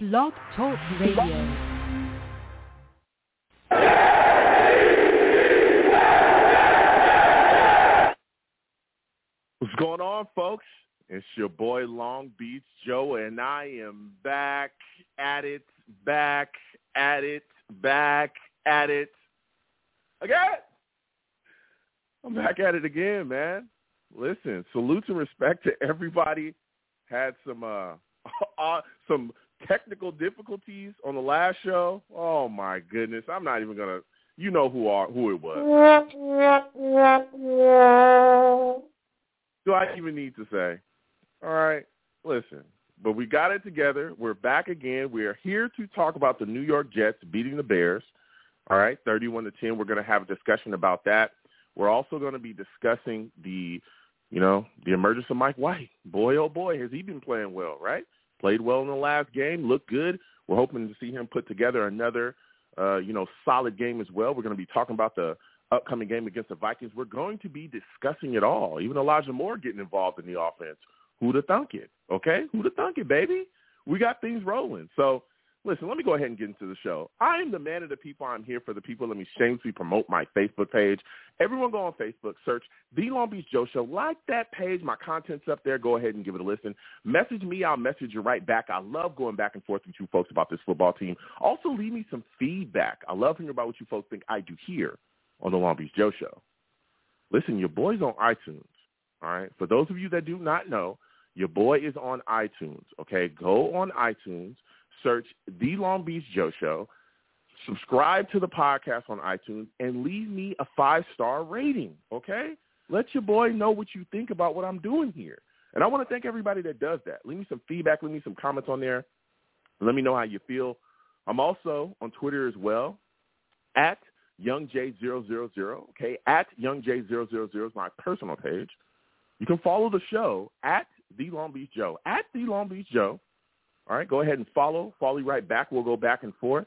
Blog Talk Radio. What's going on, folks? It's your boy Long Beach Joe, and I am back at it, back at it, back at it again. I'm back at it again, man. Listen, salute and respect to everybody. Had some uh, some technical difficulties on the last show. Oh my goodness, I'm not even gonna. You know who are who it was. Do I even need to say? All right, listen. But we got it together. We're back again. We are here to talk about the New York Jets beating the Bears. All right, 31 to 10. We're going to have a discussion about that. We're also going to be discussing the, you know, the emergence of Mike White. Boy, oh boy, has he been playing well, right? Played well in the last game, looked good. We're hoping to see him put together another, uh, you know, solid game as well. We're going to be talking about the upcoming game against the Vikings. We're going to be discussing it all. Even Elijah Moore getting involved in the offense. Who'd have thunk it? Okay, who'd have thunk it, baby? We got things rolling. So listen, let me go ahead and get into the show. I am the man of the people. I'm here for the people. Let me shamelessly promote my Facebook page. Everyone go on Facebook, search The Long Beach Joe Show. Like that page. My content's up there. Go ahead and give it a listen. Message me. I'll message you right back. I love going back and forth with you folks about this football team. Also, leave me some feedback. I love hearing about what you folks think I do here on The Long Beach Joe Show. Listen, your boy's on iTunes. All right. For those of you that do not know, your boy is on iTunes. Okay. Go on iTunes search The Long Beach Joe Show, subscribe to the podcast on iTunes, and leave me a five-star rating, okay? Let your boy know what you think about what I'm doing here. And I want to thank everybody that does that. Leave me some feedback. Leave me some comments on there. Let me know how you feel. I'm also on Twitter as well, at YoungJ000, okay? At YoungJ000 is my personal page. You can follow the show at The Long Beach Joe, at The Long Beach Joe. All right, go ahead and follow. Follow right back. We'll go back and forth.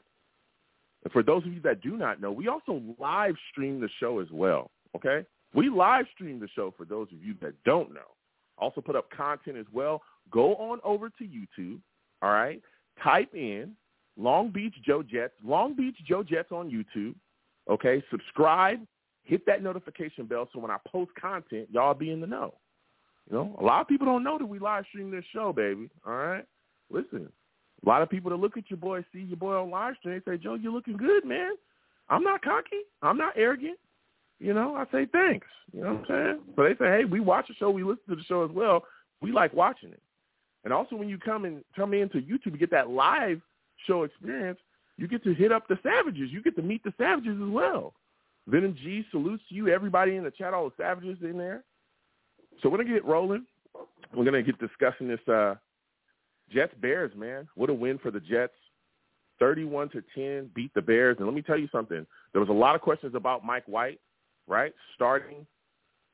And for those of you that do not know, we also live stream the show as well. Okay, we live stream the show for those of you that don't know. Also put up content as well. Go on over to YouTube. All right, type in Long Beach Joe Jets. Long Beach Joe Jets on YouTube. Okay, subscribe. Hit that notification bell so when I post content, y'all be in the know. You know, a lot of people don't know that we live stream this show, baby. All right listen, a lot of people that look at your boy, see your boy on live stream, they say, Joe, you're looking good, man. I'm not cocky. I'm not arrogant. You know, I say thanks. You know what I'm saying? So they say, hey, we watch the show. We listen to the show as well. We like watching it. And also when you come and come into YouTube to get that live show experience, you get to hit up the Savages. You get to meet the Savages as well. Venom G salutes you, everybody in the chat, all the Savages in there. So we're to get rolling. We're going to get discussing this uh, Jets Bears, man. What a win for the Jets. 31 to 10 beat the Bears. And let me tell you something. There was a lot of questions about Mike White, right? Starting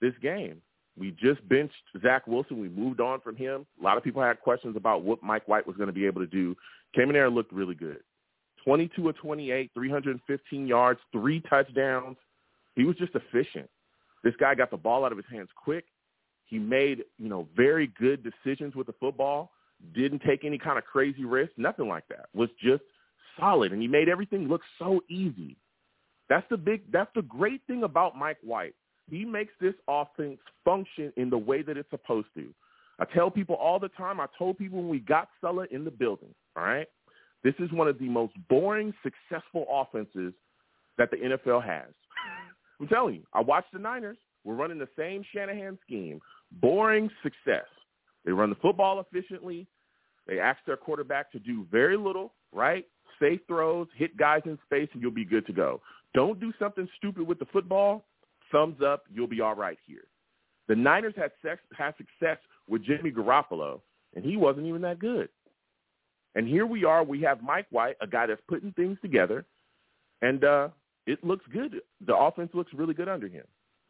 this game. We just benched Zach Wilson. We moved on from him. A lot of people had questions about what Mike White was going to be able to do. Came in there and looked really good. 22 of 28, 315 yards, three touchdowns. He was just efficient. This guy got the ball out of his hands quick. He made, you know, very good decisions with the football didn't take any kind of crazy risk, nothing like that. Was just solid, and he made everything look so easy. That's the big. That's the great thing about Mike White. He makes this offense function in the way that it's supposed to. I tell people all the time. I told people when we got Saleh in the building. All right, this is one of the most boring, successful offenses that the NFL has. I'm telling you. I watched the Niners. We're running the same Shanahan scheme. Boring success. They run the football efficiently. They ask their quarterback to do very little, right? Safe throws, hit guys in space, and you'll be good to go. Don't do something stupid with the football. Thumbs up, you'll be all right here. The Niners had, sex, had success with Jimmy Garoppolo, and he wasn't even that good. And here we are. We have Mike White, a guy that's putting things together, and uh, it looks good. The offense looks really good under him.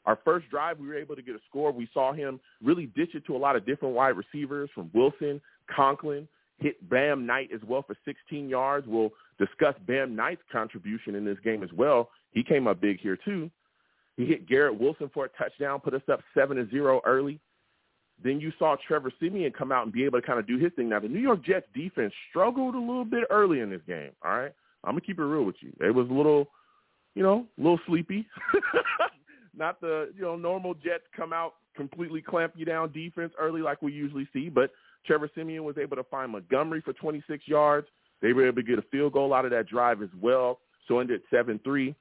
Our first drive, we were able to get a score. We saw him really dish it to a lot of different wide receivers from Wilson, Conklin, hit Bam Knight as well for 16 yards. We'll discuss Bam Knight's contribution in this game as well. He came up big here too. He hit Garrett Wilson for a touchdown, put us up 7 to 0 early. then you saw Trevor Siemian come out and be able to kind of do his thing. Now, the New York Jets defense struggled a little bit early in this game, all right? I'm to keep it real with you. It was a little, you know, a little sleepy. Not the, you know, normal Jets come out completely clamp you down defense early like we usually see, but Trevor Siemian was able to find Montgomery for 26 yards. They were able to get a field goal out of that drive as well. So ended 7-3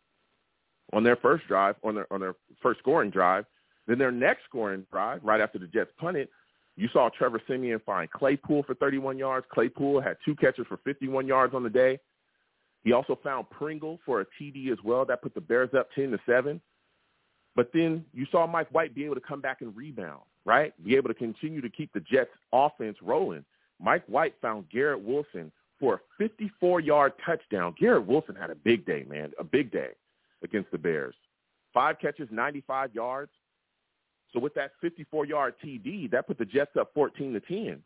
on their first drive, on their on their first scoring drive. Then their next scoring drive, right after the Jets punted, you saw Trevor Siemian find Claypool for 31 yards. Claypool had two catches for 51 yards on the day. He also found Pringle for a TD as well. That put the Bears up 10 to 7. But then you saw Mike White be able to come back and rebound, right? Be able to continue to keep the Jets offense rolling. Mike White found Garrett Wilson for a 54-yard touchdown. Garrett Wilson had a big day, man, a big day against the Bears. Five catches, 95 yards. So with that 54-yard TD, that put the Jets up 14 to 10.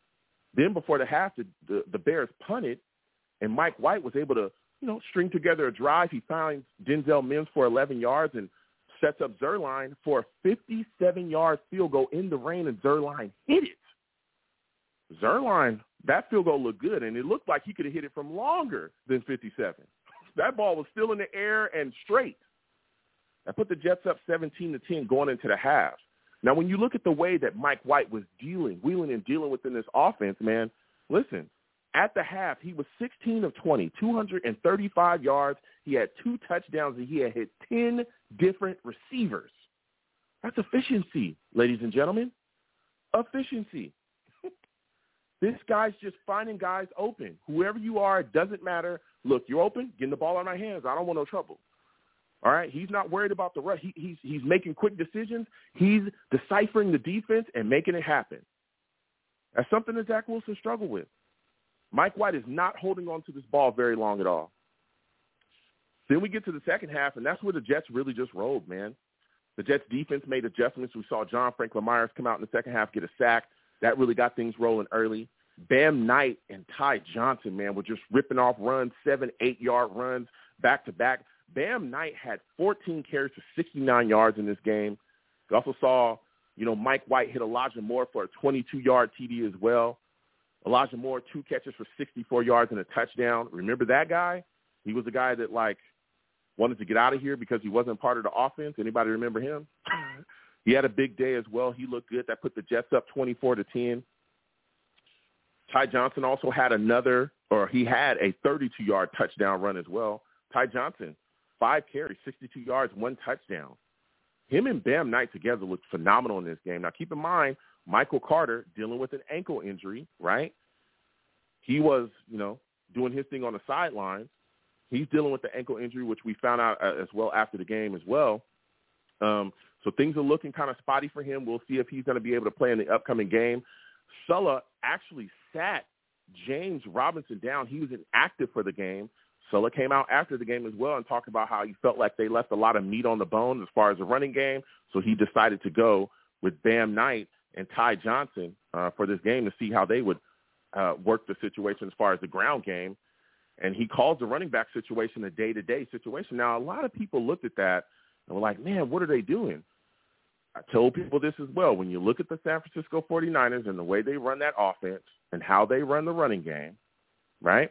Then before the half, the, the, the Bears punted, and Mike White was able to, you know, string together a drive. He finds Denzel Mims for 11 yards and sets up Zuerlein for a 57-yard field goal in the rain, and Zuerlein hit it. Zuerlein, that field goal looked good, and it looked like he could have hit it from longer than 57. That ball was still in the air and straight. That put the Jets up 17 to 10 going into the half. Now, when you look at the way that Mike White was dealing, wheeling and dealing within this offense, man, listen, at the half, he was 16 of 20, 235 yards. He had two touchdowns, and he had hit 10 different receivers. That's efficiency, ladies and gentlemen. Efficiency. this guy's just finding guys open. Whoever you are, it doesn't matter. Look, you're open. Getting the ball out of my hands. I don't want no trouble. All right, he's not worried about the rush. He, he's he's making quick decisions. He's deciphering the defense and making it happen. That's something that Zach Wilson struggled with. Mike White is not holding on to this ball very long at all. Then we get to the second half, and that's where the Jets really just rolled, man. The Jets defense made adjustments. We saw John Franklin Myers come out in the second half, get a sack. That really got things rolling early. Bam Knight and Ty Johnson, man, were just ripping off runs, seven, eight-yard runs back to back. Bam Knight had 14 carries for 69 yards in this game. We also saw, you know, Mike White hit Elijah Moore for a 22-yard TD as well. Elijah Moore, two catches for 64 yards and a touchdown. Remember that guy? He was the guy that, like, wanted to get out of here because he wasn't part of the offense. Anybody remember him? Mm-hmm. he had a big day as well. He looked good. That put the Jets up 24 to 10. Ty Johnson also had another, or he had a 32-yard touchdown run as well. Ty Johnson five carries, 62 yards, one touchdown. Him and Bam Knight together looked phenomenal in this game. Now, keep in mind, Michael Carter dealing with an ankle injury, right? He was, you know, doing his thing on the sidelines. He's dealing with the ankle injury, which we found out uh, as well after the game as well. Um, so things are looking kind of spotty for him. We'll see if he's going to be able to play in the upcoming game. Saleh actually sat James Robinson down. He was inactive for the game. Saleh came out after the game as well and talked about how he felt like they left a lot of meat on the bone as far as the running game. So he decided to go with Bam Knight and Ty Johnson uh, for this game to see how they would uh, work the situation as far as the ground game. And he calls the running back situation a day-to-day situation. Now, a lot of people looked at that and were like, man, what are they doing? I told people this as well. When you look at the San Francisco 49ers and the way they run that offense and how they run the running game, right?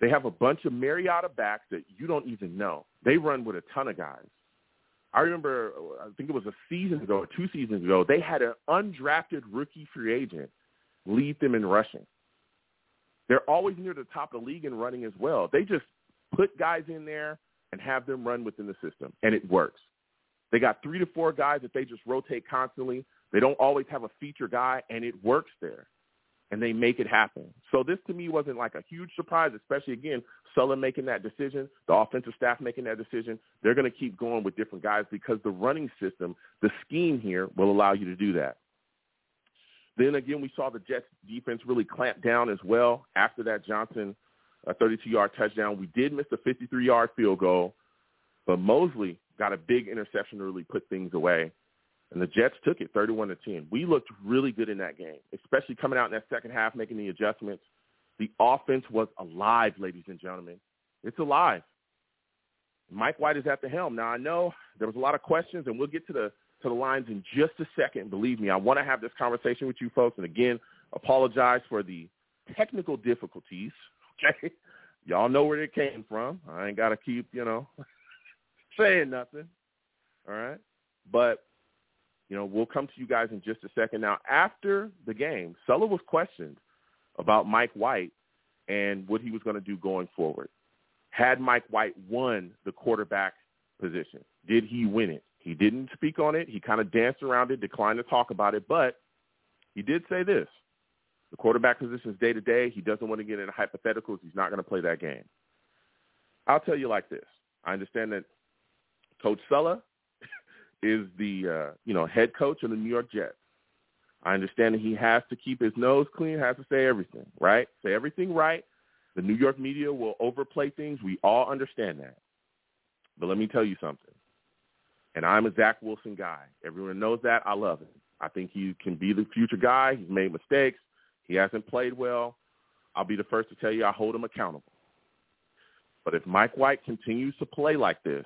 They have a bunch of Mariota backs that you don't even know. They run with a ton of guys. I remember, uh, I think it was a season ago two seasons ago, they had an undrafted rookie free agent lead them in rushing. They're always near the top of the league in running as well. They just put guys in there and have them run within the system, and it works. They got three to four guys that they just rotate constantly. They don't always have a feature guy, and it works there and they make it happen. So this to me wasn't like a huge surprise, especially again, Saleh making that decision, the offensive staff making that decision. They're going to keep going with different guys because the running system, the scheme here will allow you to do that. Then again, we saw the Jets defense really clamp down as well after that Johnson a 32-yard touchdown. We did miss the 53-yard field goal, but Mosley got a big interception to really put things away and the Jets took it 31 to 10. We looked really good in that game, especially coming out in that second half, making the adjustments. The offense was alive, ladies and gentlemen. It's alive. Mike White is at the helm. Now, I know there was a lot of questions, and we'll get to the to the lines in just a second. Believe me, I want to have this conversation with you folks. And again, apologize for the technical difficulties. Okay, y'all know where it came from. I ain't got to keep, you know, saying nothing. All right, but you know, we'll come to you guys in just a second. Now, after the game, Saleh was questioned about Mike White and what he was going to do going forward. Had Mike White won the quarterback position? Did he win it? He didn't speak on it. He kind of danced around it, declined to talk about it, but he did say this. The quarterback position is day to day. He doesn't want to get into hypotheticals. He's not going to play that game. I'll tell you like this. I understand that Coach Saleh is the uh, you know head coach of the New York Jets. I understand that he has to keep his nose clean, has to say everything right, say everything right. The New York media will overplay things. We all understand that. But let me tell you something. And I'm a Zach Wilson guy. Everyone knows that. I love him. I think he can be the future guy. He's made mistakes. He hasn't played well. I'll be the first to tell you I hold him accountable. But if Mike White continues to play like this,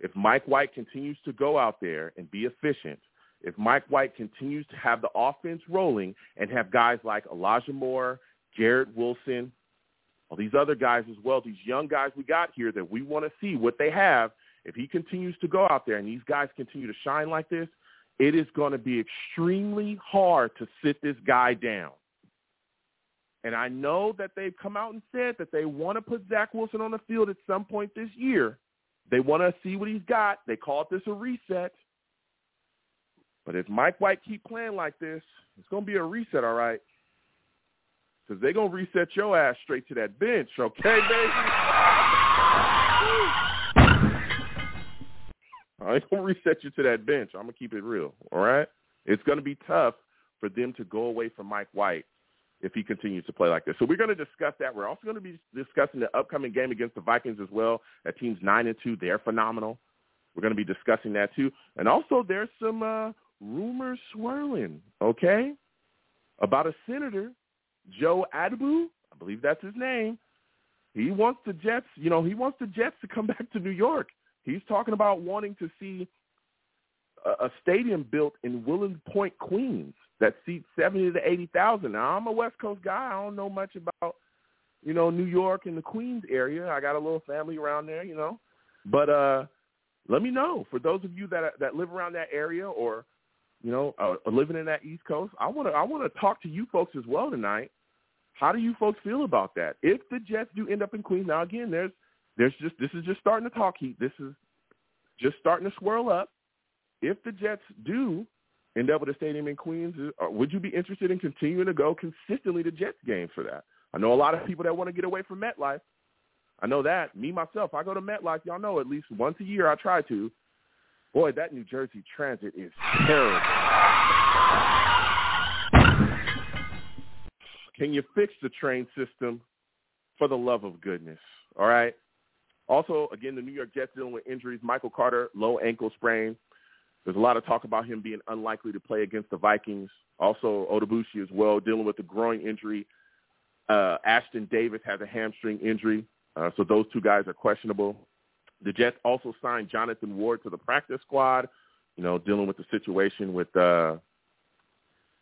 if Mike White continues to go out there and be efficient, if Mike White continues to have the offense rolling and have guys like Elijah Moore, Garrett Wilson, all these other guys as well, these young guys we got here that we want to see what they have, if he continues to go out there and these guys continue to shine like this, it is going to be extremely hard to sit this guy down. And I know that they've come out and said that they want to put Zach Wilson on the field at some point this year. They want to see what he's got. They call this a reset. But if Mike White keep playing like this, it's going to be a reset, all right? Because they're going to reset your ass straight to that bench, okay, baby? I ain't going to reset you to that bench. I'm going to keep it real, all right? It's going to be tough for them to go away from Mike White if he continues to play like this. So we're going to discuss that. We're also going to be discussing the upcoming game against the Vikings as well. That team's nine and two. They're phenomenal. We're going to be discussing that too. And also there's some uh, rumors swirling, okay, about a senator, Joe Addabbo. I believe that's his name. He wants the Jets, you know, he wants the Jets to come back to New York. He's talking about wanting to see a, stadium built in Willets Point, Queens that seats seventy to eighty thousand. Now I'm a West Coast guy. I don't know much about you know New York and the Queens area. I got a little family around there, you know. But uh let me know for those of you that that live around that area or you know uh, living in that East Coast. I want to I want to talk to you folks as well tonight. How do you folks feel about that? If the Jets do end up in Queens, now again, there's there's just this is just starting to talk heat. This is just starting to swirl up. If the Jets do end up with a stadium in Queens, uh, would you be interested in continuing to go consistently to Jets games for that? I know a lot of people that want to get away from MetLife. I know that. Me, myself, I go to MetLife. Y'all know at least once a year I try to. Boy, that New Jersey transit is terrible. Can you fix the train system for the love of goodness? All right. Also, again, the New York Jets dealing with injuries. Michael Carter, low ankle sprain. There's a lot of talk about him being unlikely to play against the Vikings. Also, Odebushi as well, dealing with a groin injury. Uh, Ashtyn Davis has a hamstring injury, uh, so those two guys are questionable. The Jets also signed Jonathan Ward to the practice squad. You know, dealing with the situation with uh,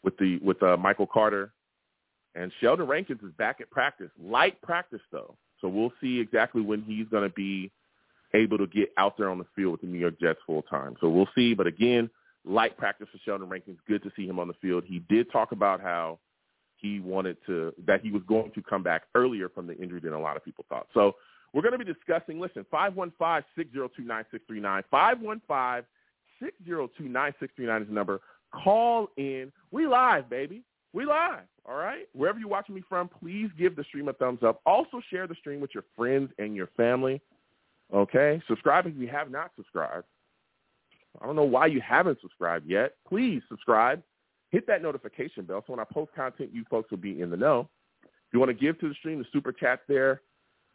with the with uh, Michael Carter and Sheldon Rankins is back at practice, light practice though. So we'll see exactly when he's going to be able to get out there on the field with the New York Jets full time. So we'll see. But again, light practice for Sheldon Rankins. Good to see him on the field. He did talk about how he wanted to that he was going to come back earlier from the injury than a lot of people thought. So we're going to be discussing. Listen, five one five six zero two nine six three nine five one five six zero two nine six three nine is the number. Call in. We live, baby. We live. All right. Wherever you're watching me from, please give the stream a thumbs up. Also share the stream with your friends and your family. Okay? Subscribe if you have not subscribed. I don't know why you haven't subscribed yet. Please subscribe. Hit that notification bell so when I post content, you folks will be in the know. If you want to give to the stream, the super chat's there.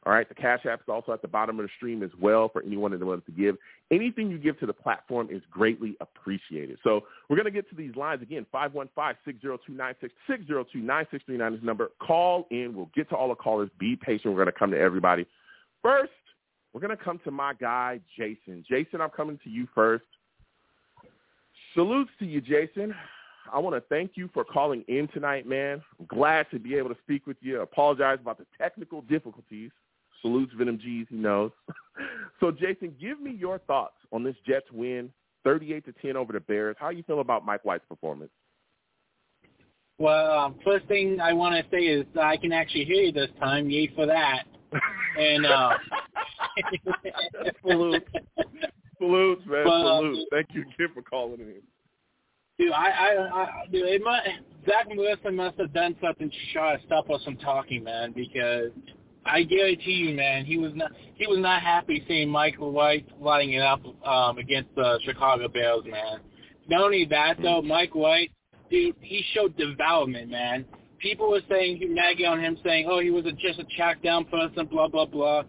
All right, the Cash App is also at the bottom of the stream as well for anyone that wants to give. Anything you give to the platform is greatly appreciated. So we're going to get to these lines again, 515-602-96, 602-9639 is number. Call in. We'll get to all the callers. Be patient. We're going to come to everybody. First, we're going to come to my guy, Jason. Jason, I'm coming to you first. Salutes to you, Jason. I want to thank you for calling in tonight, man. I'm glad to be able to speak with you. apologize about the technical difficulties. Salutes Venom G's, he knows. so, Jason, give me your thoughts on this Jets win, 38 to 10 over the Bears. How you feel about Mike White's performance? Well, um, first thing I want to say is I can actually hear you this time. Yay for that. And uh, salute, salute, man, but, salute. Thank you again for calling in. Dude, I, I, I dude, it must, Zach Wilson must have done something to try to stop us from talking, man. Because I guarantee you, man, he was not, he was not happy seeing Michael White lighting it up um, against the Chicago Bears, man. Not only that, though, Mike White, dude, he showed development, man. People were saying, nagging on him, saying, "Oh, he was a, just a check down person," blah blah blah.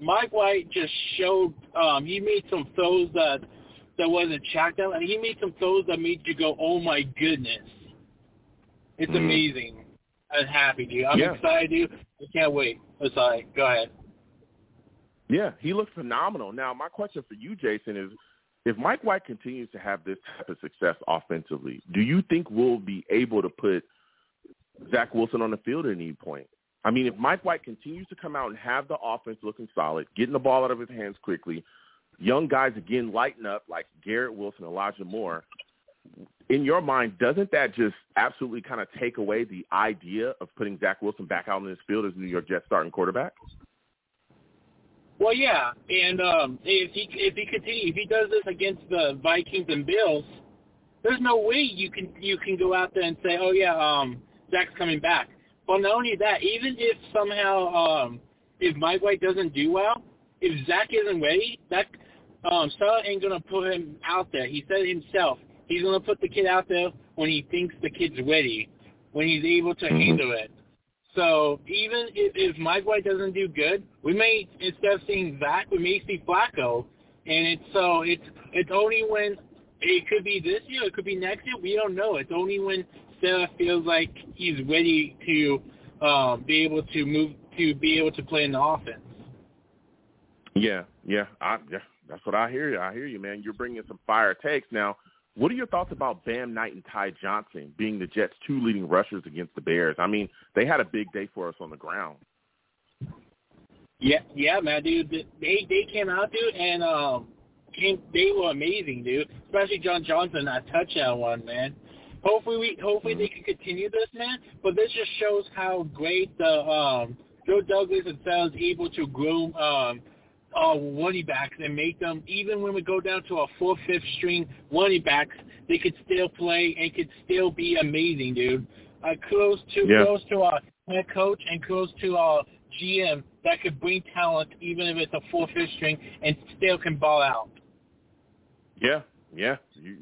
Mike White just showed um, he made some throws that that wasn't checked out, and he made some throws that made you go, "Oh my goodness!" It's mm. amazing. I'm happy, dude. I'm yeah. excited, dude. I can't wait. Oh, sorry. Go ahead. Yeah, he looks phenomenal. Now, my question for you, Jason, is if Mike White continues to have this type of success offensively, do you think we'll be able to put Zach Wilson on the field at any point? I mean, if Mike White continues to come out and have the offense looking solid, getting the ball out of his hands quickly, young guys again lighten up like Garrett Wilson, Elijah Moore, in your mind, doesn't that just absolutely kind of take away the idea of putting Zach Wilson back out in this field as New York Jets starting quarterback? Well, yeah, and um, if he if he continue if he does this against the Vikings and Bills, there's no way you can you can go out there and say, oh yeah, um, Zach's coming back. Well, not only that, even if somehow um, if Mike White doesn't do well, if Zach isn't ready, that um, Saleh ain't gonna put him out there. He said himself, he's gonna put the kid out there when he thinks the kid's ready, when he's able to mm-hmm. handle it. So even if, if Mike White doesn't do good, we may instead of seeing Zach, we may see Flacco, and it's so it's it's only when it could be this year, it could be next year. We don't know. It's only when Sarah feels like he's ready to um, be able to move to be able to play in the offense. Yeah, yeah, I, yeah, that's what I hear. You. I hear you, man. You're bringing some fire takes now. What are your thoughts about Bam Knight and Ty Johnson being the Jets' two leading rushers against the Bears? I mean, they had a big day for us on the ground. Yeah, yeah, man, dude. They they came out, dude, and um, came. They were amazing, dude. Especially John Johnson, that touchdown one, man. Hopefully, we hopefully they can continue this, man. But this just shows how great the um Joe Douglas and Sal is able to groom um uh, running backs and make them, even when we go down to a fourth, fifth string running backs, they could still play and could still be amazing, dude. Uh, kudos to yeah. kudos to our head coach and kudos to our GM that could bring talent even if it's a fourth, fifth string and still can ball out. Yeah, yeah. You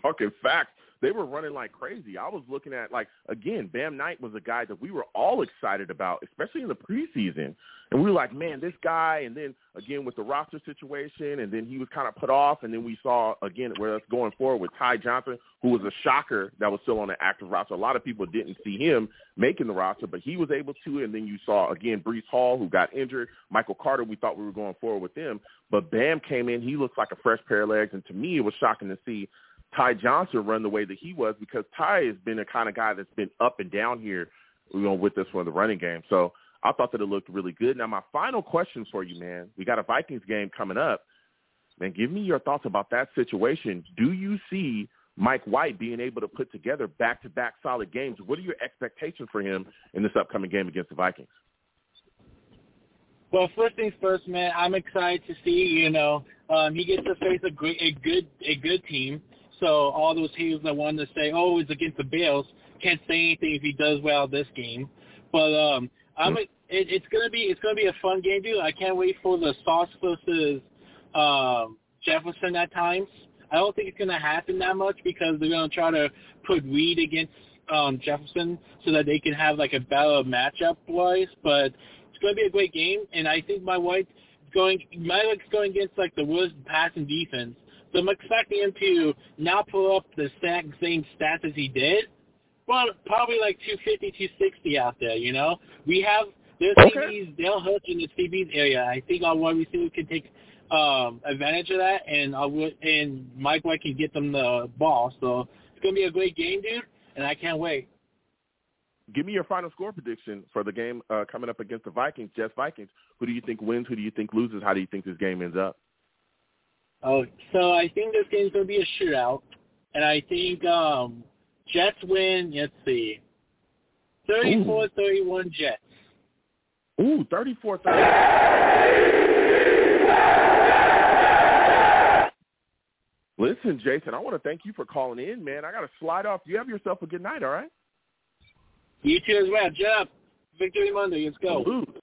talking facts they were running like crazy. I was looking at like again, Bam Knight was a guy that we were all excited about, especially in the preseason. And we were like, man, this guy. And then again with the roster situation, and then he was kind of put off. And then we saw again where that's going forward with Ty Johnson, who was a shocker that was still on the active roster. A lot of people didn't see him making the roster, but he was able to. And then you saw again Breece Hall, who got injured. Michael Carter, we thought we were going forward with him, but Bam came in. He looks like a fresh pair of legs, and to me, it was shocking to see Ty Johnson run the way that he was because Ty has been a kind of guy that's been up and down here, you know, with us for the running game. So I thought that it looked really good. Now, my final question for you, man, we got a Vikings game coming up. Man, give me your thoughts about that situation. Do you see Mike White being able to put together back-to-back solid games? What are your expectations for him in this upcoming game against the Vikings? Well, first things first, man. I'm excited to see. You know, um, he gets to face a great, a good, a good team. So all those haters that wanted to say, "Oh, it's against the Bills," can't say anything if he does well this game. But um, I'm it, it's gonna be it's gonna be a fun game, dude. I can't wait for the Sauce versus um, Jefferson at times. I don't think it's gonna happen that much because they're gonna try to put Reed against um, Jefferson so that they can have like a battle matchup wise. But it's gonna be a great game, and I think Mike White going Mike White's going against like the worst passing defense so I'm expecting him to not pull up the same stats as he did, but probably like 250, 260 out there, you know? We have, there's okay. CBs, Dale Hutch in the CBs area. I think our one receiver can take um, advantage of that, and I would, and Mike White can get them the ball. So it's gonna be a great game, dude, and I can't wait. Give me your final score prediction for the game uh, coming up against the Vikings, Jets Vikings. Who do you think wins? Who do you think loses? How do you think this game ends up? Oh, so I think this game's gonna be a shootout, and I think um, Jets win. Let's see, 34-31 Jets. Ooh, 34-30. Listen, Jason, I want to thank you for calling in, man. I got to slide off. You have yourself a good night, all right? You too as well. Jeff, Victory Monday. Let's go. Salute.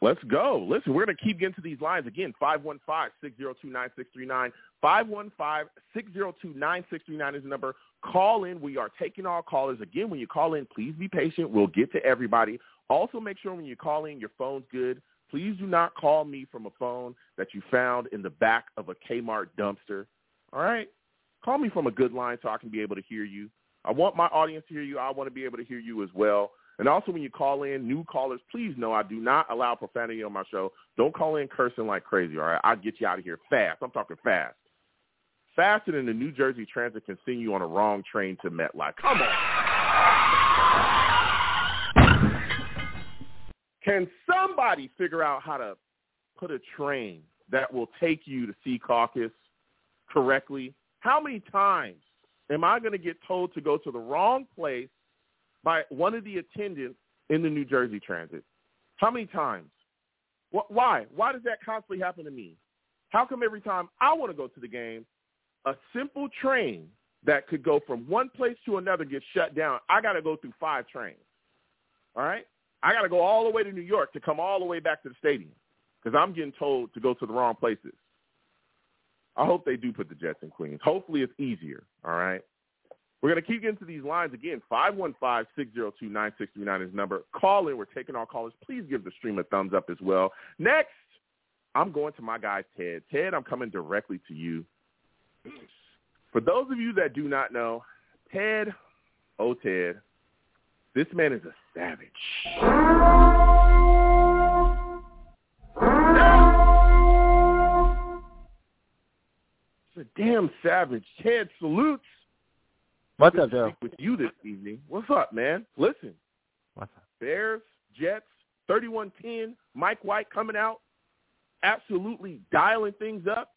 Let's go. Listen, we're going to keep getting to these lines again. 515-602-9639. 515-602-9639 is the number. Call in. We are taking all callers. Again, when you call in, please be patient. We'll get to everybody. Also, make sure when you call in, your phone's good. Please do not call me from a phone that you found in the back of a Kmart dumpster. All right? Call me from a good line so I can be able to hear you. I want my audience to hear you. I want to be able to hear you as well. And also when you call in, new callers, please know I do not allow profanity on my show. Don't call in cursing like crazy, all right? I'll get you out of here fast. I'm talking fast. Faster than the New Jersey Transit can send you on a wrong train to MetLife. Come on. Can somebody figure out how to put a train that will take you to Secaucus correctly? How many times am I going to get told to go to the wrong place by one of the attendants in the New Jersey Transit? How many times? Why? Why does that constantly happen to me? How come every time I want to go to the game, a simple train that could go from one place to another gets shut down? I got to go through five trains. All right? I got to go all the way to New York to come all the way back to the stadium because I'm getting told to go to the wrong places. I hope they do put the Jets in Queens. Hopefully it's easier, all right? We're going to keep getting to these lines again. 515-602-9639 is number. Call in. We're taking our callers. Please give the stream a thumbs up as well. Next, I'm going to my guy, Ted. Ted, I'm coming directly to you. For those of you that do not know, Ted, oh Ted, this man is a savage. He's a damn savage. Ted salutes. What's up, Joe? With you this evening. What's up, man? Listen. What's up? Bears, Jets, 31-10, Mike White coming out, absolutely dialing things up.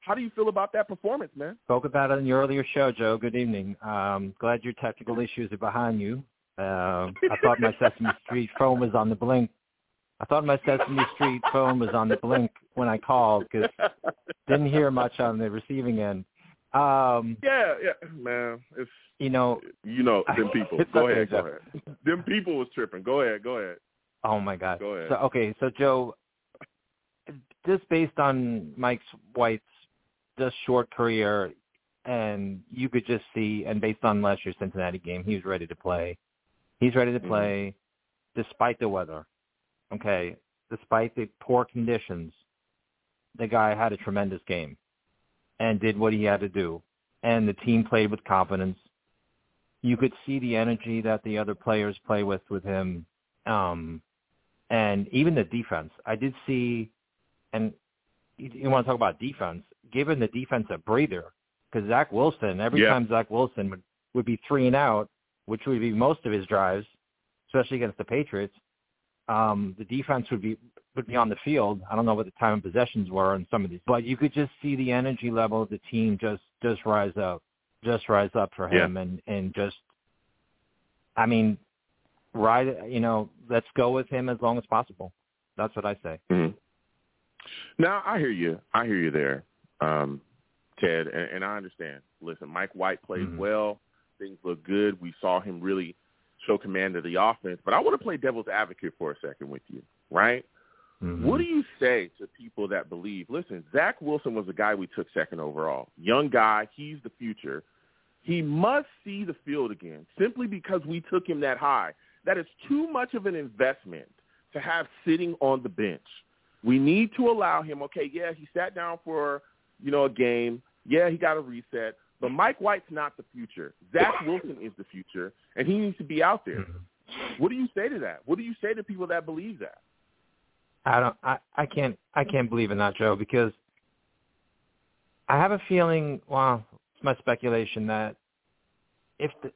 How do you feel about that performance, man? Spoke about it in your earlier show, Joe. Good evening. Um, glad your technical issues are behind you. Uh, I thought my Sesame Street phone was on the blink. I thought my Sesame Street phone was on the blink when I called because didn't hear much on the receiving end. Um, yeah, yeah, man. It's you know, you know them people. go ahead, go ahead. Them people was tripping. Go ahead, go ahead. Oh my God. Go ahead. So okay, so Joe, just based on Mike White's just short career, and you could just see, and based on last year's Cincinnati game, he was ready to play. He's ready to mm-hmm. play mm-hmm. despite the weather. Okay, despite the poor conditions, the guy had a tremendous game and did what he had to do. And the team played with confidence. You could see the energy that the other players play with with him. Um, and even the defense. I did see, and you, you want to talk about defense, given the defense a breather, because Zach Wilson, every yeah. time Zach Wilson would, would be three and out, which would be most of his drives, especially against the Patriots, um, the defense would be would be on the field. I don't know what the time of possessions were in some of these, but you could just see the energy level of the team just just rise up, just rise up for him, yeah. and and just, I mean, ride. You know, let's go with him as long as possible. That's what I say. Mm-hmm. Now I hear you. I hear you there, um, Ted, and, and I understand. Listen, Mike White played mm-hmm. well. Things look good. We saw him really show command of the offense. But I want to play devil's advocate for a second with you, right? Mm-hmm. What do you say to people that believe, listen, Zach Wilson was the guy we took second overall. Young guy. He's the future. He must see the field again simply because we took him that high. That is too much of an investment to have sitting on the bench. We need to allow him, okay, yeah, he sat down for, you know, a game. Yeah, he got a reset. But Mike White's not the future. Zach Wilson is the future, and he needs to be out there. Mm-hmm. What do you say to that? What do you say to people that believe that? I don't. I, I can't. I can't believe in that, Joe, because I have a feeling. Well, it's my speculation that if the,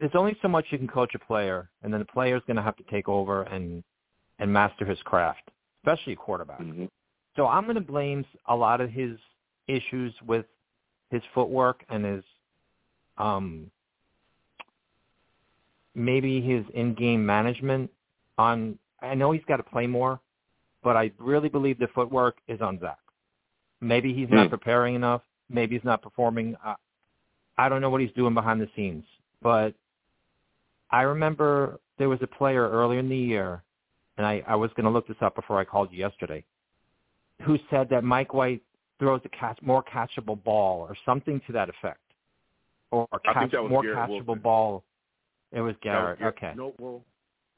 there's only so much you can coach a player, and then the player's going to have to take over and and master his craft, especially a quarterback. Mm-hmm. So I'm going to blame a lot of his issues with his footwork and his um maybe his in-game management on I know he's got to play more, but I really believe the footwork is on Zach. Maybe he's not Mm. preparing enough. Maybe he's not performing. Uh, I don't know what he's doing behind the scenes, but I remember there was a player earlier in the year, and I, I was going to look this up before I called you yesterday, who said that Mike White throws a catch, more catchable ball or something to that effect, or I catch, think that was more Garrett catchable Wilson. ball. It was Garrett. Garrett- okay. No, well,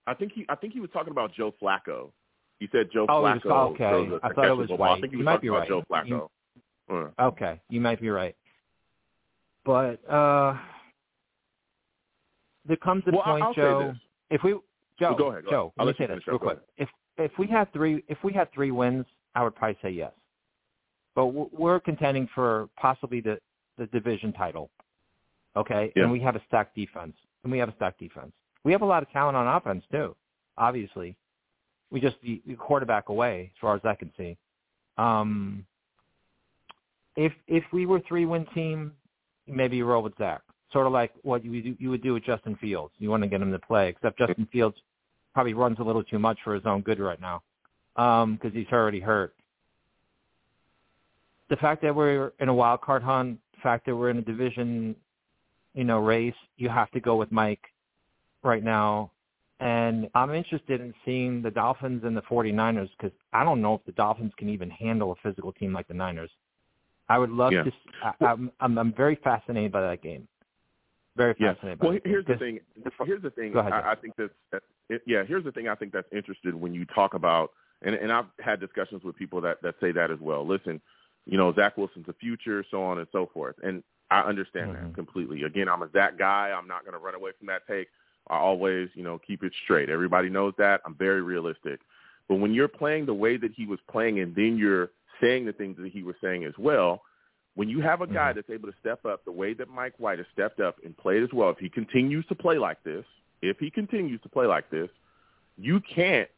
I think he I think he was talking about Joe Flacco. He said Joe Oh, he was- Flacco. okay. throws a- I a thought it was ball. I think he You was might talking be about Joe. Flacco. You- Uh, Okay, you might be right. But uh there comes a well, point, I'll Joe. If we Joe, Well, go ahead, go Joe, ahead. Let me say this real quick. If if we had three if we had three wins, I would probably say yes. But we're contending for possibly the the division title. Okay? Yeah. And we have a stacked defense. And we have a stacked defense. We have a lot of talent on offense too, obviously. We just the, the quarterback away, as far as I can see. Um if if we were three win team, maybe you roll with Zach. Sort of like what you do, you would do with Justin Fields. You want to get him to play, except Justin Fields probably runs a little too much for his own good right now because he's already hurt. The fact that we're in a wild card hunt, the fact that we're in a division, you know, race, you have to go with Mike right now. And I'm interested in seeing the Dolphins and the 49ers because I don't know if the Dolphins can even handle a physical team like the Niners. I would love Yeah. to. I, I'm, I'm I'm very fascinated by that game. Very Yeah. fascinated. by Well, here's the thing. Here's the thing. Go ahead, I, I think that's that. Yeah. Here's the thing. I think that's interested when you talk about, and and I've had discussions with people that that say that as well. Listen, you know, Zach Wilson's a future, so on and so forth, and I understand Mhm. that completely. Again, I'm a Zach guy. I'm not going to run away from that take. I always, you know, keep it straight. Everybody knows that. I'm very realistic. But when you're playing the way that he was playing, and then you're saying the things that he was saying as well, when you have a guy Mhm. that's able to step up the way that Mike White has stepped up and played as well, if he continues to play like this, if he continues to play like this, you can't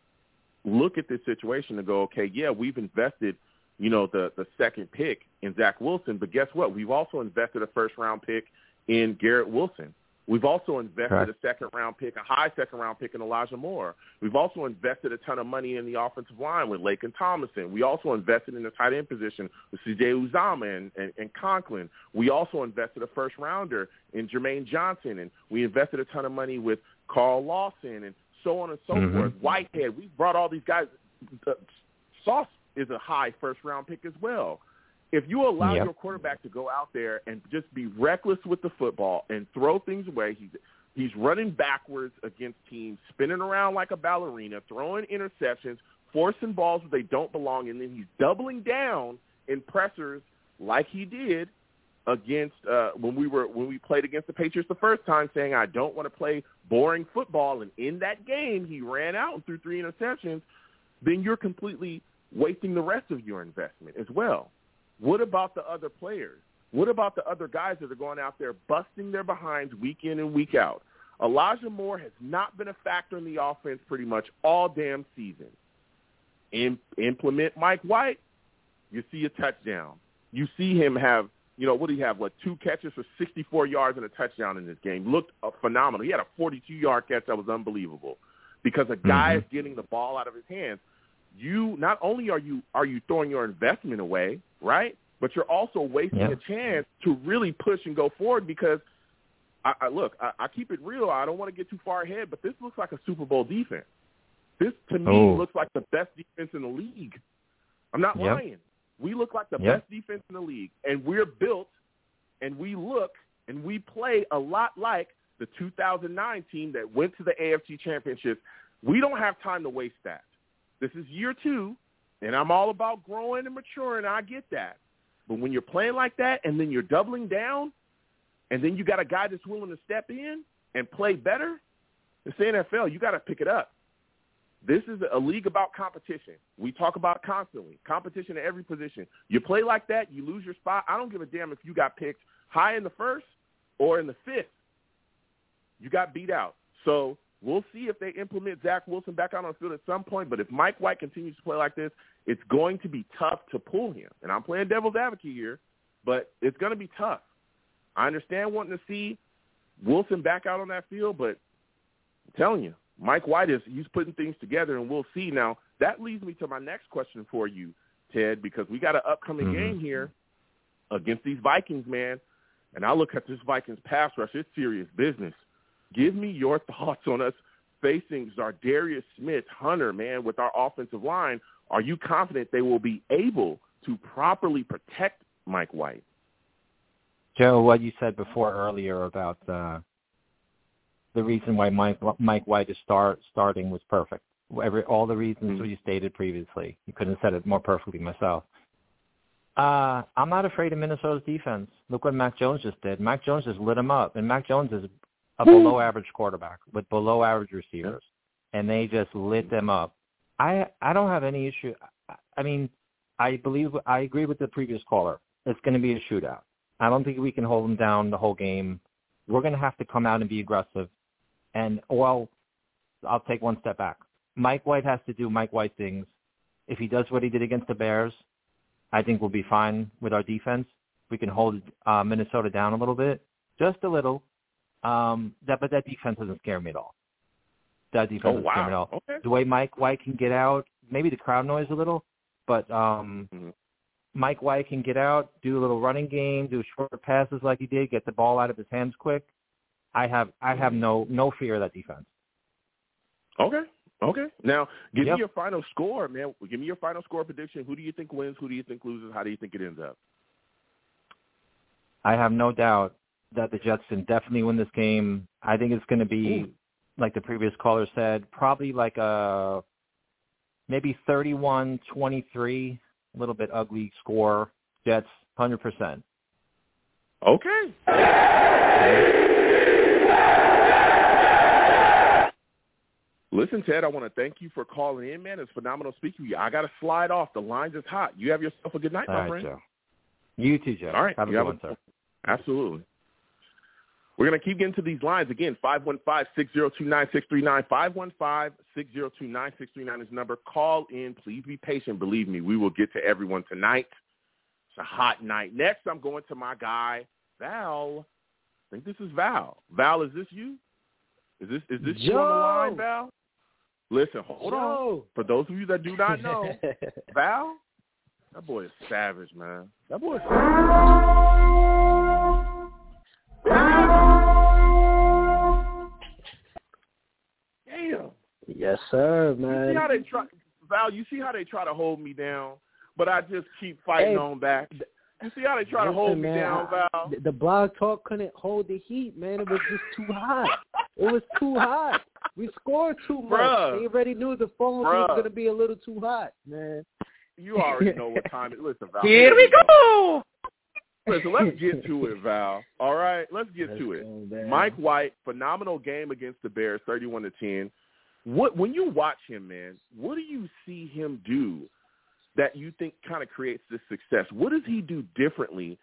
look at this situation and go, okay, yeah, we've invested, you know, the the second pick in Zach Wilson, but guess what? We've also invested a first round pick in Garrett Wilson. We've also invested Correct. a second round pick, a high second round pick in Elijah Moore. We've also invested a ton of money in the offensive line with Laken Tomlinson. We also invested in the tight end position with CJ Uzomah and, and, and Conklin. We also invested a first rounder in Jermaine Johnson, and we invested a ton of money with Carl Lawson and so on and so Mhm. forth. Whitehead. We've brought all these guys. Uh, Sauce is a high first round pick as well. If you allow Yep. your quarterback to go out there and just be reckless with the football and throw things away, he's he's running backwards against teams, spinning around like a ballerina, throwing interceptions, forcing balls where they don't belong, and then he's doubling down in pressers like he did against uh, when we were when we played against the Patriots the first time, saying I don't want to play boring football, and in that game he ran out and threw three interceptions. Then you're completely wasting the rest of your investment as well. What about the other players? What about the other guys that are going out there busting their behinds week in and week out? Elijah Moore has not been a factor in the offense pretty much all damn season. Im- implement Mike White, you see a touchdown. You see him have, you know, what do you have, like two catches for 64 yards and a touchdown in this game. Looked uh, phenomenal. He had a 42-yard catch that was unbelievable because a guy Mhm. is getting the ball out of his hands. You not only are you are you throwing your investment away, right? But you're also wasting Yeah. a chance to really push and go forward because I, I look, I, I keep it real. I don't want to get too far ahead, but this looks like a Super Bowl defense. This to me Oh. looks like the best defense in the league. I'm not Yep. lying. We look like the Yep. best defense in the league, and we're built, and we look, and we play a lot like the 2009 team that went to the AFC Championship. We don't have time to waste that. This is year two, and I'm all about growing and maturing. I get that. But when you're playing like that, and then you're doubling down, and then you got a guy that's willing to step in and play better, it's the NFL. You got to pick it up. This is a league about competition. We talk about constantly competition at every position. You play like that, you lose your spot. I don't give a damn if you got picked high in the first or in the fifth. You got beat out. So we'll see if they implement Zach Wilson back out on the field at some point. But if Mike White continues to play like this, it's going to be tough to pull him. And I'm playing devil's advocate here, but it's going to be tough. I understand wanting to see Wilson back out on that field, but I'm telling you, Mike White is he's putting things together, and we'll see. Now that leads me to my next question for you, Ted, because we got an upcoming Mhm. game here against these Vikings, man. And I look at this Vikings pass rush; it's serious business. Give me your thoughts on us facing Za'Darius Smith, Hunter, man, with our offensive line. Are you confident they will be able to properly protect Mike White? Joe, what you said before earlier about uh, the reason why Mike Mike White is start starting was perfect. Every all the reasons Mhm. you stated previously. You couldn't have said it more perfectly myself. Uh, I'm not afraid of Minnesota's defense. Look what Mac Jones just did. Mac Jones just lit him up, and Mac Jones is a below average quarterback with below average receivers, and they just lit them up. I I don't have any issue. I, I mean, I believe I agree with the previous caller. It's going to be a shootout. I don't think we can hold them down the whole game. We're going to have to come out and be aggressive. And well, I'll take one step back. Mike White has to do Mike White things. If he does what he did against the Bears, I think we'll be fine with our defense. We can hold uh, Minnesota down a little bit, just a little. Um, that, but that defense doesn't scare me at all. That defense Oh doesn't scare me at all. Okay. The way Mike White can get out, maybe the crowd noise a little, but um, Mhm. Mike White can get out, do a little running game, do short passes like he did, get the ball out of his hands quick. I have I have no no fear of that defense. Okay. Okay. Now, give Yep. me your final score, man. Give me your final score prediction. Who do you think wins? Who do you think loses? How do you think it ends up? I have no doubt that the Jets can definitely win this game. I think it's going to be Ooh. like the previous caller said, probably like a maybe 31-23, a little bit ugly score. Jets 100%. Okay. Listen, Ted, I want to thank you for calling in, man. It's phenomenal speaking to you. I got to slide off. The line's is hot. You have yourself a good night, All my right, friend. Joe. You too, Joe. All right. Have a You good have one, a- sir. Absolutely. We're going to keep getting to these lines. Again, 515-602-9639. 515-602-9639 is the number. Call in. Please be patient. Believe me, we will get to everyone tonight. It's a hot night. Next, I'm going to my guy, Val. I think this is Val. Val, is this you? Is this is this you on the line, Val? Listen, hold on. For those of you that do not know, Val, that boy is savage, man. That boy is Damn. yes, sir, You see man. how they try, Val? You see how they try to hold me down, but I just keep fighting Hey, on back. You see how they try to Listen, hold me down, Val? the- the blog talk couldn't hold the heat, man. It was just too hot. It was too hot. We scored too much. Bruh. They already knew the phone was going to be a little too hot, man. You already know what time it is. Listen, Val. Here we go. Listen, let's get to it, Val. All right, let's get Let's to it. go. Mike White, phenomenal game against the Bears, thirty-one to ten. What when you watch him, man? What do you see him do that you think kind of creates this success? What does he do differently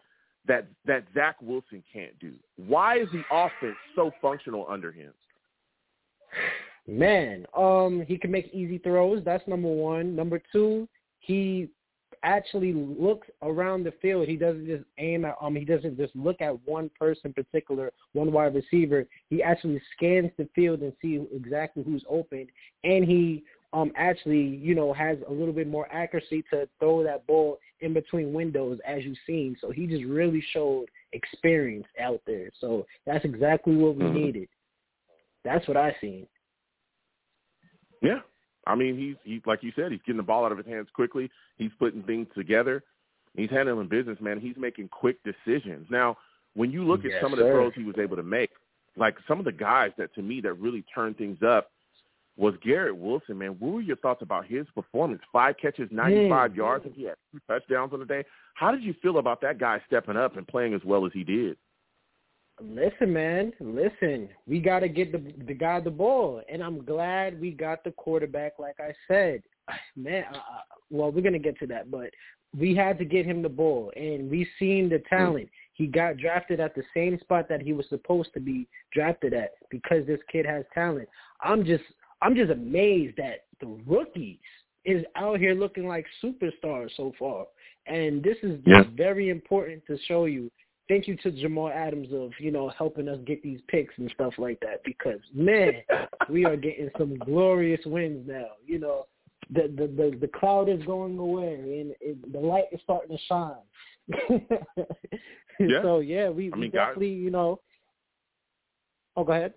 that that Zach Wilson can't do? Why is the offense so functional under him? Man, um, he can make easy throws. That's number one. Number two, he actually looks around the field. He doesn't just aim at um he doesn't just look at one person particular, one wide receiver. He actually scans the field and see exactly who's open and he um actually, you know, has a little bit more accuracy to throw that ball in between windows as you've seen. So he just really showed experience out there. So that's exactly what we Mhm. needed. That's what I seen. Yeah. I mean, he's he's like you said, he's getting the ball out of his hands quickly. He's putting things together. He's handling business, man. He's making quick decisions. Now, when you look at Yes, some of the throws he was able to make, like some of the guys that to me that really turned things up was Garrett Wilson, man. What were your thoughts about his performance? Five catches, 95 Mm. yards, and he had two touchdowns on the day. How did you feel about that guy stepping up and playing as well as he did? Listen, man. Listen, we got to get the the guy the ball, and I'm glad we got the quarterback. Like I said, man. Uh, uh, well, we're gonna get to that, but we had to get him the ball, and we seen the talent. He got drafted at the same spot that he was supposed to be drafted at because this kid has talent. I'm just I'm just amazed that the rookies is out here looking like superstars so far. And this is Yeah. very important to show you. Thank you to Jamal Adams of, you know, helping us get these picks and stuff like that because man, we are getting some glorious wins now. You know, the the the, the cloud is going away and it, the light is starting to shine. Yeah. So yeah, we, I we mean, guys- definitely, you know. Oh, go ahead.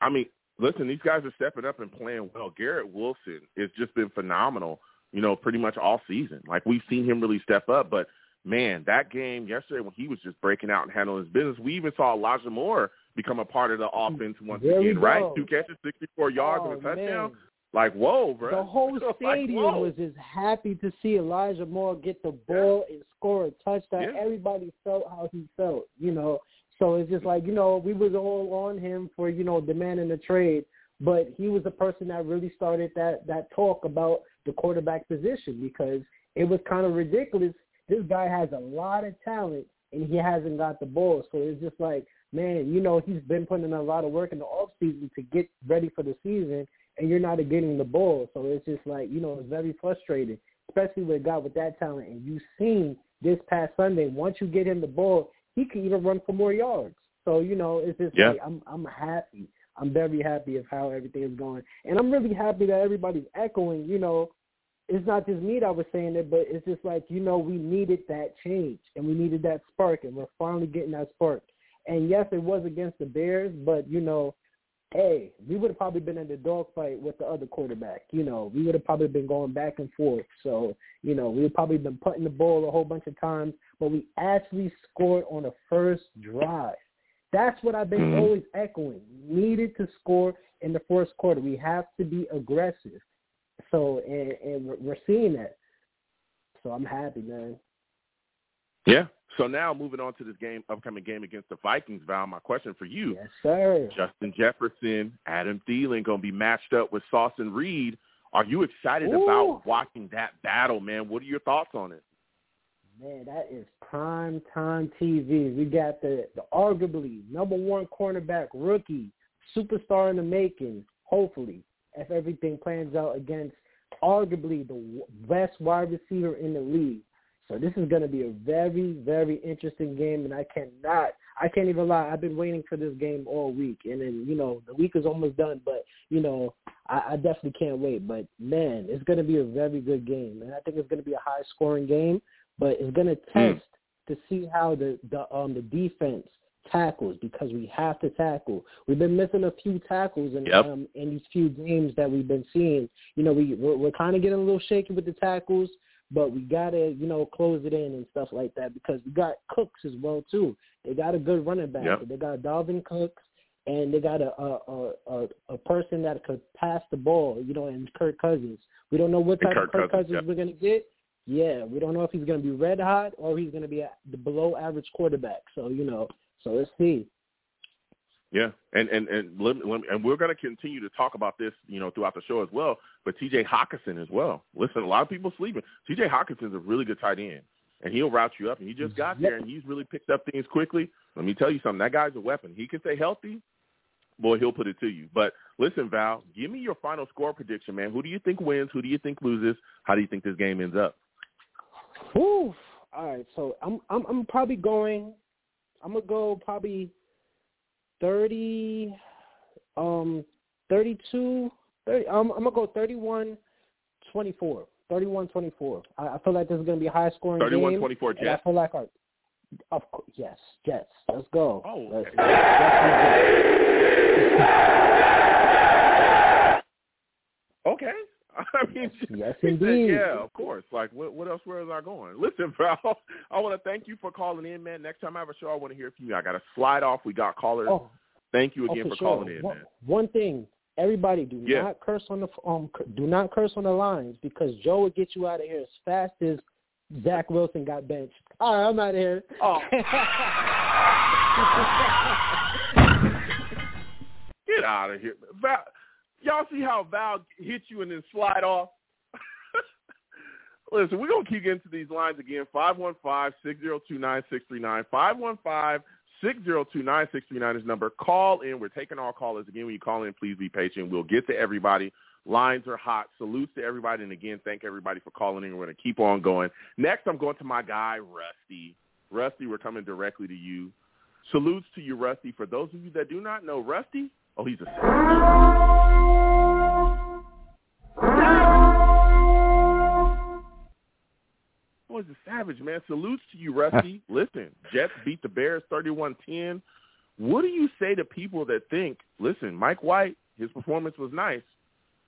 I mean, listen, these guys are stepping up and playing well. Garrett Wilson has just been phenomenal, you know, pretty much all season. Like we've seen him really step up, but man, that game yesterday when he was just breaking out and handling his business, we even saw Elijah Moore become a part of the offense once There again, right? Two catches, 64 yards oh, and a oh, touchdown. Man. Like, whoa, bro. The whole stadium whoa. was just happy to see Elijah Moore get the ball and score a touchdown. Yeah. Everybody felt how he felt, you know. So it's just like, you know, we was all on him for, you know, demanding a trade, but he was the person that really started that that talk about the quarterback position because it was kind of ridiculous. This guy has a lot of talent and he hasn't got the ball. So it's just like, man, you know, he's been putting in a lot of work in the off season to get ready for the season and you're not getting the ball. So it's just like, you know, it's very frustrating, especially with a guy with that talent. And you've seen this past Sunday, once you get him the ball, he can even run for more yards. So, you know, it's just Yeah. like I'm I'm happy. I'm very happy of how everything is going. And I'm really happy that everybody's echoing, you know, it's not just me that was saying it, but it's just like, you know, we needed that change and we needed that spark and we're finally getting that spark. And yes, it was against the Bears, but you know, hey, we would have probably been in the dogfight with the other quarterback. You know, we would have probably been going back and forth. So, you know, we would probably been putting the ball a whole bunch of times, but we actually scored on the first drive. That's what I've been Mhm. always echoing. We needed to score in the first quarter. We have to be aggressive. So, and, and we're- seeing that. So I'm happy, man. Yeah. So now moving on to this game, upcoming game against the Vikings, Val, my question for you. Yes, sir. Justin Jefferson, Adam Thielen going to be matched up with Sauce and Reed. Are you excited Ooh. about watching that battle, man? What are your thoughts on it? Man, that is prime time TV. We got the, the arguably number one cornerback rookie, superstar in the making, hopefully, if everything plans out against arguably the best wide receiver in the league. So this is going to be a very, very interesting game, and I cannot, I can't even lie. I've been waiting for this game all week, and then you know the week is almost done, but you know I, I definitely can't wait. But man, it's going to be a very good game, and I think it's going to be a high scoring game but it's going to Hmm. test to see how the the um the defense tackles because we have to tackle. We've been missing a few tackles in Yep. um in these few games that we've been seeing. You know, we we're, we're kind of getting a little shaky with the tackles, but we gotta you know close it in and stuff like that because we got Cooks as well too. They got a good running back. Yep. They got Dalvin Cooks. And they got a a, a a a person that could pass the ball, you know, and Kirk Cousins. We don't know what type Kirk of Kirk Cousins, Cousins, yep. we're gonna get, yeah, we don't know if he's going to be red hot or he's going to be a, the below average quarterback. So you know, so let's see. Yeah, and and and let, let, and we're going to continue to talk about this, you know, throughout the show as well. But T.J. Hockenson as well. Listen, a lot of people sleeping. T.J. Hockenson's a really good tight end, and he'll route you up. And he just got there, and he's really picked up things quickly. Let me tell you something. That guy's a weapon. He can stay healthy. Boy, he'll put it to you. But listen, Val, give me your final score prediction, man. Who do you think wins? Who do you think loses? How do you think this game ends up? Whew. All right, so I'm I'm I'm probably going. I'm gonna go probably thirty, um, thirty-two. 30, I'm, I'm gonna go 31, 24. 31, 24. I, I feel like this is gonna be a high scoring game. 31-24 and I feel like our, of course, yes, Jets. Let's go. Oh, Let's, okay. Okay. I mean, Yes, he said, indeed. yeah, of course. Like, what, what else? Where is I going? Listen, Val, I want to thank you for calling in, man. Next time I have a show, I want to hear from you. I got to slide off. We got callers. Oh, thank you oh, again for for sure. calling in, one, man. one thing, everybody, do Yeah. not curse on the um, do not curse on the lines because Joe will get you out of here as fast as Zach Wilson got benched. All right, I'm out of here. Oh. Get out of here. Val, y'all see how Val hit you and then slide off? Listen, we're going to keep getting to these lines again. 515-602-9639. 515-602-9639 is number. Call in. We're taking all callers. Again, when you call in, please be patient. We'll get to everybody. Lines are hot. Salutes to everybody. And again, thank everybody for calling in. We're going to keep on going. Next, I'm going to my guy, Rusty. Rusty, we're coming directly to you. Salutes to you, Rusty. For those of you that do not know, Rusty, oh, he's a Oh, he's a savage, man. Salutes to you, Rusty. listen, Jets beat the Bears 31-10. What do you say to people that think, listen, Mike White, his performance was nice,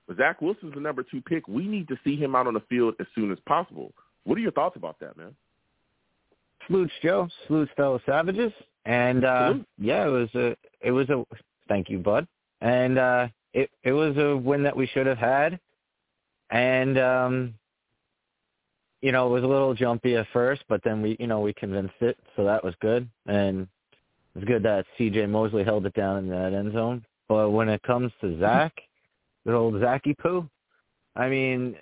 but Zach Wilson's the number two pick. We need to see him out on the field as soon as possible. What are your thoughts about that, man? Salutes, Joe. Salutes, fellow savages. And uh Salute. yeah, it was a it was a thank you, bud. And uh it it was a win that we should have had. And um you know, it was a little jumpy at first, but then we you know, we convinced it, so that was good. And it's good that CJ Mosley held it down in that end zone. But when it comes to Zach, good old Zachy Poo, I mean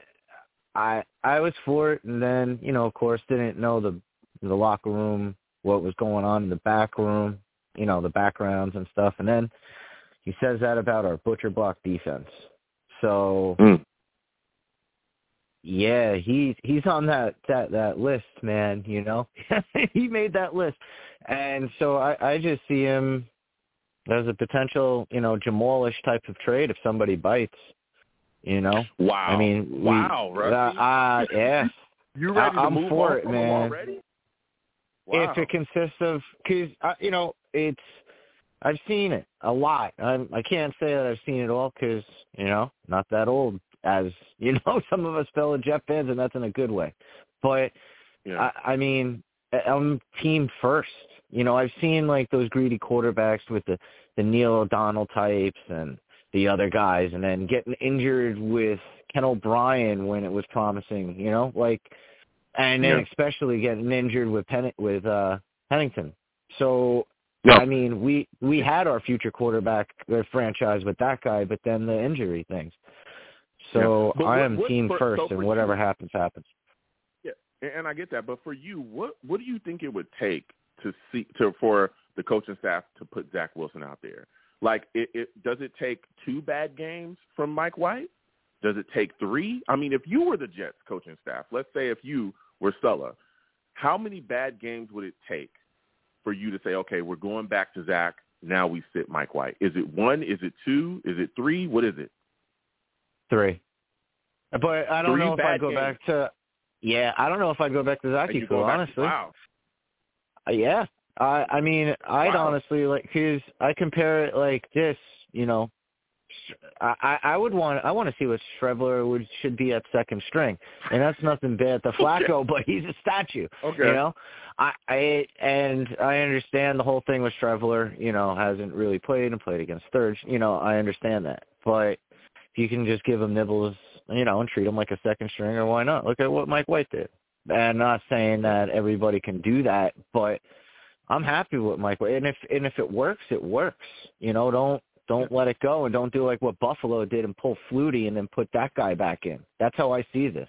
I I was for it and then, you know, of course didn't know the the locker room, what was going on in the back room, you know, the backgrounds and stuff. And then he says that about our butcher block defense. So Mm. yeah, he he's on that that that list, man, you know. he made that list. And so I I just see him as a potential, you know, Jamalish type of trade if somebody bites, you know. Wow. I mean, we, wow, Rusty. uh, uh, yeah. you ready to I'm move for it, man. already? Wow. If it consists of, because you know, it's I've seen it a lot. I'm, I can't say that I've seen it all because you know, not that old as you know some of us fellow Jet fans, and that's in a good way. But yeah. I, I mean, I'm team first. You know, I've seen like those greedy quarterbacks with the the Neil O'Donnell types and the other guys, and then getting injured with Ken O'Brien when it was promising. You know, like, and then Yeah. especially getting injured with Pen with uh Pennington. So Yeah. I mean, we we had our future quarterback uh, franchise with that guy, but then the injury things. So Yeah. I am what- team for- first, so and whatever you- happens, happens. Yeah, and I get that, but for you, what what do you think it would take to see to for the coaching staff to put Zach Wilson out there? Like, it, it does it take two bad games from Mike White? Does it take three? I mean, if you were the Jets coaching staff, let's say if you were Saleh, how many bad games would it take for you to say, okay, we're going back to Zach. Now we sit Mike White. Is it one? Is it two? Is it three? What is it? Three. But I don't Three know if I'd go games. back to. Yeah, I don't know if I'd go back to Are Zaki you Fu, going honestly. Wow. Uh, Yeah, I I mean I'd Wow. honestly like because I compare it like this, you know. I I I would want I want to see what Streveler would should be at second string, and that's nothing bad to Flacco, but he's a statue. Okay. You know, I I and I understand the whole thing with Streveler. You know, hasn't really played and played against third. You know, I understand that, but if you can just give him nibbles, you know, and treat him like a second stringer, why not? Look at what Mike White did. And not saying that everybody can do that, but I'm happy with Mike White. And if and if it works, it works. You know, don't don't let it go and don't do like what Buffalo did and pull Flutie and then put that guy back in. That's how I see this.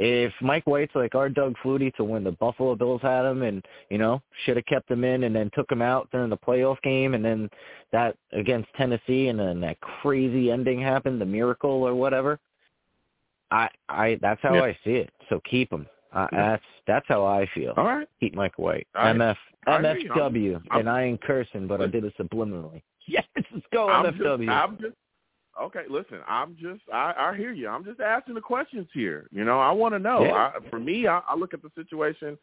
If Mike White's like our Doug Flutie to when the Buffalo Bills had him and, you know, should have kept him in and then took him out during the playoff game and then that against Tennessee and then that crazy ending happened, the miracle or whatever. I I that's how Yeah. I see it. So keep him. Uh, That's that's how I feel. All right. Keep Mike White. I- MF I. MFW. I'm- and I ain't cursing, but I did it subliminally. Yes, let's go I'm MFW. just, I'm just okay. Listen, I'm just I, I hear you. I'm just asking the questions here. You know, I want to know. Yeah. I, for me, I, I look at the situation,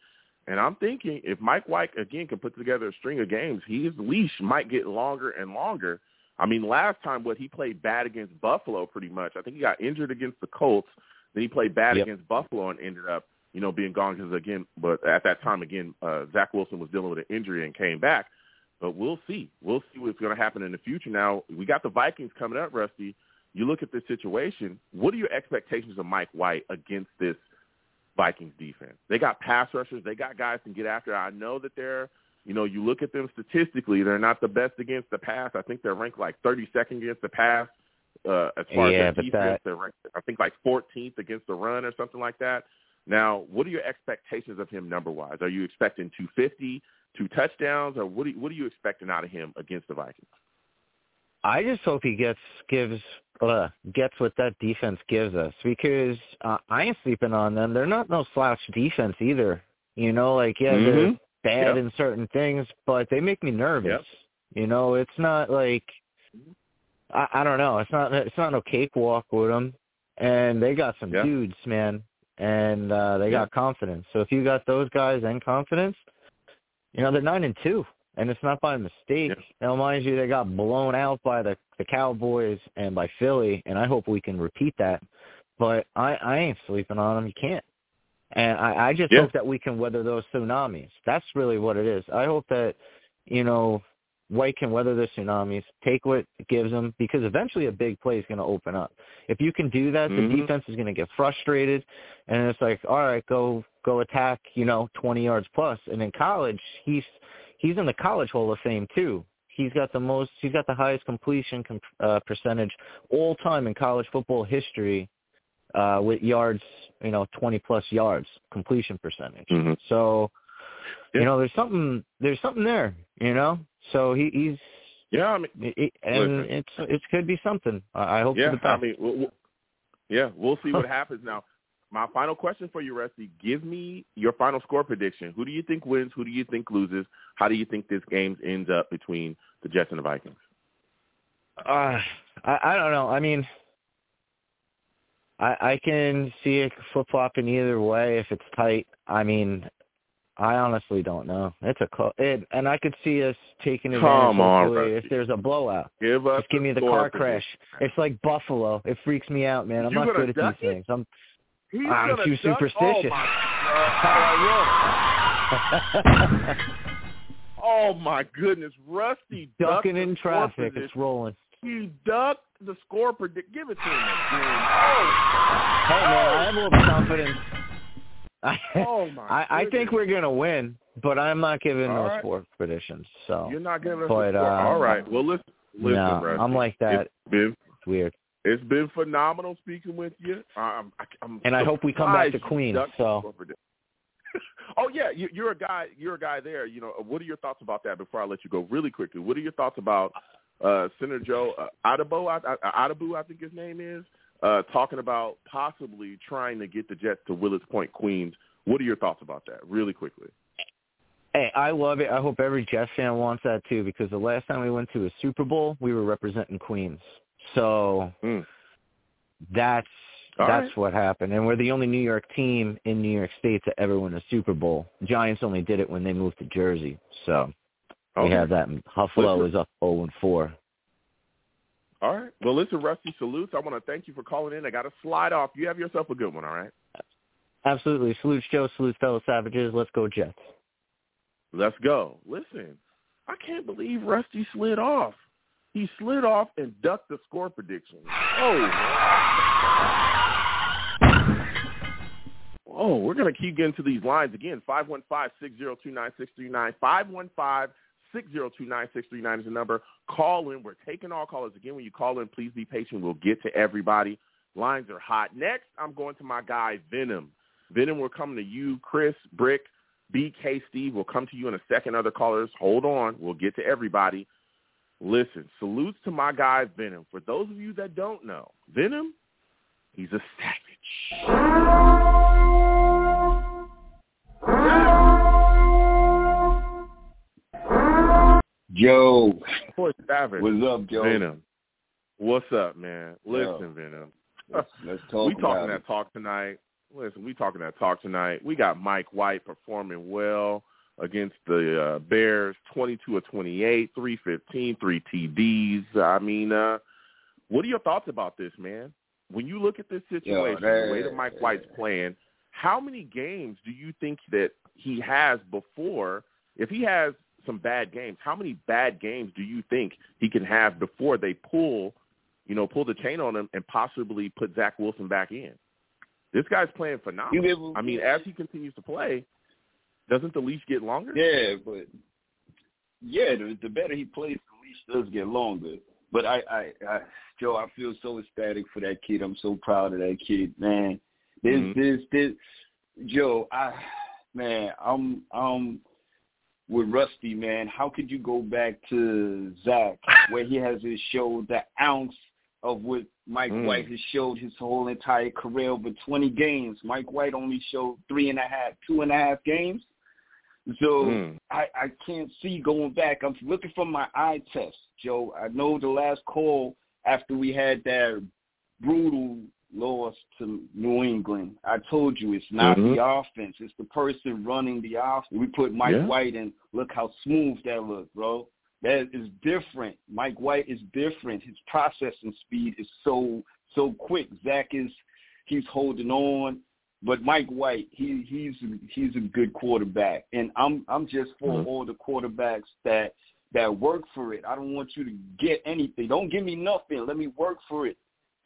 and I'm thinking if Mike White again can put together a string of games, his leash might get longer and longer. I mean, last time what he played bad against Buffalo, pretty much. I think he got injured against the Colts. Then he played bad Yep. against Buffalo and ended up, you know, being gone because again, but at that time again, uh, Zach Wilson was dealing with an injury and came back. But we'll see. We'll see what's going to happen in the future. Now we got the Vikings coming up, Rusty. You look at this situation. What are your expectations of Mike White against this Vikings defense. They got pass rushers. They got guys can get after. I know that they're, you know, you look at them statistically, they're not the best against the pass. I think they're ranked like 32nd against the pass uh, as far yeah, as their defense. That... They're ranked, I think like 14th against the run or something like that. Now, what are your expectations of him number wise? Are you expecting 250, two touchdowns, or what? Are, what are you expecting out of him against the Vikings? I just hope he gets gives uh, gets what that defense gives us because uh, I ain't sleeping on them. They're not no slouch defense either. You know, like yeah, mm-hmm. they're bad yep. in certain things, but they make me nervous. Yep. You know, it's not like I, I don't know. It's not it's not no cakewalk with them, and they got some yep. dudes, man, and uh they got confidence. So if you got those guys and confidence, you know they're nine and two and it's not by mistake. Yeah. Now, mind you, they got blown out by the the Cowboys and by Philly, and I hope we can repeat that. But I I ain't sleeping on them. You can't. And I, I just hope that we can weather those tsunamis. That's really what it is. I hope that, you know, White can weather the tsunamis, take what it gives them, because eventually a big play is going to open up. If you can do that, mm-hmm. the defense is going to get frustrated, and it's like, all right, go go attack, you know, 20 yards plus. And in college, he's he's in the college Hall of Fame too. He's got the most. He's got the highest completion com- uh, percentage all time in college football history, uh, with yards. You know, 20 plus yards completion percentage. Mm-hmm. So, yeah. you know, there's something. There's something there. You know, so he, he's. Yeah, I mean, it, and listen. it's it could be something. I, I hope yeah, for the best. I mean, we'll, we'll, yeah, we'll see what happens now. My final question for you, Rusty. Give me your final score prediction. Who do you think wins? Who do you think loses? How do you think this game ends up between the Jets and the Vikings? Uh, I, I don't know. I mean, I, I can see it flip flopping either way if it's tight. I mean, I honestly don't know. It's a close, it, and I could see us taking advantage Come on, Rusty. if there's a blowout. Give us Just give me the car crash. It's like Buffalo. It freaks me out, man. I'm You not good at these it? things. I'm He's I'm too duck- oh, superstitious. Oh my, that's how I roll. Oh my goodness, Rusty ducking in traffic. It's rolling. He ducked the score predict. Give it to him again. Oh, Hey man, I have a little confidence. I, oh my! I, I think we're gonna win, but I'm not giving All no right. sport predictions. So You're not giving us But, a score. uh, All right. Well, listen, listen, no, Rusty. I'm like that. It's been It's weird. it's been phenomenal speaking with you. I'm, I'm And I hope we come back to Queens, so- oh yeah, you, you're a guy. You're a guy there. You know, what are your thoughts about that? Before I let you go, really quickly, what are your thoughts about uh, Senator Joe uh, Addabbo? I, I, Addabbo, I think his name is, uh, talking about possibly trying to get the Jets to Willets Point, Queens. What are your thoughts about that? Really quickly. Hey, I love it. I hope every Jets fan wants that too, because the last time we went to a Super Bowl, we were representing Queens. So Mm. that's All that's right. what happened, and we're the only New York team in New York State to ever win a Super Bowl. Giants only did it when they moved to Jersey, so we have that. Buffalo Listen. is up 0 and 4. All right. Well, listen, Rusty, salutes. I want to thank you for calling in. I got to slide off. You have yourself a good one. All right. Absolutely. Salute Joe. Salute fellow savages. Let's go Jets. Let's go. Listen, I can't believe Rusty slid off. He slid off and ducked the score prediction. Oh. Oh, we're going to keep getting to these lines again. 515-602-9639. 515-602-9639 is the number. Call in. We're taking all callers. Again, when you call in, please be patient. We'll get to everybody. Lines are hot. Next, I'm going to my guy, Venom. Venom, we're coming to you, Chris, Brick, BK, Steve. We'll come to you in a second. Other callers, hold on. We'll get to everybody. Listen, salutes to my guy, Venom. For those of you that don't know, Venom, he's a savage. Joe, Poor savage. what's up, Joe? Venom. What's up, man? Listen, Venom. Let's, let's talk we talking it. that talk tonight. Listen, we talking that talk tonight. We got Mike White performing well against the uh, Bears, 22 of 28, 315, three TDs. I mean, uh, what are your thoughts about this, man? When you look at this situation, the way that Mike White's playing, how many games do you think that he has before? If he has some bad games, how many bad games do you think he can have before they pull, you know, pull the chain on him and possibly put Zach Wilson back in? This guy's playing phenomenal. I mean, as he continues to play, doesn't the leash get longer? Yeah, but yeah, the, the better he plays, the leash does get longer. But I, I, I, Joe, I feel so ecstatic for that kid. I'm so proud of that kid, man. This, Mhm. this, this, Joe, I, man, I'm, I'm with Rusty, man. How could you go back to Zach, where he has his show the ounce of what Mike Mm. White has showed his whole entire career over 20 games? Mike White only showed three and a half, two and a half games. So Mm. I, I can't see going back. I'm looking for my eye test, Joe. I know the last call after we had that brutal loss to New England. I told you it's not Mhm. the offense. It's the person running the offense. We put Mike Yeah. White in. Look how smooth that looked, bro. That is different. Mike White is different. His processing speed is so so quick. Zach is he's holding on. But Mike White, he he's he's a good quarterback, and I'm I'm just for Mhm. all the quarterbacks that that work for it. I don't want you to get anything. Don't give me nothing. Let me work for it.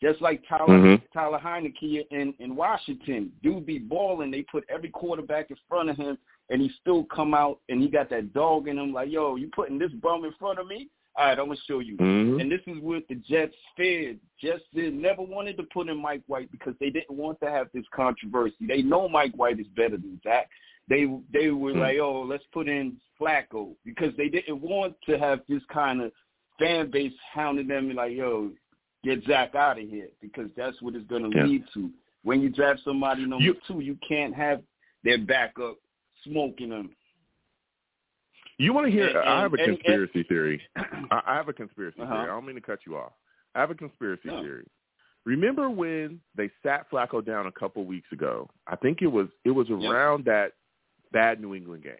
Just like Tyler Mhm. Tyler Heinicke in in Washington, dude be balling. They put every quarterback in front of him, and he still come out and he got that dog in him. Like, yo, you putting this bum in front of me? All right, I'm gonna show you. Mhm. And this is what the Jets feared. Jets did never wanted to put in Mike White because they didn't want to have this controversy. They know Mike White is better than Zach. They they were Hmm. like, oh, let's put in Flacco because they didn't want to have this kind of fan base hounding them like, yo, get Zach out of here because that's what it's going to Yeah. lead to. When you draft somebody number You- two, you can't have their backup smoking them. You want to hear? And- I have a and- and- conspiracy theory. I have a conspiracy Uh-huh. theory. I don't mean to cut you off. I have a conspiracy No. theory. Remember when they sat Flacco down a couple weeks ago? I think it was it was Yep. around that bad New England game.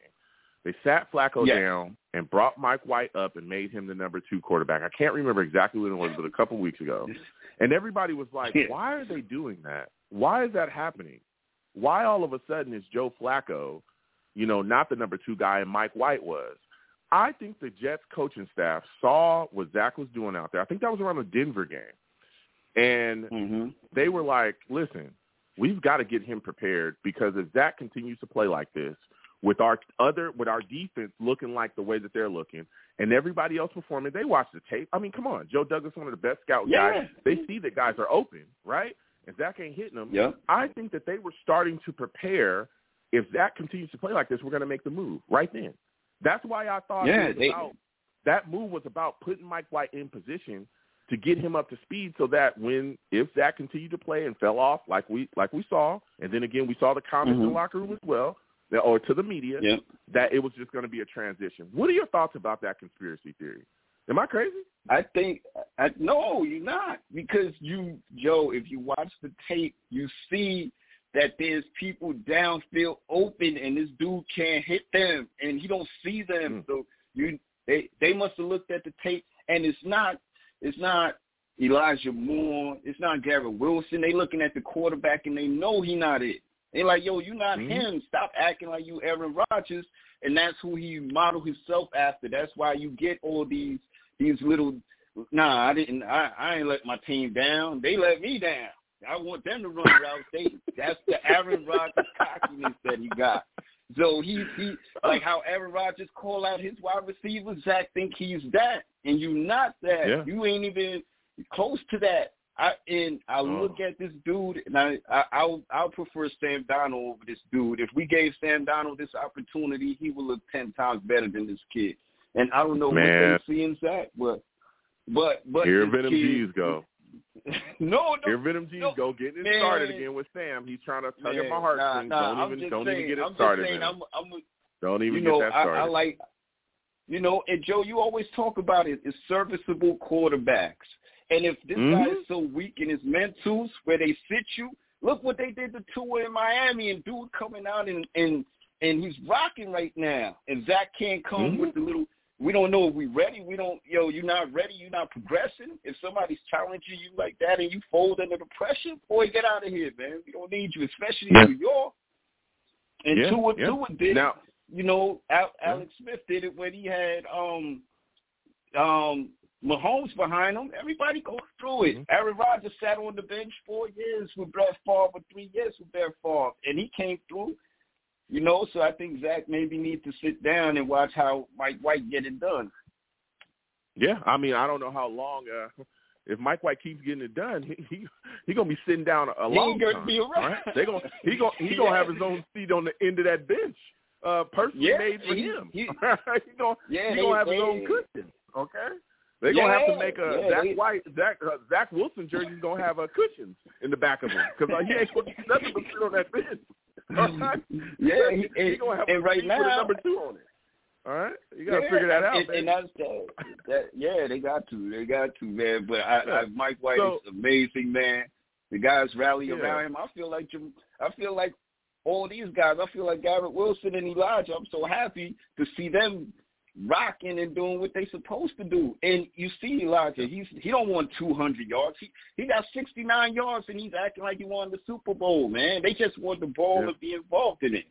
They sat Flacco Yes. down and brought Mike White up and made him the number two quarterback. I can't remember exactly when it was, but a couple weeks ago. And everybody was like. "Why are they doing that? Why is that happening? Why all of a sudden is Joe Flacco, you know, not the number two guy and Mike White was?" I think the Jets coaching staff saw what Zach was doing out there. I think that was around the Denver game, and Mm-hmm. they were like, "Listen, we've got to get him prepared because if Zach continues to play like this, with our other with our defense looking like the way that they're looking, and everybody else performing, they watch the tape. I mean, come on, Joe Douglas, one of the best scout Yeah. guys. They see that guys are open, right? And Zach ain't hitting them. Yep. I think that they were starting to prepare. If Zach continues to play like this, we're going to make the move right then. That's why I thought Yeah, they- about, that move was about putting Mike White in position to get him up to speed, so that when if Zach continued to play and fell off like we like we saw, and then again we saw the comments in Mhm. the locker room as well, or to the media, Yep. that it was just going to be a transition. What are your thoughts about that conspiracy theory? Am I crazy? I think I, no, you're not because you, Joe. If you watch the tape, you see that there's people down downfield open, and this dude can't hit them, and he don't see them. Mm. So you, they, they must have looked at the tape, and it's not, it's not Elijah Moore, it's not Garrett Wilson. They looking at the quarterback, and they know he not it. They like, yo, you not Mhm. him. Stop acting like you Aaron Rodgers, and that's who he modeled himself after. That's why you get all these these little nah, I didn't I, I ain't let my team down. They let me down. I want them to run routes. They that's the Aaron Rodgers cockiness that he got. So he he like how Aaron Rodgers call out his wide receivers, Zach think he's that. And you not that. Yeah. You ain't even close to that. I and I Oh. look at this dude and I, I I'll I'll prefer Sam Darnold over this dude. If we gave Sam Darnold this opportunity, he would look ten times better than this kid. And I don't know Man. what they see in Zach, but but but Here Venom kid- G's go. no, no, Here Venom G's no, go. Getting it man. started again with Sam. He's trying to tug at my heartstrings. Nah, nah, don't even don't saying, even get it I'm started. Saying. I'm, I'm, don't even you know, get that started. I. I like, you know, and Joe, you always talk about it. It's serviceable quarterbacks, and if this guy Mhm. is so weak in his mentals, where they sit you, look what they did to Tua in Miami, and dude coming out and and and he's rocking right now, and Zach can't come Mhm. with the little. We don't know if we ready. We don't, yo, you're not ready. You're not progressing. If somebody's challenging you like that and you fold under the pressure, boy, get out of here, man. We don't need you, especially Yeah. in New York. And Yeah, Tua, yeah. Tua did now, you know, Al- Alex Smith did it when he had um um Mahomes behind him. Everybody goes through it. Mhm. Aaron Rodgers sat on the bench four years with Brett Favre, for three years with Brett Favre, and he came through. You know, so I think Zach maybe needs to sit down and watch how Mike White get it done. Yeah, I mean, I don't know how long. Uh, if Mike White keeps getting it done, he he, he gonna be sitting down a He long gonna time. be around. Right? They gonna he gonna he gonna have his own seat on the end of that bench, uh, personally Yeah, made for he- him. he- he gonna Yeah, he gonna have his own cushion. Okay. They're gonna have to make a yeah, Zach they- White, Zach uh, Zach Wilson jersey's gonna have a cushions in the back of him because uh, he ain't gonna do nothing but sit on that bench. All right? Yeah, he, he- he gonna have and a right seat with a now- number two on it. All right, you gotta Yeah, figure that out, and, man. and that's that, that. Yeah, they got to. They got to, man. But I, Yeah. I Mike White So- is amazing, man. The guys rally Yeah. around him. I feel like I feel like all these guys. I feel like Garrett Wilson and Elijah. I'm so happy to see them rocking and doing what they supposed to do. And you see Elijah, he's he don't want 200 yards. He he got 69 yards and he's acting like he won the Super Bowl, man. They just want the ball Yeah. to be involved in it.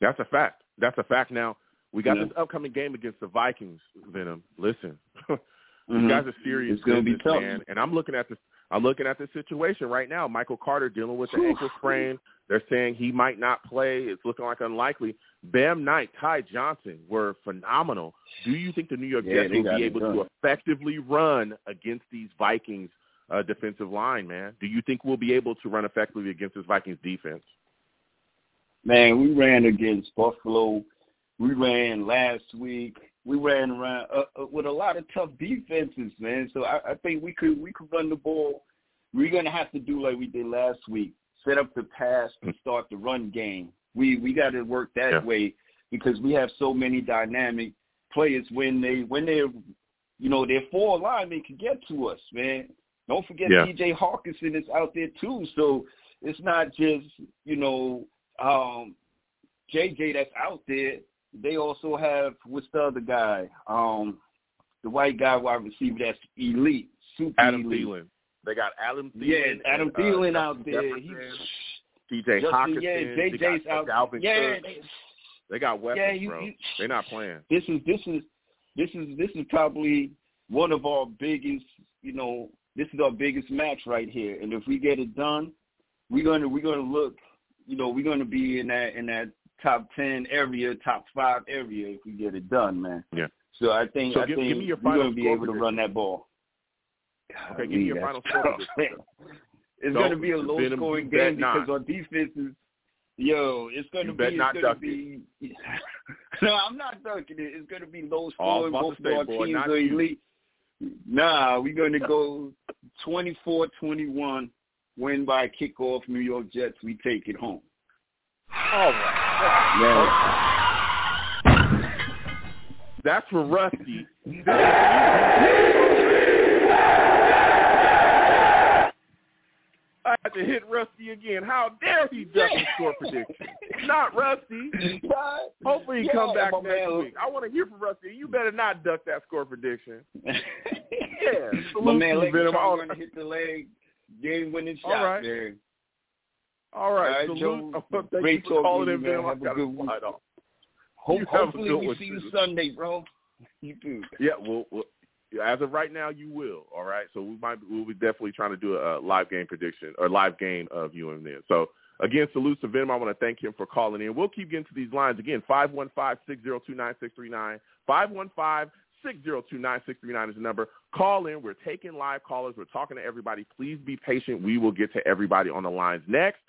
That's a fact. That's a fact. Now we got Yeah. this upcoming game against the Vikings. Venom, listen, these Mhm. guys are serious It's gonna be business, tough. man. And I'm looking at this. I'm looking at this situation right now. Michael Carter dealing with an ankle sprain. They're saying he might not play. It's looking like unlikely. Bam Knight, Ty Johnson were phenomenal. Do you think the New York Yeah, Jets will be able done. to effectively run against these Vikings uh, defensive line, man? Do you think we'll be able to run effectively against this Vikings defense? Man, we ran against Buffalo. We ran last week. We ran around uh, uh, with a lot of tough defenses, man. So I, I think we could we could run the ball. We're gonna have to do like we did last week: set up the pass and start the run game. We we got to work that Yeah. way because we have so many dynamic players when they when they're you know their four linemen can get to us, man. Don't forget Yeah. T.J. Hockenson is out there too. So it's not just you know um JJ that's out there. They also have what's the other guy? Um the white guy wide receiver that's elite, super Adam elite. Thielen. They got Adam Thielen. Yeah, Adam and, uh, Thielen Justin out there. Jefferson, He's DJ Hockenson. yeah, they got out. Dalvin yeah, Cook. they, They got weapons, yeah, you, bro. you, They're not playing. this is this is this is this is probably one of our biggest you know this is our biggest match right here and if we get it done we're gonna we're gonna look you know we're gonna be in that in that top ten area top five area if we get it done man Yeah. so i think So i give- think give me your we're gonna be able to run that ball Okay, give me your final score tough, prediction. man. it's Don't- gonna be a low scoring game not. because our defense is Yo, it's gonna be. It's gonna duck be. no, I'm not ducking it. It's gonna be low Oh, scoring. Both of our boy, teams are you. elite. Nah, we're gonna go 24-21, win by kickoff. New York Jets. We take it home. Oh, All right. Yeah. That's for Rusty. I had to hit Rusty again. How dare he duck the score prediction? Not Rusty. Hopefully he Yeah, come back next man. week. I want to hear from Rusty. You better not duck that score prediction. Yeah, My man, to let Venom. All to hit the leg. Game winning All shot right. there. All right, All right, salute. Joe. Thank Great you for calling in, man. Have a good week. Hope, hopefully we see you. Sunday, bro. You too. Yeah, well, well, as of right now, you will. All right, so we might we'll be definitely trying to do a, live game prediction or live game of you and then. So again, salute to Venom. I want to thank him for calling in. We'll keep getting to these lines again. Five one five six zero two nine six three nine. Five one five six zero two nine six three nine is the number. Call in. We're taking live callers. We're talking to everybody. Please be patient. We will get to everybody on the lines next.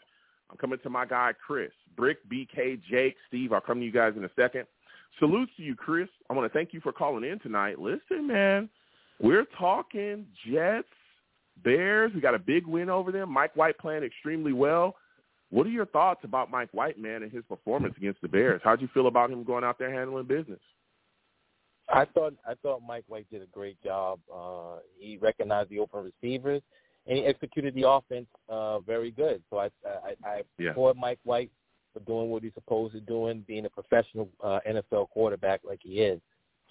I'm coming to my guy Chris, Brick, BK, Jake, Steve. I'll come to you guys in a second. Salute to you, Chris. I want to thank you for calling in tonight. Listen, man, we're talking Jets, Bears. We got a big win over them. Mike White playing extremely well. What are your thoughts about Mike White, man, and his performance against the Bears? How'd you feel about him going out there handling business? I thought I thought Mike White did a great job. Uh, he recognized the open receivers and he executed the offense uh, very good. So I I, I Yeah. applaud Mike White for doing what he's supposed to doing, being a professional uh, NFL quarterback like he is.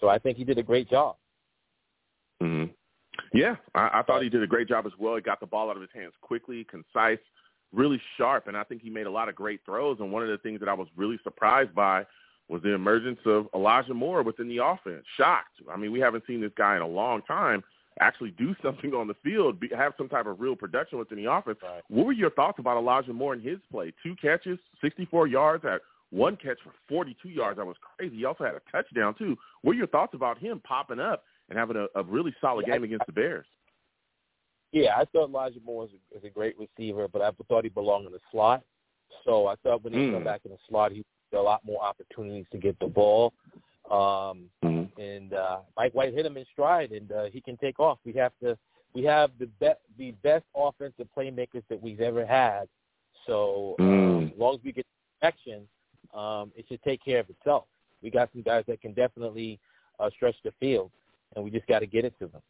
So I think he did a great job. hmm Yeah, I, I thought he did a great job as well. He got the ball out of his hands quickly, concise, really sharp, and I think he made a lot of great throws. And one of the things that I was really surprised by was the emergence of Elijah Moore within the offense. Shocked. I mean, we haven't seen this guy in a long time actually do something on the field, be, have some type of real production within the offense. Right. What were your thoughts about Elijah Moore and his play? Two catches, 64 yards, at one catch for 42 yards. That was crazy. He also had a touchdown too. What are your thoughts about him popping up and having a, a really solid Yeah, game I- against the Bears? Yeah, I thought Elijah Moore is a, is a great receiver, but I thought he belonged in the slot. So I thought when he Mm. come back in the slot, he had a lot more opportunities to get the ball. Um, Mm-hmm. And uh, Mike White hit him in stride, and uh, he can take off. We have to, we have the be- the best offensive playmakers that we've ever had. So um, as long as we get action, um, it should take care of itself. We got some guys that can definitely uh, stretch the field, and we just got to get it to them.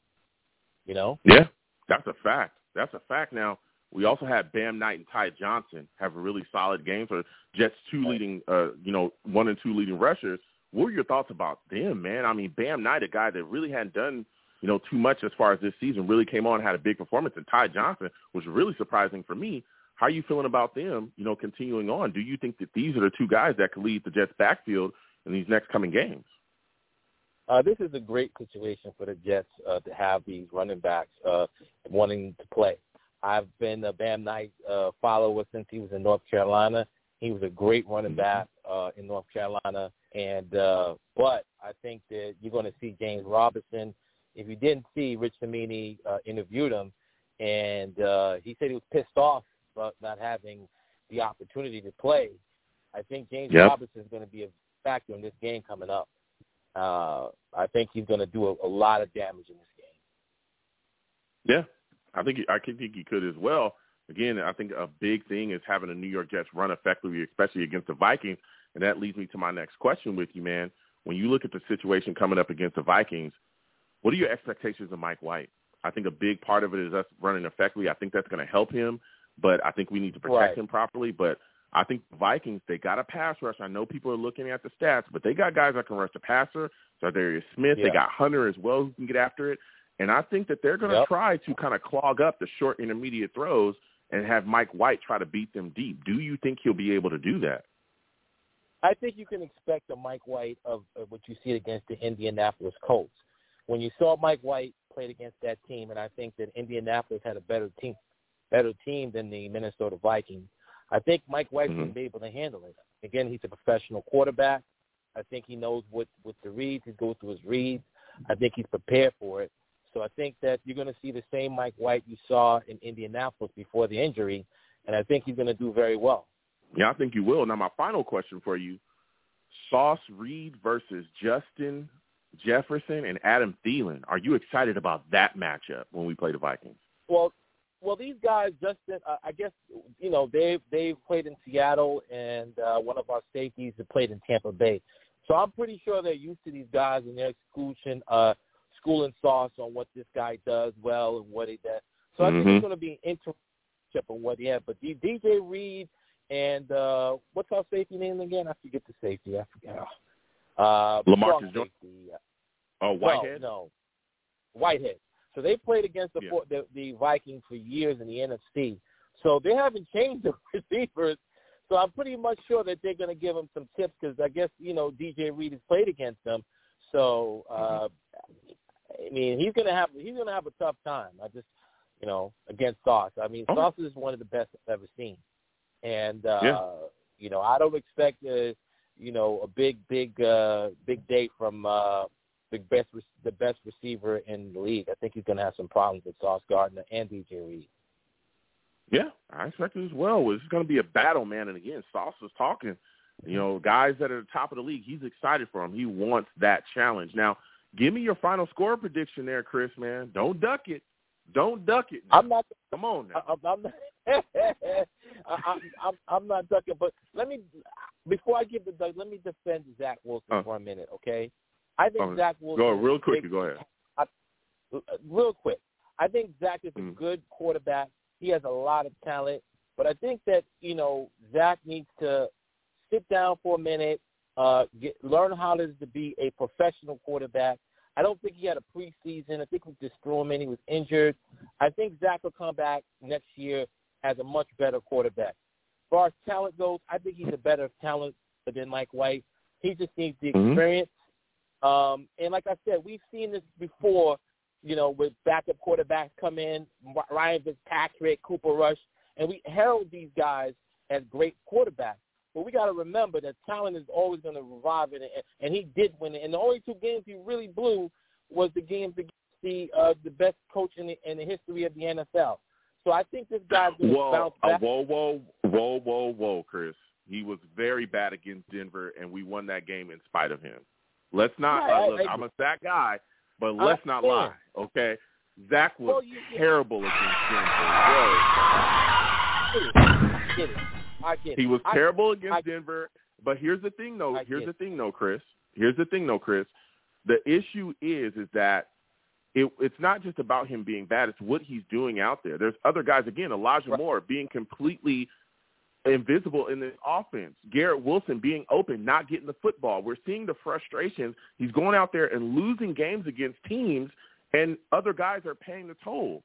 You know. Yeah, that's a fact. That's a fact. Now we also had Bam Knight and Ty Johnson have a really solid game for Jets two leading, uh, you know, one and two leading rushers. What were your thoughts about them, man? I mean, Bam Knight, a guy that really hadn't done, you know, too much as far as this season, really came on, had a big performance, and Ty Johnson was really surprising for me. How are you feeling about them, you know, continuing on? Do you think that these are the two guys that could lead the Jets backfield in these next coming games? Uh, this is a great situation for the Jets uh, to have these running backs uh, wanting to play. I've been a Bam Knight uh, follower since he was in North Carolina. He was a great running back uh, in North Carolina, and uh, but I think that you're going to see James Robinson. If you didn't see, Rich Cimini uh, interviewed him, and uh, he said he was pissed off about not having the opportunity to play. I think James Yep. Robinson is going to be a factor in this game coming up. Uh, I think he's going to do a, a lot of damage in this game. Yeah, I think I can think he could as well. Again, I think a big thing is having the New York Jets run effectively, especially against the Vikings, and that leads me to my next question with you, man. When you look at the situation coming up against the Vikings, what are your expectations of Mike White? I think a big part of it is us running effectively. I think that's going to help him, but I think we need to protect Right. him properly. But I think Vikings, they got a pass rush. I know people are looking at the stats, but they got guys that can rush the passer. Za'Darius Smith, they got Hunter as well who can get after it. And I think that they're going to Yep. try to kind of clog up the short intermediate throws and have Mike White try to beat them deep. Do you think he'll be able to do that? I think you can expect a Mike White of, of what you see against the Indianapolis Colts. When you saw Mike White played against that team, and I think that Indianapolis had a better team, better team than the Minnesota Vikings. I think Mike White's going Mhm. to be able to handle it. Again, he's a professional quarterback. I think he knows what what the reads. He goes through his reads. I think he's prepared for it. So I think that you're going to see the same Mike White you saw in Indianapolis before the injury, and I think he's going to do very well. Yeah, I think you will. Now, my final question for you: Sauce Reed versus Justin Jefferson and Adam Thielen. Are you excited about that matchup when we play the Vikings? Well, well, these guys, Justin, uh, I guess you know they've they've played in Seattle, and uh, one of our safeties that played in Tampa Bay. So I'm pretty sure they're used to these guys and their exclusion, uh, schooling sauce on what this guy does well and what he does. So I think Mhm. it's going to be an internship on what he had. But D- DJ Reed and uh, what's our safety name again? I forget the safety. I forget. Uh, Lamarcus safety. Oh, Whitehead. No, no. Whitehead. So they played against the, Yeah. four, the the Vikings for years in the NFC. So they haven't changed the receivers. So I'm pretty much sure that they're going to give him some tips because I guess you know DJ Reed has played against them. So uh, I mean he's going to have he's going to have a tough time. I just you know against Sauce. I mean Oh. Sauce is one of the best I've ever seen, and uh, Yeah. you know I don't expect a you know a big big uh, big day from. Uh, the best re- the best receiver in the league. I think he's going to have some problems with Sauce Gardner and DJ Reed. Yeah, I expect it as well. It's going to be a battle, man. And again, Sauce was talking. You know, guys that are at the top of the league, he's excited for him. He wants that challenge. Now, give me your final score prediction there, Chris. Man, don't duck it. Don't duck it. I'm not. Come on now. I, I'm, I'm not. I, I'm, I'm, not ducking. But let me before I give the duck, let me defend Zach Wilson Uh. for a minute, okay? I think Oh, Zach Wilson. Go real quick. big- Go ahead. uh, real quick. I think Zach is a Mm. good quarterback. He has a lot of talent, but I think that you know Zach needs to sit down for a minute, uh, get learn how it is to be a professional quarterback. I don't think he had a preseason. I think we just threw him in. He was injured. I think Zach will come back next year as a much better quarterback. As far as talent goes, I think he's a better talent than Mike White. He just needs the Mhm. experience. Um, and like I said, we've seen this before. You know, with backup quarterbacks come in, Ryan Fitzpatrick, Cooper Rush, and we herald these guys as great quarterbacks. But we got to remember that talent is always going to revive it, and, and he did win it. And the only two games he really blew was the games against the uh, the best coach in the, in the history of the NFL. So I think this guy's going to Whoa, bounce uh, back. whoa, whoa, whoa, whoa, whoa, Chris. He was very bad against Denver, and we won that game in spite of him. Let's not Yeah, uh, I- look. I- I'm a sad guy, but let's not lie. Okay, Zach was Well, you- terrible against Denver. I get it. I get it. He was I- terrible against I- Denver. But here's the thing, though. I Here's the thing, though, Chris. Here's the thing, though, Chris. The issue is, is that it, it's not just about him being bad. It's what he's doing out there. There's other guys. Again, Elijah Right. Moore being completely invisible in this offense. Garrett Wilson being open, not getting the football. We're seeing the frustrations. He's going out there and losing games against teams, and other guys are paying the toll.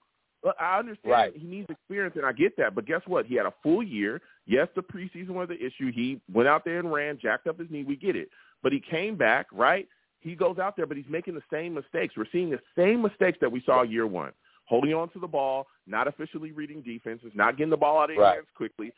I understand Right. he needs experience, and I get that. But guess what? He had a full year. Yes, the preseason was the issue. He went out there and ran, jacked up his knee. We get it. But he came back, right? He goes out there, but he's making the same mistakes. We're seeing the same mistakes that we saw year one. Holding on to the ball, not officially reading defenses, not getting the ball out of Right. hands quickly,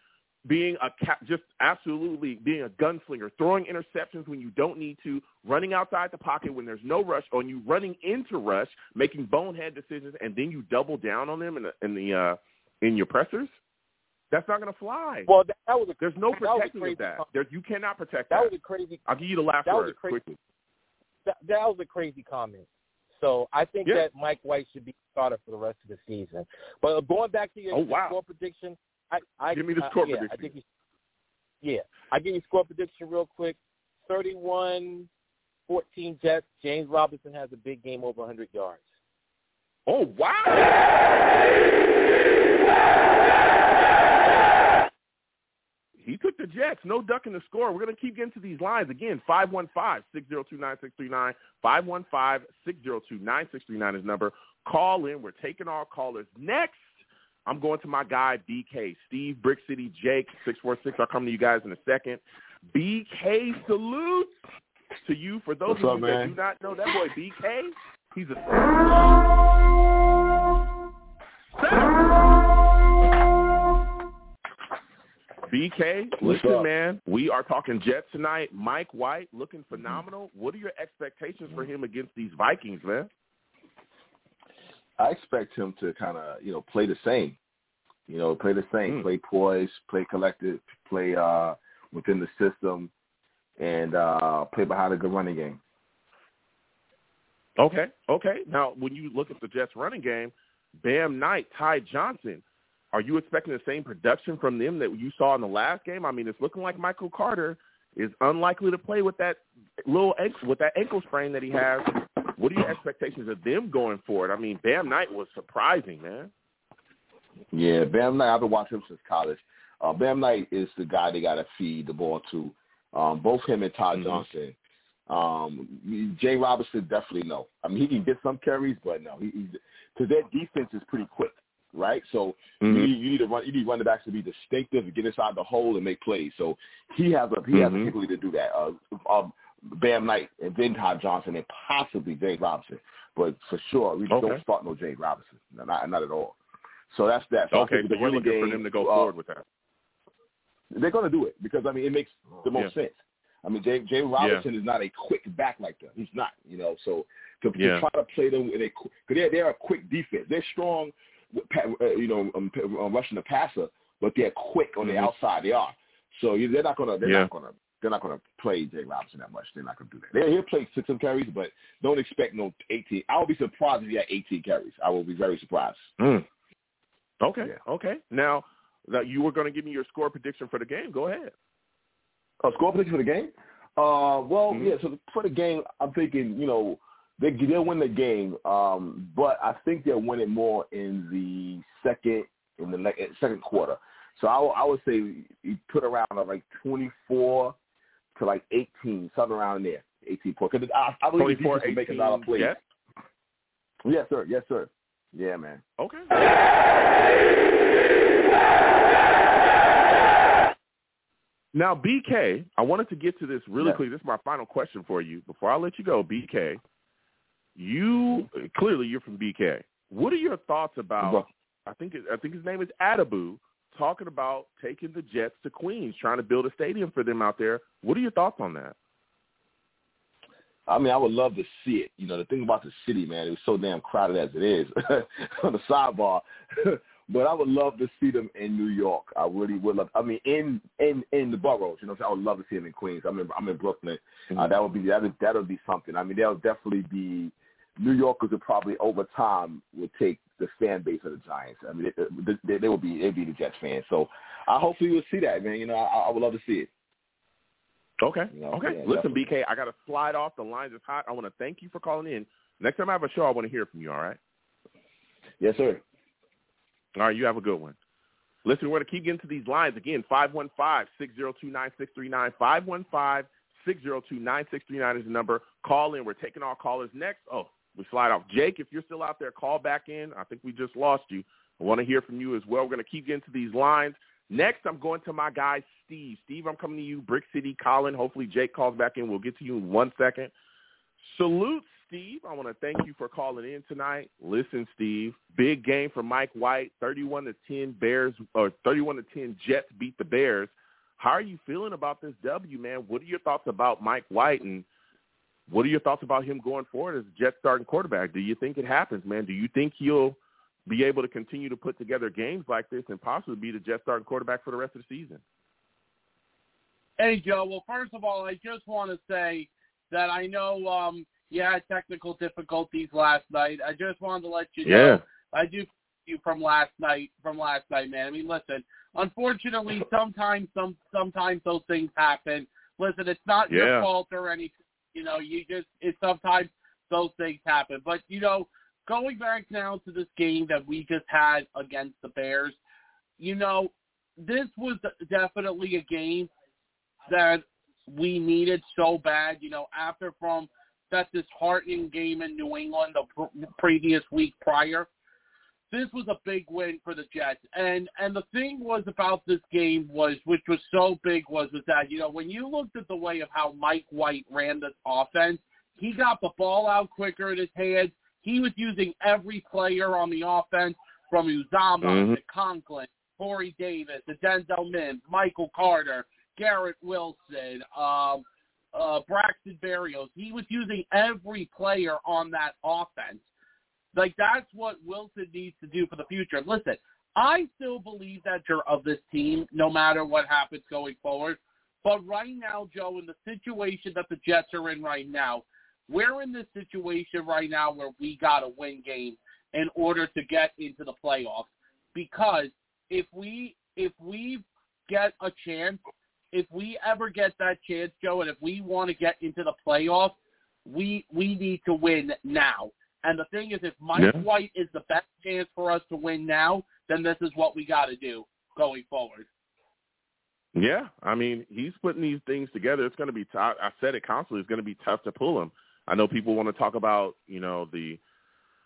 being a cap, just absolutely being a gunslinger, throwing interceptions when you don't need to, running outside the pocket when there's no rush, on you running into rush, making bonehead decisions, and then you double down on them in the in the uh, in your pressers. That's not going to fly. Well, that, that was a There's no that protecting that. com- There, you cannot protect that that. was a crazy I'll give you the last that word quickly. That, that was a crazy comment. So I think Yeah. that Mike White should be starter for the rest of the season. But uh, going back to your, Oh, wow. score prediction, I, I Give me the uh, score yeah, I prediction. think you, yeah, I give you score prediction real quick. 31-14 Jets. James Robinson has a big game over 100 yards. Oh wow! He took the Jets. No ducking the score. We're going to keep getting to these lines. Again, 515-602-9639. 515-602-9639 is number. Call in. We're taking our callers. Next, I'm going to my guy, BK. Steve, Brick City, Jake, 646. I'll come to you guys in a second. BK salute to you. For those What's of up, you man? that do not know, that boy BK, he's a BK, What's listen, up? man. We are talking Jets tonight. Mike White looking phenomenal. What are your expectations for him against these Vikings, man? I expect him to kind of you know play the same, you know, play the same, Mm. play poised, play collected, play uh within the system, and uh play behind a good running game. Okay, okay. Now, when you look at the Jets running game, Bam Knight, Ty Johnson, are you expecting the same production from them that you saw in the last game? I mean, it's looking like Michael Carter is unlikely to play with that little ankle, with that ankle sprain that he has. What are your expectations of them going forward? I mean, Bam Knight was surprising, man. Yeah, Bam Knight. I've been watching him since college. Uh, Bam Knight is the guy they got to feed the ball to. Um, both him and Todd Mhm. Johnson. Um, Jay Robinson definitely no. I mean, he can get some carries, but no, he because their defense is pretty quick, right? So you, Mhm. need, you need to run. You need running backs to be distinctive and get inside the hole and make plays. So he has a he has Mhm. the ability to do that. Uh, um, Bam Knight and then Todd Johnson and possibly Jay Robinson, but for sure we Okay. don't start no Jay Robinson, not not at all. So that's that. So Okay, so the you're looking for them to go uh, forward with that. They're going to do it because I mean it makes the most sense. I mean Jay, Jay Robinson is not a quick back like that. He's not, you know. So to, to Yeah. try to play them in a because they're they're a quick defense. They're strong, you know, um, um, rushing the passer, but they're quick on the Mhm. outside. They are. So you- they're not gonna they're Yeah. not gonna they're not gonna play Jay Robinson that much. They're not gonna do that. They'll, he'll play six some carries, but don't expect no eighteen. I will be surprised if he had eighteen carries. I will be very surprised. Mm. Okay, Yeah. okay. Now, that you were going to give me your score prediction for the game. Go ahead. A score prediction for the game? Uh, well, Mhm. yeah. So for the game, I'm thinking, you know, they they'll win the game, um, but I think they'll win it more in the second in the second quarter. So I, would- I would say you put around uh, like 24 to like 18, something around there, 18 points. Because I, I believe the 24 defense will make a lot of 18 plays. Yes, sir. Yes, sir. Yeah, man. Okay. Now, BK, I wanted to get to this really Yeah. quick. This is my final question for you. Before I let you go, BK, you clearly you're from BK. What are your thoughts about? I think it, I think his name is Addabbo talking about taking the Jets to Queens, trying to build a stadium for them out there. What are your thoughts on that? I mean, I would love to see it. You know, the thing about the city, man, it's so damn crowded as it is on the sidebar. but I would love to see them in New York. I really would love. I mean, in in in the boroughs. You know, I would love to see them in Queens. I'm in I'm in Brooklyn. Uh, that would be that would that would be something. I mean, that would definitely be. New Yorkers would probably over time would take the fan base of the Giants. I mean, they, they, they would be they'd be the Jets fans. So I hopefully we'll see that, man. You know, I, I would love to see it. Okay. You know, okay. yeah, Listen, definitely. BK, I got to slide off. The lines is hot. I want to thank you for calling in. Next time I have a show, I want to hear from you. All right. Yes, sir. All right. You have a good one. Listen, we're going to keep getting to these lines again. Five one five six zero two nine six three nine. Five one five six zero two nine six three nine is the number. Call in. We're taking all callers next. Oh, we slide off. Jake, if you're still out there, call back in. I think we just lost you. I want to hear from you as well. We're going to keep getting to these lines. Next, I'm going to my guy, Steve. Steve, I'm coming to you. Brick City, Colin. Hopefully, Jake calls back in. We'll get to you in one second. Salute, Steve. I want to thank you for calling in tonight. Listen, Steve, big game for Mike White. 31 to 10 Bears or 31 to 10 Jets beat the Bears. How are you feeling about this W, man? What are your thoughts about Mike White and what are your thoughts about him going forward as Jets starting quarterback? Do you think it happens, man? Do you think he'll be able to continue to put together games like this and possibly be the Jets starting quarterback for the rest of the season? Hey, Joe. Well, first of all, I just want to say that I know um, you had technical difficulties last night. I just wanted to let you know I do you from last night. From last night, man. I mean, listen. Unfortunately, sometimes some sometimes those things happen. Listen, it's not Yeah. your fault or anything. You know, you just it sometimes those things happen. But you know, going back now to this game that we just had against the Bears, you know, this was definitely a game that we needed so bad. You know, after from that disheartening game in New England the pr- previous week prior, this was a big win for the Jets. And and the thing was about this game was, which was so big, was was that you know when you looked at the way of how Mike White ran this offense, he got the ball out quicker in his hands. He was using every player on the offense from Uzomah Mhm. to Conklin, Corey Davis, to Denzel Mims, Michael Carter, Garrett Wilson, um, uh, Braxton Berrios. He was using every player on that offense. Like that's what Wilson needs to do for the future. And listen, I still believe that you're of this team, no matter what happens going forward. But right now, Joe, in the situation that the Jets are in right now, we're in this situation right now where we got to win games in order to get into the playoffs. Because if we if we get a chance, if we ever get that chance, Joe, and if we want to get into the playoffs, we we need to win now. And the thing is, if Mike Yeah. White is the best chance for us to win now, then this is what we got to do going forward. Yeah, I mean, he's putting these things together. It's going to be tough. I said it constantly. It's going to be tough to pull him. I know people want to talk about, you know, the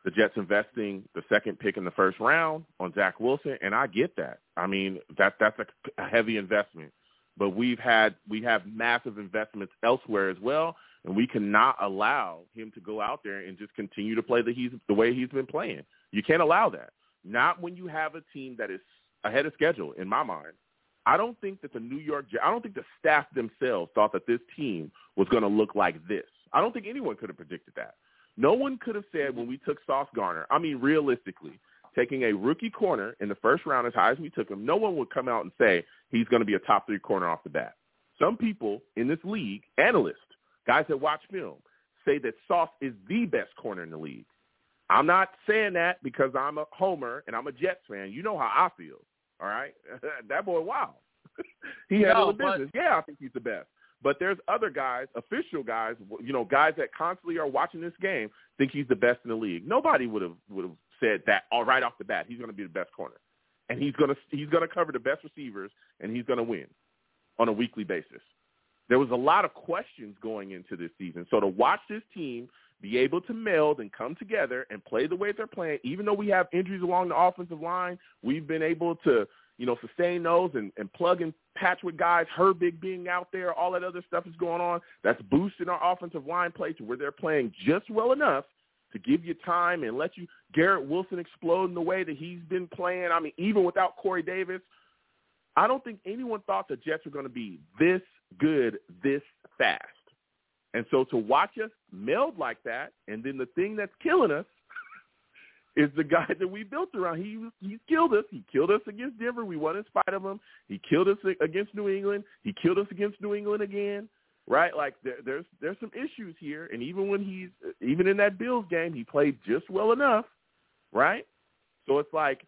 the Jets investing the second pick in the first round on Zach Wilson, and I get that. I mean, that that's a, a heavy investment. But we've had we have massive investments elsewhere as well, and we cannot allow him to go out there and just continue to play the he's the way he's been playing. You can't allow that. Not when you have a team that is ahead of schedule. In my mind, I don't think that the New York I don't think the staff themselves thought that this team was going to look like this. I don't think anyone could have predicted that. No one could have said when we took Sauce Gardner, I mean, realistically, taking a rookie corner in the first round as high as we took him, no one would come out and say he's going to be a top three corner off the bat. Some people in this league, analysts, guys that watch film, say that Sauce is the best corner in the league. I'm not saying that because I'm a homer and I'm a Jets fan. You know how I feel. All right, that boy, wow, he handled the No, but- business. Yeah, I think he's the best. But there's other guys, official guys, you know, guys that constantly are watching this game, think he's the best in the league. Nobody would have would have said that all right off the bat. He's going to be the best corner, and he's going to he's going to cover the best receivers, and he's going to win on a weekly basis. There was a lot of questions going into this season. So to watch this team be able to meld and come together and play the way they're playing, even though we have injuries along the offensive line, we've been able to you know, sustain those and, and plug and patch with guys, Herbig being out there, all that other stuff is going on. That's boosting our offensive line play to where they're playing just well enough to give you time and let you Garrett Wilson explode in the way that he's been playing. I mean, even without Corey Davis, I don't think anyone thought the Jets were going to be this good this fast. And so to watch us meld like that, and then the thing that's killing us is the guy that we built around. He he killed us. He killed us against Denver. We won in spite of him. He killed us against New England. He killed us against New England again. Right? Like there, there's there's some issues here. And even when he's even in that Bills game, he played just well enough. Right? So it's like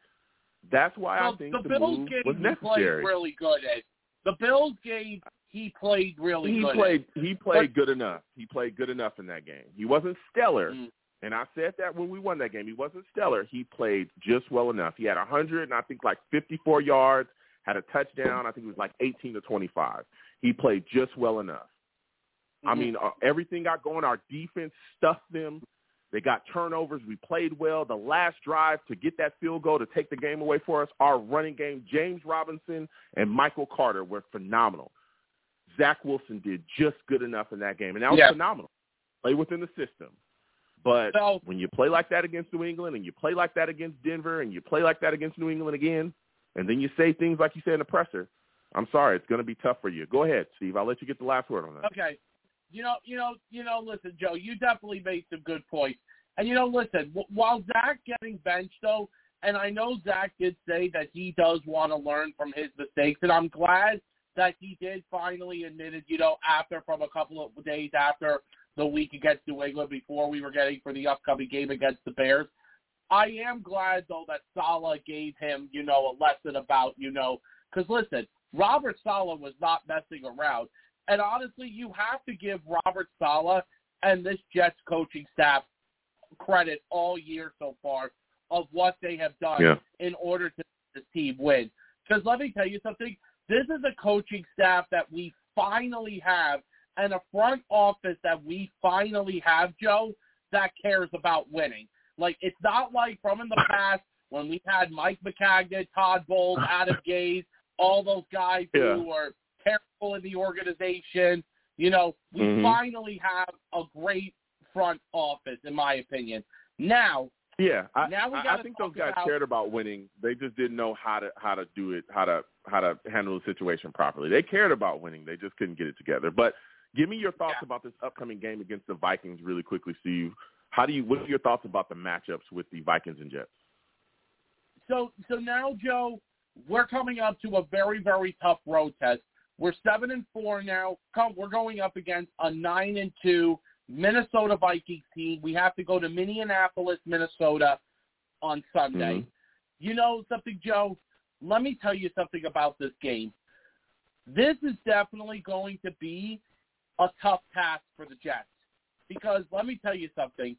that's why well, I think the, Bills game was he played really good at. The Bills game he played really he good. played he played good enough. He played good enough in that game. He wasn't stellar, Mm. and I said that when we won that game. He wasn't stellar. He played just well enough. He had a 100 and I think like 54 yards, had a touchdown. I think it was like 18 to 25. He played just well enough. I Mhm. mean, uh, everything got going. Our defense stuffed them. They got turnovers. We played well. The last drive to get that field goal to take the game away for us, our running game, James Robinson and Michael Carter were phenomenal. Zach Wilson did just good enough in that game, and that was Yeah. phenomenal. Play within the system. But So- when you play like that against New England, and you play like that against Denver, and you play like that against New England again, and then you say things like you said in the presser, I'm sorry, it's going to be tough for you. Go ahead, Steve. I'll let you get the last word on that. Okay. You know, you know, you know. Listen, Joe, you definitely made some good points. And you know, listen, while Zach getting benched though, and I know Zach did say that he does want to learn from his mistakes, and I'm glad that he did finally admitted. You know, after from a couple of days after the week against New England, before we were getting for the upcoming game against the Bears. I am glad though that Saleh gave him, you know, a lesson about, you know, because listen, Robert Saleh was not messing around. And honestly, you have to give Robert Saleh and this Jets coaching staff credit all year so far of what they have done Yeah. in order to this team win. Because let me tell you something, this is a coaching staff that we finally have and a front office that we finally have, Joe, that cares about winning. Like it's not like from in the past when we had Mike Maccagnan, Todd Bowles, Adam Gase, all those guys Yeah. who were terrible in the organization. You know, we Mhm. finally have a great front office, in my opinion. Now, Yeah, I, Now we I, I think those guys about- cared about winning. They just didn't know how to how to do it, how to how to handle the situation properly. They cared about winning. They just couldn't get it together. But give me your thoughts Yeah. about this upcoming game against the Vikings, really quickly, Steve. How do you? What are your thoughts about the matchups with the Vikings and Jets? so so now, Joe, we're coming up to a very very tough road test. We're seven and four now. Come, we're going up against a nine and two Minnesota Vikings team. We have to go to Minneapolis, Minnesota, on Sunday. Mhm. You know something, Joe? Let me tell you something about this game. This is definitely going to be a tough task for the Jets because let me tell you something.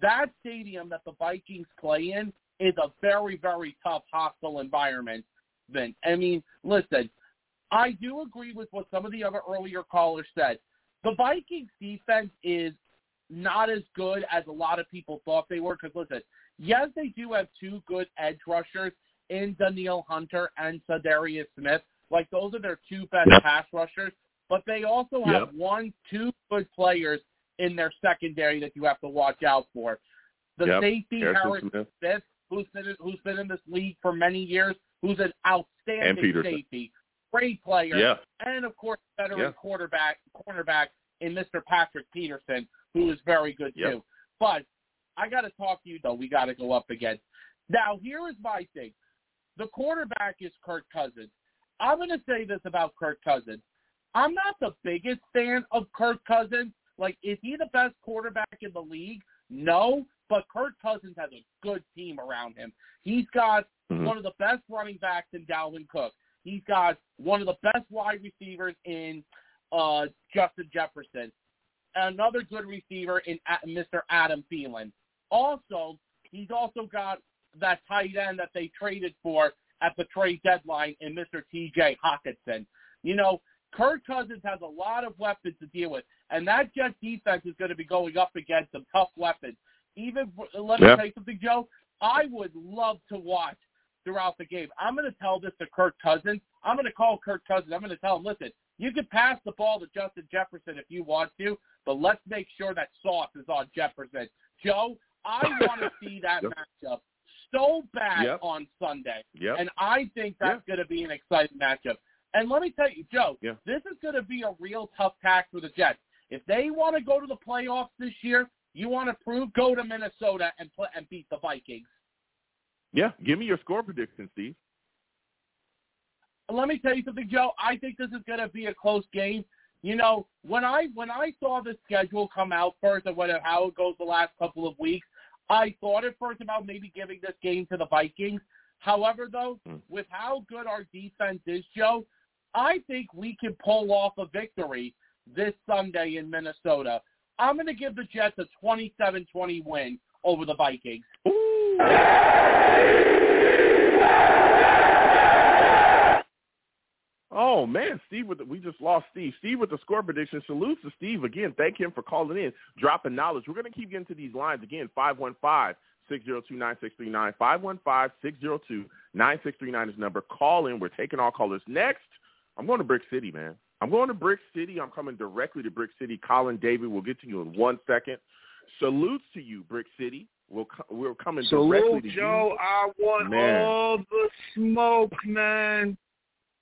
That stadium that the Vikings play in is a very, very tough, hostile environment. Then, I mean, listen, I do agree with what some of the other earlier callers said. The Vikings defense is not as good as a lot of people thought they were. Because listen, yes, they do have two good edge rushers in Danielle Hunter and Za'Darius Smith. Like those are their two best Yep. pass rushers. But they also have one, two good players in their secondary that you have to watch out for. The Yep. safety Harrison Harrison Smith. Smith, who's been who's been in this league for many years, who's an outstanding safety, great player, Yeah. and of course veteran Yeah. quarterback cornerback in Mr. Patrick Peterson, who is very good Yep. too. But I got to talk to you though. We got to go up against. Now here is my thing. The quarterback is Kirk Cousins. I'm going to say this about Kirk Cousins. I'm not the biggest fan of Kirk Cousins. Like, is he the best quarterback in the league? No, but Kirk Cousins has a good team around him. He's got Mhm. one of the best running backs in Dalvin Cook. He's got one of the best wide receivers in uh, Justin Jefferson. Another good receiver in A- Mr. Adam Thielen. Also, he's also got that tight end that they traded for at the trade deadline in Mr. T.J. Hockenson. You know, Kirk Cousins has a lot of weapons to deal with, and that Jets defense is going to be going up against some tough weapons. Even let me Yeah. tell you something, Joe. I would love to watch throughout the game. I'm going to tell this to Kirk Cousins. I'm going to call Kirk Cousins. I'm going to tell him, listen, you can pass the ball to Justin Jefferson if you want to, but let's make sure that sauce is on Jefferson. Joe, I want to see that Yep. matchup so bad Yep. on Sunday. Yep. And I think that's going to be an exciting matchup. And let me tell you, Joe, this is going to be a real tough task for the Jets. If they want to go to the playoffs this year, you want to prove, go to Minnesota and play, and beat the Vikings. Yeah, give me your score prediction, Steve. let me tell you something, Joe. I think this is going to be a close game. You know, when I when I saw the schedule come out first and what how it goes the last couple of weeks, I thought at first about maybe giving this game to the Vikings. However, though, Hmm. with how good our defense is, Joe, I think we can pull off a victory this Sunday in Minnesota. I'm going to give the Jets a 27-20 win over the Vikings. Ooh. Oh man, Steve with the, we just lost Steve. Steve with the score prediction. Salute to Steve again. Thank him for calling in, dropping knowledge. We're gonna keep getting to these lines again. 515-602-9639. 515-602-9639 is number. Call in. We're taking all callers. Next, I'm going to Brick City, man. I'm going to Brick City. I'm coming directly to Brick City. Colin David, we'll get to you in one second. Salutes to you, Brick City. We'll we're coming directly to you. Joe. I want Man. all the smoke, man.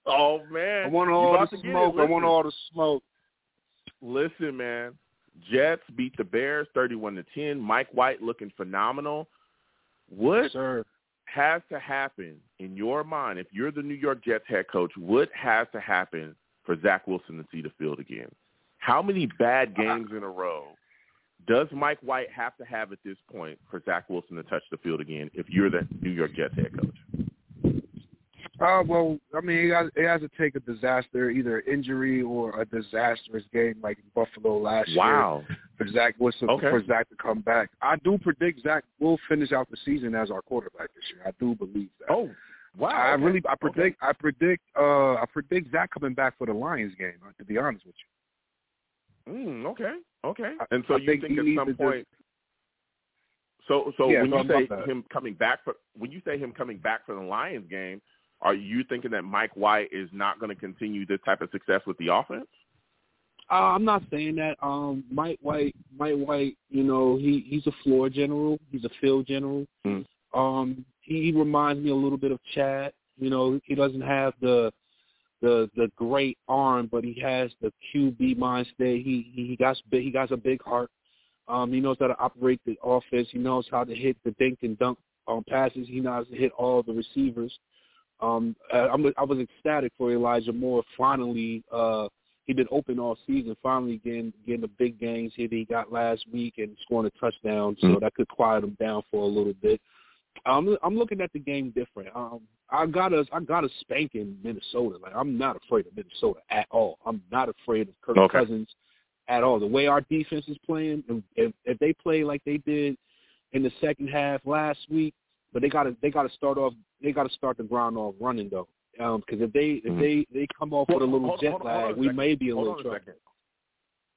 Oh man, I want all the to get it. smoke. I want all the smoke. Listen, man. Jets beat the Bears thirty-one to ten. Mike White looking phenomenal. What has to happen in your mind if you're the New York Jets head coach? What has to happen for Zach Wilson to see the field again? How many bad games in a row does Mike White have to have at this point for Zach Wilson to touch the field again? If you're the New York Jets head coach, Uh, well, I mean, it has, it has to take a disaster, either injury or a disastrous game like in Buffalo last wow. year for Zach Wilson Okay. for Zach to come back. I do predict Zach will finish out the season as our quarterback this year. I do believe that. Oh, wow. I okay. really, I Okay. predict, I predict, uh, I predict Zach coming back for the Lions game. uh, To be honest with you. Mm, okay, okay. And so I you think think at some to just- point. So, so Yeah, when you say him coming back for when you say him coming back for the Lions game, are you thinking that Mike White is not going to continue this type of success with the offense? Uh, I'm not saying that. Um, Mike White, Mike White, you know, he he's a floor general. He's a field general. Mm. Um, he, he reminds me a little bit of Chad. You know, he doesn't have the the the great arm, but he has the QB mind state. He he got big. He got a big heart. Um, he knows how to operate the offense. He knows how to hit the dink and dunk um, passes. He knows how to hit all the receivers. Um, I, I'm, I was ecstatic for Elijah Moore finally. Uh, he'd been open all season. Finally, getting getting the big games here that he got last week and scoring a touchdown, so Mm. that could quiet him down for a little bit. I'm I'm looking at the game different. Um, I got us I got a spank in Minnesota. Like I'm not afraid of Minnesota at all. I'm not afraid of Kirk Okay. Cousins at all. The way our defense is playing, if- if if they play like they did in the second half last week, but they got to they got to start off they got to start the ground off running though. Because if they if Mhm. they they come off with a little Hold- jet hold- hold lag, a we may be a Hold little trouble. second.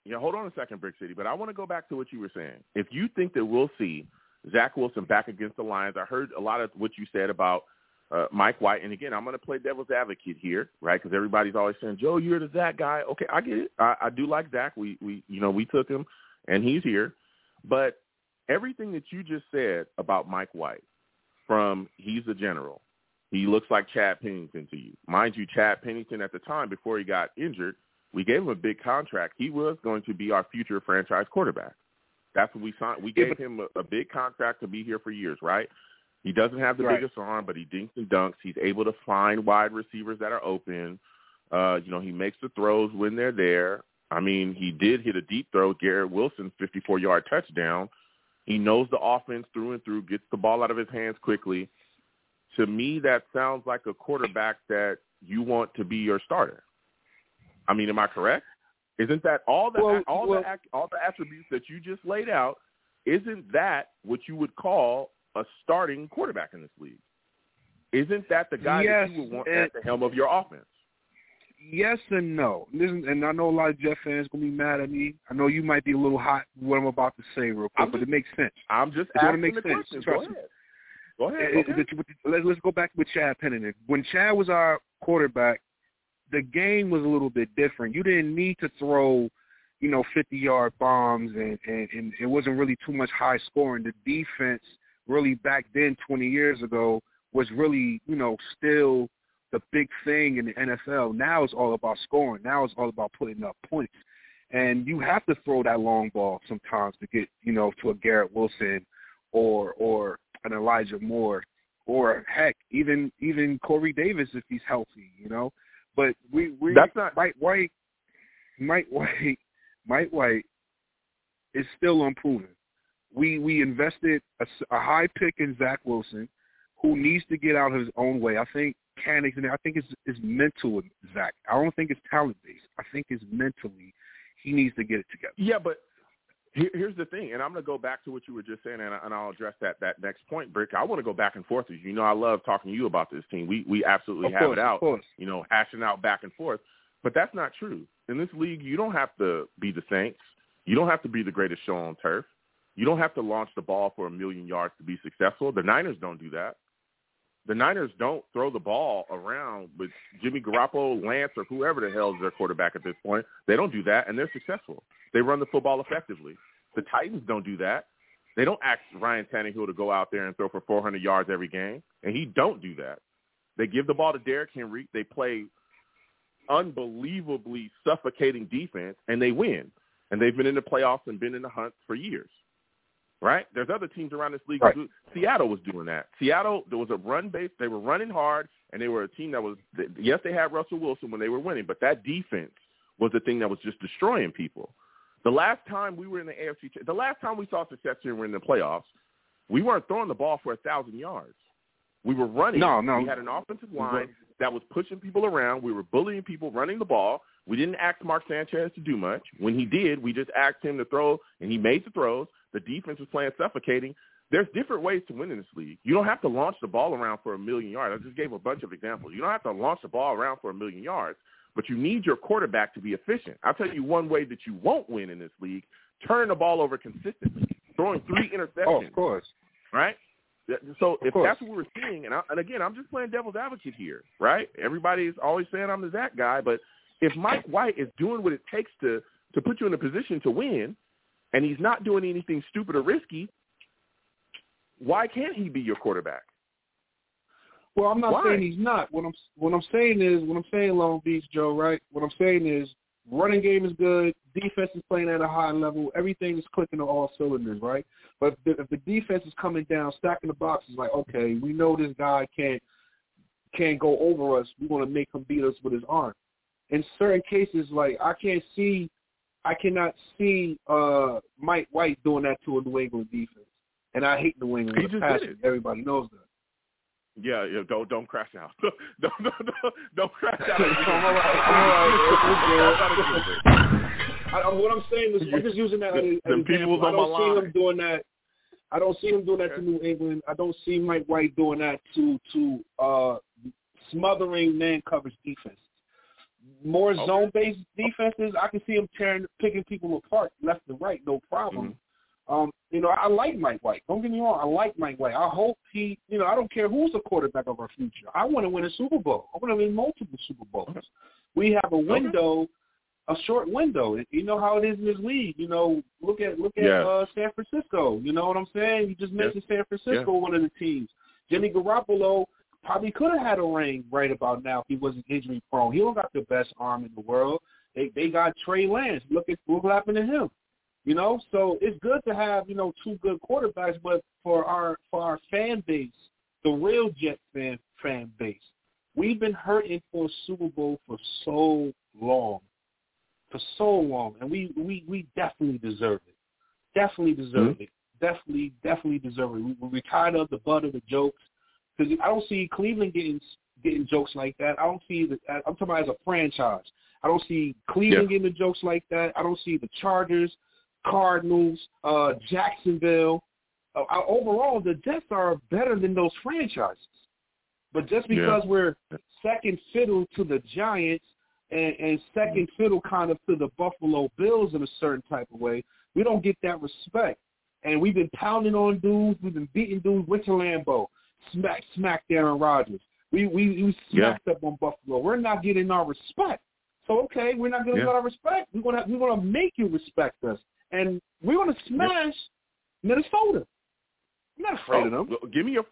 Yeah, hold on a second, Brick City. But I want to go back to what you were saying. If you think that we'll see Zach Wilson back against the Lions, I heard a lot of what you said about uh, Mike White. And again, I'm going to play devil's advocate here, right? Because everybody's always saying, "Joe, you're the Zach guy." Okay, I get it. I, I do like Zach. We we you know we took him, and he's here. But everything that you just said about Mike White, from he's the general, he looks like Chad Pennington to you. Mind you, Chad Pennington at the time before he got injured, we gave him a big contract. He was going to be our future franchise quarterback. That's what we signed. We gave him a, a big contract to be here for years, right? He doesn't have the Right. biggest arm, but he dinks and dunks. He's able to find wide receivers that are open. Uh, you know, he makes the throws when they're there. I mean, he did hit a deep throw, Garrett Wilson, 54-yard touchdown. He knows the offense through and through, gets the ball out of his hands quickly. To me, that sounds like a quarterback that you want to be your starter. I mean, am I correct? Isn't that all the Well, all well- the all the attributes that you just laid out? Isn't that what you would call a starting quarterback in this league? Isn't that the guy Yes, that you would want and- at the helm of your offense? Yes and no. Listen, and I know a lot of Jeff fans gonna be mad at me. I know you might be a little hot what I'm about to say real quick, I'm but just- it makes sense. I'm just It's asking make the sense. questions. Trust Go me. ahead. Go ahead. Okay. Let's let's go back with Chad Pennington. When Chad was our quarterback, the game was a little bit different. You didn't need to throw, you know, fifty yard bombs, and, and and it wasn't really too much high scoring. The defense really back then, twenty years ago, was really you know still the big thing in the NFL. Now it's all about scoring. Now it's all about putting up points. And you have to throw that long ball sometimes to get, you know, to a Garrett Wilson or or an Elijah Moore or heck, even even Corey Davis if he's healthy, you know. But we we That's not- Mike White Mike White Mike White is still unproven. We we invested a high pick in Zach Wilson, who needs to get out of his own way. I think mechanics and I think it's it's mental with Zach. I don't think it's talent based. I think it's mentally he needs to get it together. Yeah, but here, here's the thing, and I'm going to go back to what you were just saying, and, and I'll address that that next point, Brick. I want to go back and forth with you. You know, I love talking to you about this team. We we absolutely Of have course, it out. You know, hashing out back and forth. But that's not true. In this league, you don't have to be the Saints. You don't have to be the greatest show on turf. You don't have to launch the ball for a million yards to be successful. The Niners don't do that. The Niners don't throw the ball around with Jimmy Garoppolo, Lance, or whoever the hell is their quarterback at this point. They don't do that, and they're successful. They run the football effectively. The Titans don't do that. They don't ask Ryan Tannehill to go out there and throw for 400 yards every game, and he don't do that. They give the ball to Derrick Henry. They play unbelievably suffocating defense, and they win. And they've been in the playoffs and been in the hunt for years. Right? There's other teams around this league. Right. do- Seattle was doing that. Seattle, there was a run base. They were running hard, and they were a team that was. Yes, they had Russell Wilson when they were winning, but that defense was the thing that was just destroying people. The last time we were in the AFC, the last time we saw success here, we were in the playoffs. We weren't throwing the ball for a thousand yards. We were running. No, no. We had an offensive mm-hmm. line that was pushing people around. We were bullying people, running the ball. We didn't ask Mark Sanchez to do much. When he did, we just asked him to throw, and he made the throws. The defense was playing suffocating. There's different ways to win in this league. You don't have to launch the ball around for a million yards. I just gave a bunch of examples. You don't have to launch the ball around for a million yards, but you need your quarterback to be efficient. I'll tell you one way that you won't win in this league, turning the ball over consistently, throwing three interceptions Oh, of course. right? So if that's what we're seeing, and, I, and again, I'm just playing devil's advocate here, right? Everybody's always saying I'm the Zach guy, but if Mike White is doing what it takes to to put you in a position to win, and he's not doing anything stupid or risky, why can't he be your quarterback? Well, I'm not Why? saying he's not. What I'm what I'm saying is what I'm saying, Long Beach Joe. Right? What I'm saying is running game is good. Defense is playing at a high level. Everything is clicking on all cylinders. Right? But if the, if the defense is coming down, stacking the boxes, like okay, we know this guy can't can't go over us. We want to make him beat us with his arm. In certain cases, like I can't see, I cannot see uh Mike White doing that to a New England defense. And I hate New England He with a just did it. Everybody knows that. Yeah, yeah don't don't crash out. don't, don't, don't, don't crash out. all right, all right. I, I- what I'm saying is, I'm just using that as an Them example. people's I don't my see line. him doing that. I don't see him doing that to New England. I don't see Mike White doing that to to uh, smothering man coverage defense. More Okay. zone based defenses, I can see him tearing, picking people apart left and right, no problem. Mm-hmm. Um, you know, I like Mike White. Don't get me wrong, I like Mike White. I hope he, you know, I don't care who's the quarterback of our future. I want to win a Super Bowl. I want to win multiple Super Bowls. We have a window, a short window. You know how it is in this league. You know, look at look at Yeah. uh, San Francisco. You know what I'm saying? You just mentioned San Francisco, Yeah. one of the teams. Jimmy Garoppolo probably could have had a ring right about now if he wasn't injury prone. He don't got the best arm in the world. They they got Trey Lance. Look at what happened to him. You know, so it's good to have you know two good quarterbacks, but for our for our fan base, the real Jet fan fan base, we've been hurting for a Super Bowl for so long, for so long, and we we we definitely deserve it. Definitely deserve mm-hmm. it. Definitely definitely deserve it. We, we're tired of the butt of the jokes because I don't see Cleveland getting getting jokes like that. I don't see the. I'm talking about as a franchise. I don't see Cleveland Yeah. getting the jokes like that. I don't see the Chargers, Cardinals, uh, Jacksonville. Uh, overall, the Jets are better than those franchises. But just Yeah. because we're second fiddle to the Giants and, and second fiddle kind of to the Buffalo Bills in a certain type of way, we don't get that respect. And we've been pounding on dudes. We've been beating dudes. Went to Lambeau. Smacked smacked Aaron Rodgers. We we we smacked up on Buffalo. We're not getting our respect. So okay, we're not going to Yeah. get our respect. We're gonna we're gonna make you respect us, and we're gonna smash Minnesota. I'm not afraid of them. Oh, give me your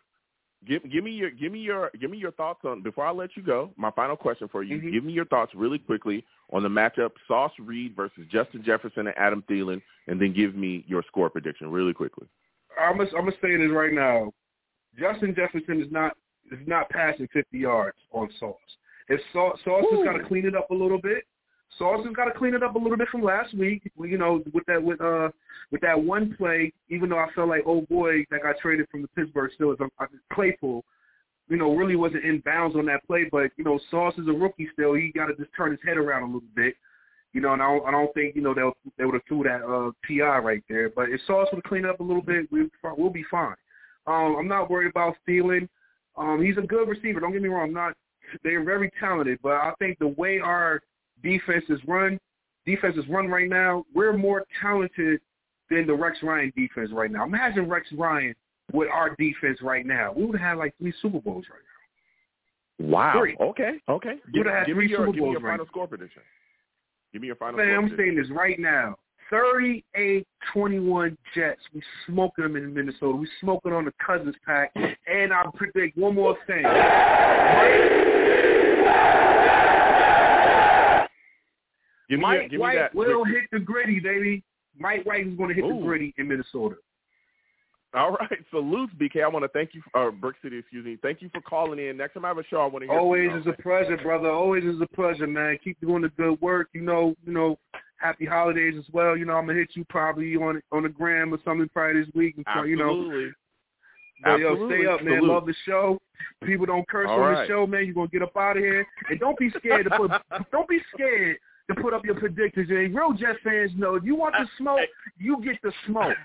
give give me your give me your give me your thoughts on before I let you go. My final question for you: Mhm. Give me your thoughts really quickly on the matchup Sauce Reed versus Justin Jefferson and Adam Thielen, and then give me your score prediction really quickly. I'm gonna I'm gonna say this right now. Justin Jefferson is not is not passing 50 yards on Sauce. If Sauce, Sauce has got to clean it up a little bit. Sauce has got to clean it up a little bit from last week. You know, with that with uh with that one play. Even though I felt like oh boy that got traded from the Pittsburgh Steelers, uh, Claypool, you know, really wasn't in bounds on that play. But you know, Sauce is a rookie still. He got to just turn his head around a little bit. You know, and I don't, I don't think you know they'll they would have threw that uh, PI right there. But if Sauce would have cleaned up a little bit, we we'll be fine. Um, I'm not worried about Thielen. Um, he's a good receiver. Don't get me wrong. I'm not. They're very talented, but I think the way our defense is run, defense is run right now, we're more talented than the Rex Ryan defense right now. Imagine Rex Ryan with our defense right now. We would have like three Super Bowls right now. Wow. Three. Okay. Okay. You'd Give, have had give three your Super give me your right final now. score prediction. Give me your final. Man, score I'm saying this right now. 38-21 Jets. We smoking them in Minnesota. We smoking on the Cousins pack. And I predict one more thing. Give Mike give me White that. will hit the Griddy, baby. Mike White is going to hit Ooh. the Griddy in Minnesota. All right. Salutes, BK. I want to thank you, for, uh, Brick City, excuse me. Thank you for calling in. Next time I have a show, I want to hear. Always is a pleasure, brother. Always is a pleasure, man. Keep doing the good work. You know, you know, happy holidays as well. You know, I'm gonna hit you probably on on the gram or something probably this week. And so, you know, Absolutely. but yo, Absolutely. stay up, man. Salute. Love the show. People don't curse All on right. the show, man. You're gonna get up out of here, and don't be scared to put. don't be scared to put up your predictions. And real Jet fans know if you want the smoke, you get the smoke.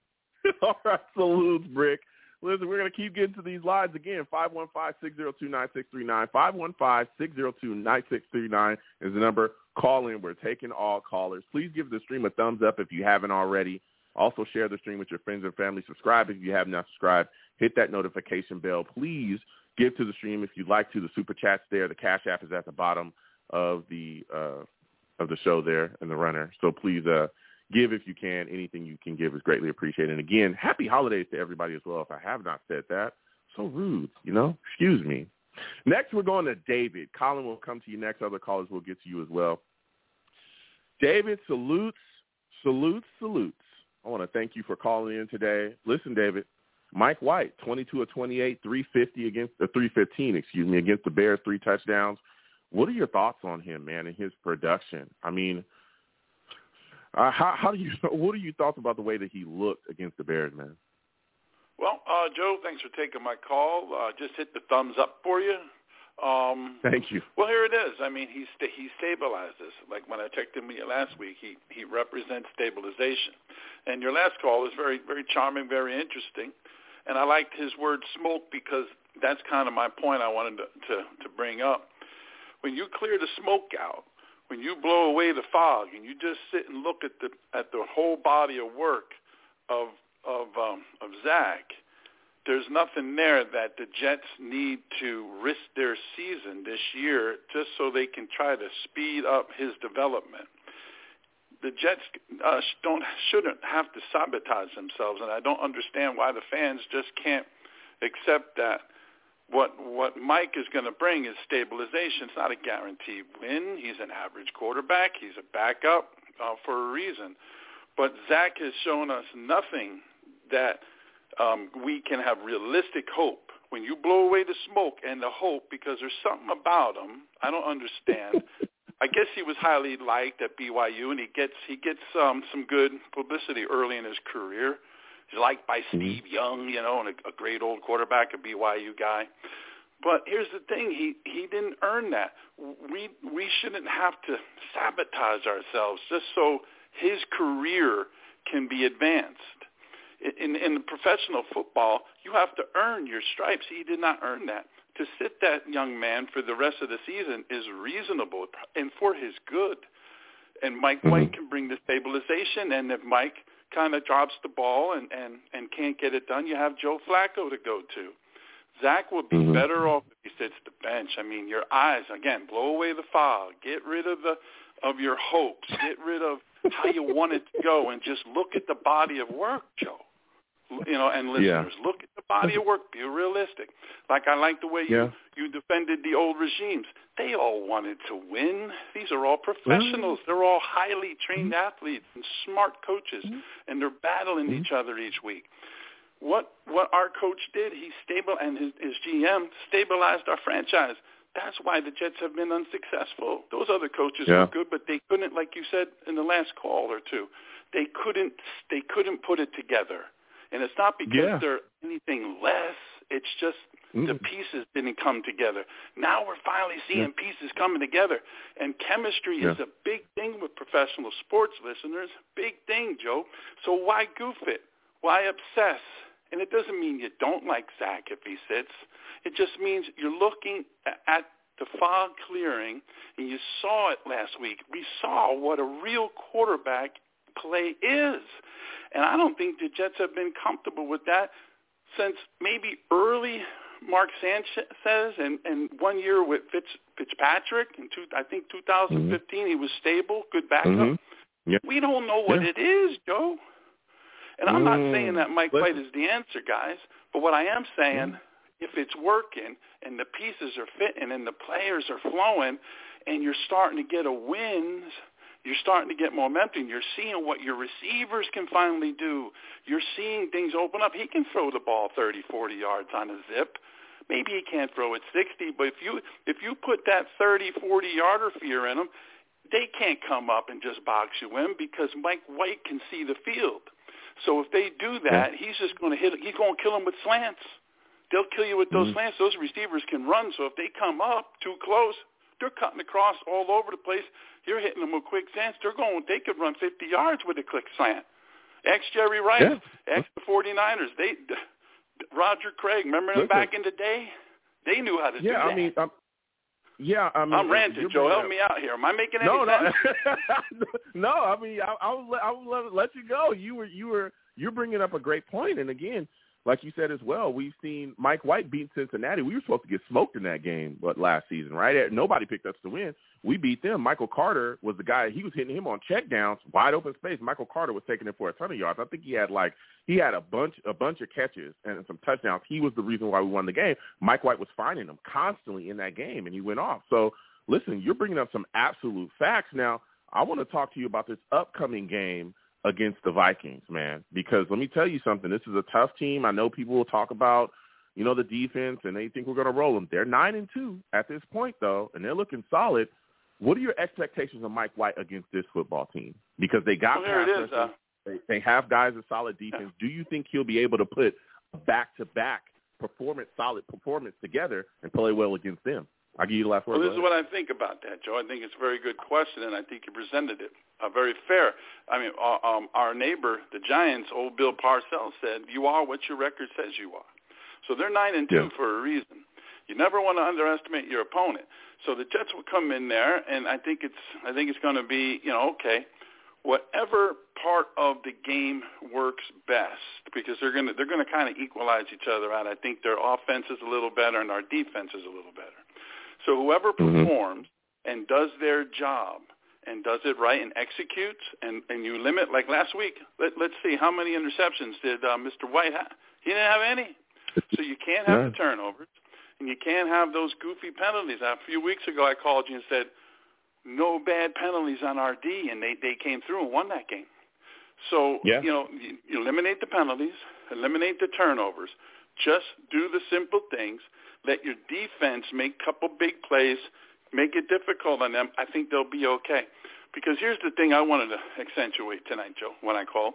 All right, salutes, Brick. Listen, we're going to keep getting to these lines again. 515-602-9639. 515-602-9639 is the number. Call in. We're taking all callers. Please give the stream a thumbs up if you haven't already. Also share the stream with your friends and family. Subscribe if you have not subscribed. Hit that notification bell. Please give to the stream if you'd like to. The super chat's there. The cash app is at the bottom of the uh, of the show there in the runner. So please uh, give if you can. Anything you can give is greatly appreciated. And again, happy holidays to everybody as well. If I have not said that, so rude, you know. Excuse me. Next, we're going to David. Colin will come to you next. Other callers will get to you as well. David, salutes, salutes, salutes. I want to thank you for calling in today. Listen, David, Mike White, 22 of 28, 350 against uh, the 315, excuse me, against the Bears, three touchdowns. What are your thoughts on him, man, and his production? I mean, uh, how, how do you what are your thoughts about the way that he looked against the Bears, man? Well, uh, Joe, thanks for taking my call. Uh, just hit the thumbs up for you. Um, Thank you. well, here it is. I mean, he sta he stabilized this. Like when I checked in with you last week, he he represents stabilization. And your last call is very very charming, very interesting. And I liked his word "smoke" because that's kind of my point I wanted to to, to bring up. When you clear the smoke out, when you blow away the fog, and you just sit and look at the at the whole body of work of of um, of Zach, there's nothing there that the Jets need to risk their season this year just so they can try to speed up his development. The Jets uh, don't shouldn't have to sabotage themselves, and I don't understand why the fans just can't accept that. What what Mike is going to bring is stabilization. It's not a guaranteed win. He's an average quarterback. He's a backup uh, for a reason. But Zach has shown us nothing that um, we can have realistic hope. When you blow away the smoke and the hope, because there's something about him I don't understand. I guess he was highly liked at BYU, and he gets he gets um, some good publicity early in his career. He's liked by mm-hmm. Steve Young, you know, and a, a great old quarterback, a BYU guy. But here's the thing: he he didn't earn that. We we shouldn't have to sabotage ourselves just so his career can be advanced. In, in professional football, you have to earn your stripes. He did not earn that. To sit that young man for the rest of the season is reasonable and for his good. And Mike White mm-hmm. can bring the stabilization. And if Mike kind of drops the ball and, and, and can't get it done, you have Joe Flacco to go to. Zach would be Mhm. better off if he sits the bench. I mean, your eyes again, blow away the fog, get rid of the of your hopes, get rid of how you want it to go, and just look at the body of work, Joe. You know, and Yeah. listeners, look at the body of work. Be realistic. Like I like the way you Yeah. you defended the old regimes. They all wanted to win. These are all professionals. They're all highly trained mm-hmm. athletes and smart coaches, mm-hmm. and they're battling each mm-hmm. other each week. What what our coach did, he stable and his, his GM stabilized our franchise. That's why the Jets have been unsuccessful. Those other coaches Yeah. were good, but they couldn't, like you said in the last call or two, they couldn't they couldn't put it together. And it's not because Yeah. they're anything less. It's just the Mm. pieces didn't come together. Now we're finally seeing pieces coming together. And chemistry is a big thing with professional sports listeners. Big thing, Joe. So why goof it? Why obsess? And it doesn't mean you don't like Zach if he sits. It just means you're looking at the fog clearing, and you saw it last week. We saw what a real quarterback play is. And I don't think the Jets have been comfortable with that since maybe early Mark Sanchez and, and one year with Fitz, Fitzpatrick in two, I think 2015 he was stable, good backup. Mhm. Yeah. We don't know what Yeah. it is, Joe. And I'm not Mm. saying that Mike Listen. White is the answer, guys. But what I am saying, if it's working and the pieces are fitting and the players are flowing and you're starting to get a wins, you're starting to get momentum. You're seeing what your receivers can finally do. You're seeing things open up. He can throw the ball 30, 40 yards on a zip. Maybe he can't throw it 60, but if you if you put that 30, 40 yarder fear in him, they can't come up and just box you in because Mike White can see the field. So if they do that, he's just going to hit. He's going to kill them with slants. They'll kill you with those Mhm. slants. Those receivers can run. So if they come up too close, they're cutting across all over the place. You're hitting them with quick slants. They're going. They could run 50 yards with a quick slant. Ex Jerry Rice, Yeah. ex the 49ers. They Roger Craig. Remember them back in the day? They knew how to do Yeah, that. I mean, I'm, yeah, I mean, I'm ranting, Joe. Help me out here. Am I making any No, no, sense? no. I mean, I, I let, I let, let you go. You were, you were, you're bringing up a great point, and again, like you said as well, we've seen Mike White beat Cincinnati. We were supposed to get smoked in that game, but last season, right? Nobody picked us to win. We beat them. Michael Carter was the guy. He was hitting him on check downs, wide open space. Michael Carter was taking it for a ton of yards. I think he had like he had a bunch a bunch of catches and some touchdowns. He was the reason why we won the game. Mike White was finding him constantly in that game, and he went off. So listen, you're bringing up some absolute facts. Now, I want to talk to you about this upcoming game against the Vikings, man, because let me tell you something. This is a tough team. I know people will talk about, you know, the defense and they think we're going to roll them. They're nine and two at this point, though, and they're looking solid. What are your expectations of Mike White against this football team? Because they got Well, there it is. Uh, they, they have guys with solid defense. Do you think he'll be able to put a back-to-back performance, solid performance together and play well against them? I'll give you the last word. Well, this is what I think about that, Joe. I think it's a very good question, and I think you presented it uh, very fair. I mean, uh, um, our neighbor, the Giants, old Bill Parcells, said, "You are what your record says you are." So they're nine and two Yeah. for a reason. You never want to underestimate your opponent. So the Jets will come in there, and I think it's I think it's going to be you know okay, whatever part of the game works best because they're going to they're going to kind of equalize each other out. I think their offense is a little better and our defense is a little better. So whoever Mhm. performs and does their job and does it right and executes and and you limit like last week. Let, let's see how many interceptions did uh, Mr. White have? He didn't have any. So you can't have the turnovers and you can't have those goofy penalties. A few weeks ago I called you and said no bad penalties on our D and they they came through and won that game. So Yeah. you know you eliminate the penalties, eliminate the turnovers. Just do the simple things. Let your defense make a couple big plays, make it difficult on them. I think they'll be okay. Because here's the thing I wanted to accentuate tonight, Joe, when I call.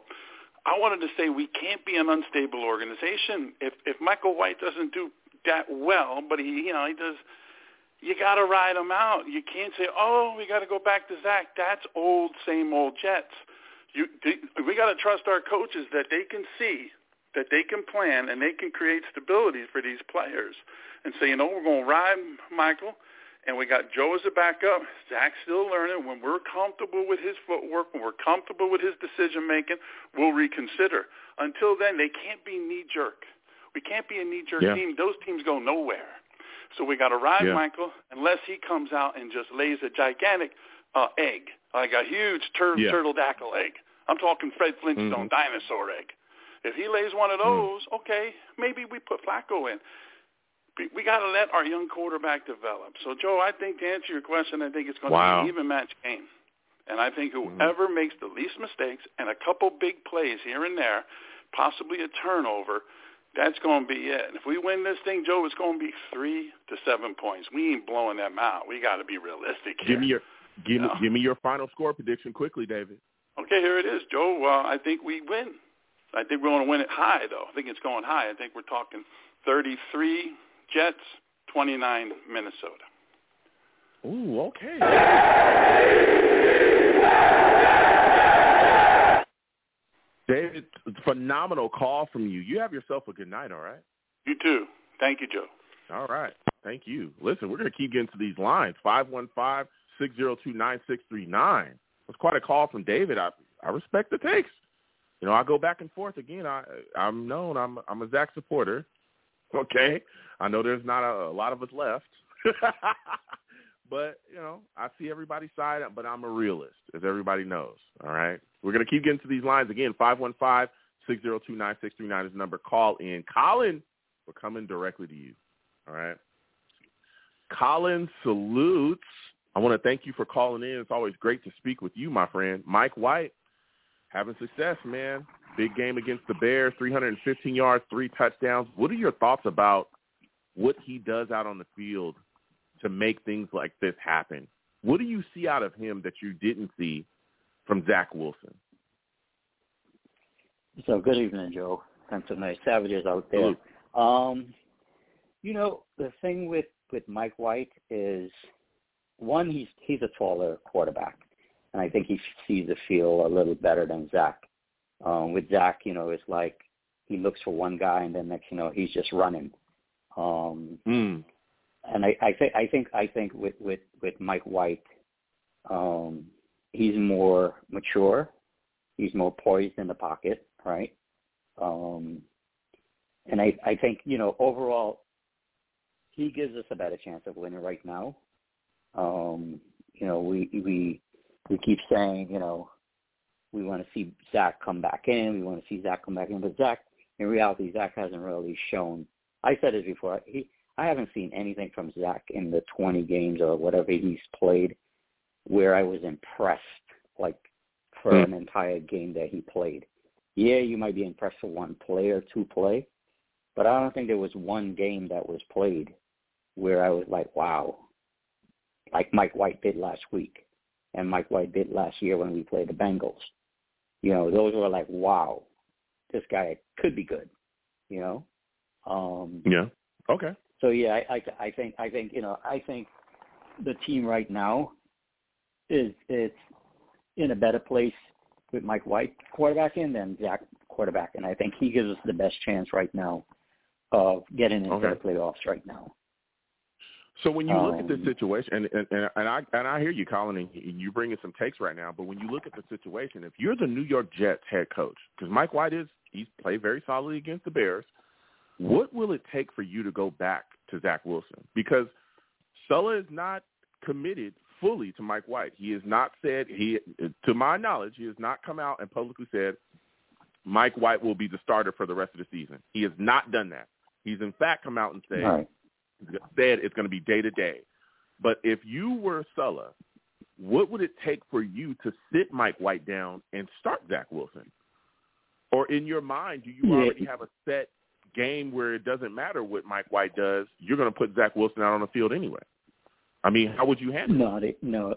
I wanted to say we can't be an unstable organization. If if Michael White doesn't do that well, but he you know he does, you got to ride him out. You can't say, oh, we got to go back to Zach. That's old, same old Jets. You we got to trust our coaches that they can see that they can plan and they can create stability for these players and say, you know, we're going to ride Michael and we got Joe as a backup. Zach's still learning. When we're comfortable with his footwork, when we're comfortable with his decision making, we'll reconsider. Until then, they can't be knee jerk. We can't be a knee-jerk Yeah. team. Those teams go nowhere. So we got to ride Yeah. Michael unless he comes out and just lays a gigantic uh, egg, like a huge tur- Yeah. pterodactyl egg. I'm talking Fred Flintstone Mhm. dinosaur egg. If he lays one of Mm. those, okay, maybe we put Flacco in. We, got to let our young quarterback develop. So, Joe, I think to answer your question, I think it's going to be an even match game. And I think Mm-hmm. whoever makes the least mistakes and a couple big plays here and there, possibly a turnover, that's going to be it. And if we win this thing, Joe, it's going to be three to seven points. We ain't blowing them out. We got to be realistic here. Give me your give give me your final score prediction quickly, David. Okay, here it is, Joe. Uh, I think we win. I think we're going to win it high, though. I think it's going high. I think we're talking 33 Jets, 29 Minnesota. Ooh, okay. David, phenomenal call from you. You have yourself a good night, all right? You too. Thank you, Joe. All right. Thank you. Listen, we're going to keep getting to these lines. 515-602-9639. That's quite a call from David. I I respect the takes. You know, I go back and forth again. I I'm known. I'm I'm a Zach supporter. Okay. I know there's not a, a lot of us left. but, you know, I see everybody's side, but I'm a realist, as everybody knows. All right. We're going to keep getting to these lines again. 515-602-9639 is the number. Call in. Colin, we're coming directly to you. All right. Colin salutes. I want to thank you for calling in. It's always great to speak with you, my friend. Mike White, having success, man. Big game against the Bears, 315 yards, three touchdowns. What are your thoughts about what he does out on the field to make things like this happen? What do you see out of him that you didn't see from Zach Wilson? So good evening, Joe. And some nice savages out there. Um, you know, the thing with with Mike White is one, he's he's a taller quarterback, and I think he sees the field a little better than Zach. Um, with Zach, you know, it's like he looks for one guy, and then next, you know, he's just running. Um, Mm. and I, I think I think I think with with with Mike White, um, he's more mature. He's more poised in the pocket, right? Um, and I I think you know overall, he gives us a better chance of winning right now. Um, you know, we we we keep saying you know we want to see Zach come back in. We want to see Zach come back in, but Zach, in reality, Zach hasn't really shown. I said it before. He, I haven't seen anything from Zach in the 20 games or whatever he's played where I was impressed, like for Hmm. an entire game that he played. Yeah, you might be impressed for one play or two play, but I don't think there was one game that was played where I was like, wow, like Mike White did last week, and Mike White did last year when we played the Bengals. You know, those were like, wow, this guy could be good. You know, um, Yeah. Okay. so yeah, I, I I think I think you know I think the team right now is it's in a better place with Mike White quarterbacking than Zach quarterback, and I think he gives us the best chance right now of getting into Okay. the playoffs right now. So when you look at this Um, situation, and, and and and I and I hear you, Colin, and you bringing some takes right now. But when you look at the situation, if you're the New York Jets head coach, because Mike White is he's played very solidly against the Bears, what will it take for you to go back to Zach Wilson? Because Saleh is not committed fully to Mike White. He has not said he, to my knowledge, he has not come out and publicly said Mike White will be the starter for the rest of the season. He has not done that. He's in fact come out and said Right. Said it's going to be day to day. But if you were Saleh, what would it take for you to sit Mike White down and start Zach Wilson? Or in your mind, do you Yeah. already have a set game where it doesn't matter what Mike White does? You're going to put Zach Wilson out on the field anyway. I mean, how would you handle No, they, no,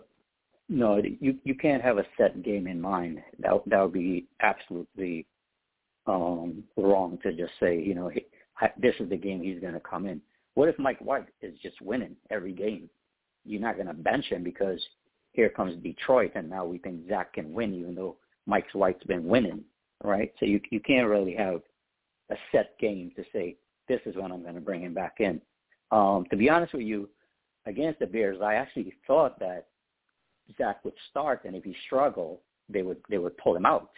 no. You you can't have a set game in mind. That that would be absolutely um, wrong to just say, you know, he, this is the game he's going to come in. What if Mike White is just winning every game? You're not going to bench him because here comes Detroit, and now we think Zach can win, even though Mike White's been winning, right? So you you can't really have a set game to say this is when I'm going to bring him back in. Um, to be honest with you, against the Bears, I actually thought that Zach would start, and if he struggled, they would they would pull him out.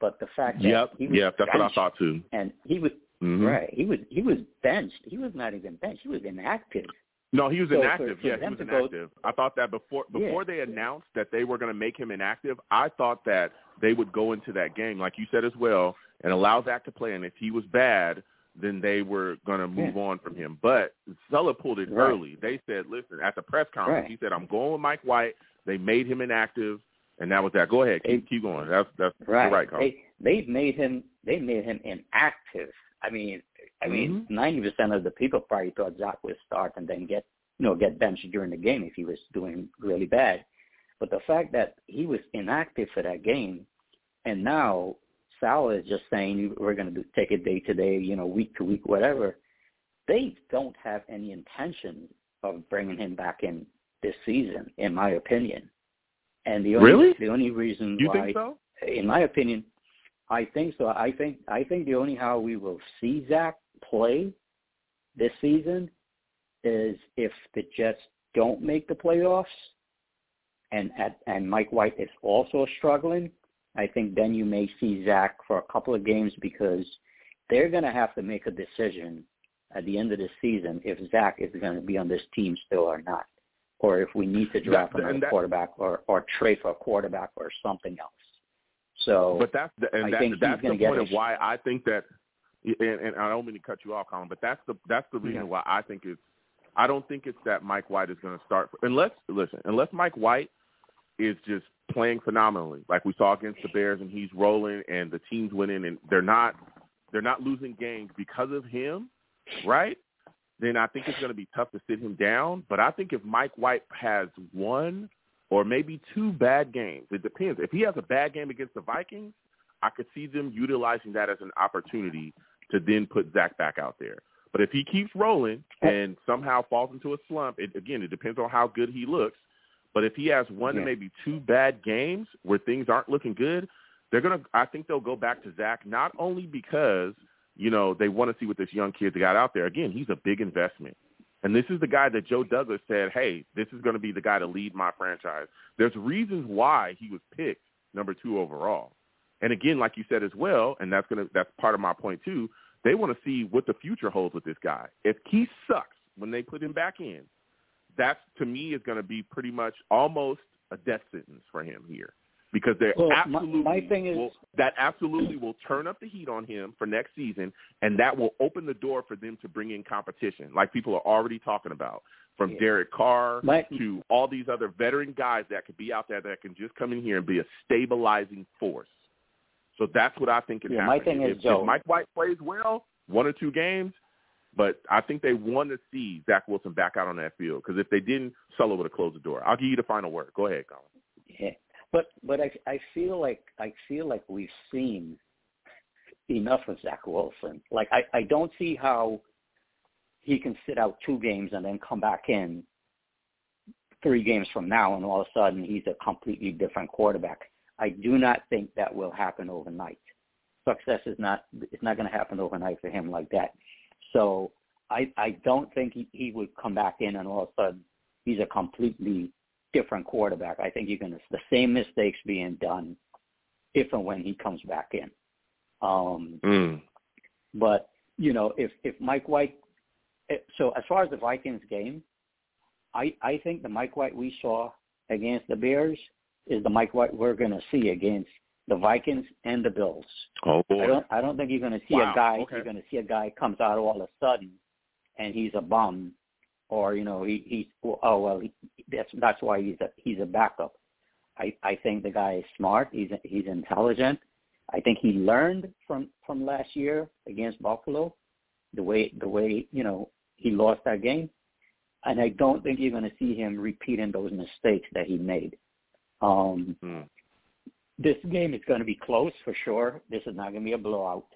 But the fact that Yep, he was yep, that's what I thought too. and he was Mhm. Right. He was he was benched. He was not even benched. He was inactive. No, he was So inactive. for yeah, he was to go- inactive. I thought that before Yeah. before they announced that they were going to make him inactive, I thought that they would go into that game, like you said as well, and allow Zach to play. And if he was bad, then they were going to move on from him. But Saleh pulled it Right. early. They said, listen, at the press conference, Right. he said, I'm going with Mike White. They made him inactive, and that was that. Go ahead, keep, keep going. That's that's Right. you're right, Colin. They they've made him they made him inactive. I mean I mean Mm-hmm. 90 percent of the people probably thought Zach would start and then get you know get benched during the game if he was doing really bad. But the fact that he was inactive for that game, and now Sal is just saying we're going to take it day to day, you know, week to week, whatever. They don't have any intention of bringing him back in this season, in my opinion. And the only Really? the only reason You why, think so? in my opinion, I think so. I think I think the only how we will see Zach play this season is if the Jets don't make the playoffs, and at, and Mike White is also struggling. I think then you may see Zach for a couple of games because they're going to have to make a decision at the end of the season if Zach is going to be on this team still or not, or if we need to draft That- another that- quarterback or or trade for a quarterback or something else. So, But that's the, and I that, think he's that's the point of why I think that. And, and I don't mean to cut you off, Colin, but that's the that's the reason Yeah. why I think it's. I don't think it's that Mike White is going to start unless listen unless Mike White is just playing phenomenally, like we saw against the Bears, and he's rolling, and the team's winning, and they're not they're not losing games because of him, right? Then I think it's going to be tough to sit him down. But I think if Mike White has one or maybe two bad games, it depends. If he has a bad game against the Vikings, I could see them utilizing that as an opportunity to then put Zach back out there. But if he keeps rolling and somehow falls into a slump, it, again, it depends on how good he looks. But if he has one Yeah. maybe two bad games where things aren't looking good, they're gonna. I think they'll go back to Zach not only because you know they want to see what this young kid got out there. Again, he's a big investment, and this is the guy that Joe Douglas said, "Hey, this is going to be the guy to lead my franchise." There's reasons why he was picked number two overall. And again, like you said as well, and that's gonna that's part of my point too. They want to see what the future holds with this guy. If he sucks when they put him back in, that to me is going to be pretty much almost a death sentence for him here because they Well, absolutely my thing is- will, that absolutely will turn up the heat on him for next season, and that will open the door for them to bring in competition, like people are already talking about, from Yeah. Derek Carr My- to all these other veteran guys that could be out there that can just come in here and be a stabilizing force. So that's what I think can Yeah, happen. my thing is, if, Joe- if Mike White plays well, one or two games, but I think they want to see Zach Wilson back out on that field because if they didn't, Saleh would have closed the door. I'll give you the final word. Go ahead, Colin. But but I I feel like I feel like we've seen enough of Zach Wilson. Like I I don't see how he can sit out two games and then come back in three games from now and all of a sudden he's a completely different quarterback. I do not think that will happen overnight. Success is not it's not going to happen overnight for him like that. So I I don't think he, he would come back in and all of a sudden he's a completely different quarterback. I think you're going to the same mistakes being done if and when he comes back in. Um, Mm. but you know, if if Mike White, eh, so as far as the Vikings game, I I think the Mike White we saw against the Bears is the Mike White we're going to see against the Vikings and the Bills. Oh boy. I don't I don't think you're going to see Wow, a guy okay. you're going to see a guy comes out all of a sudden and he's a bum or you know he he's oh well he, that's that's why he's a he's a backup. I I think the guy is smart. He's he's intelligent. I think he learned from from last year against Buffalo, the way the way you know he lost that game, and I don't think you're going to see him repeating those mistakes that he made. Um, Mm. this game is going to be close for sure. This is not going to be a blowout.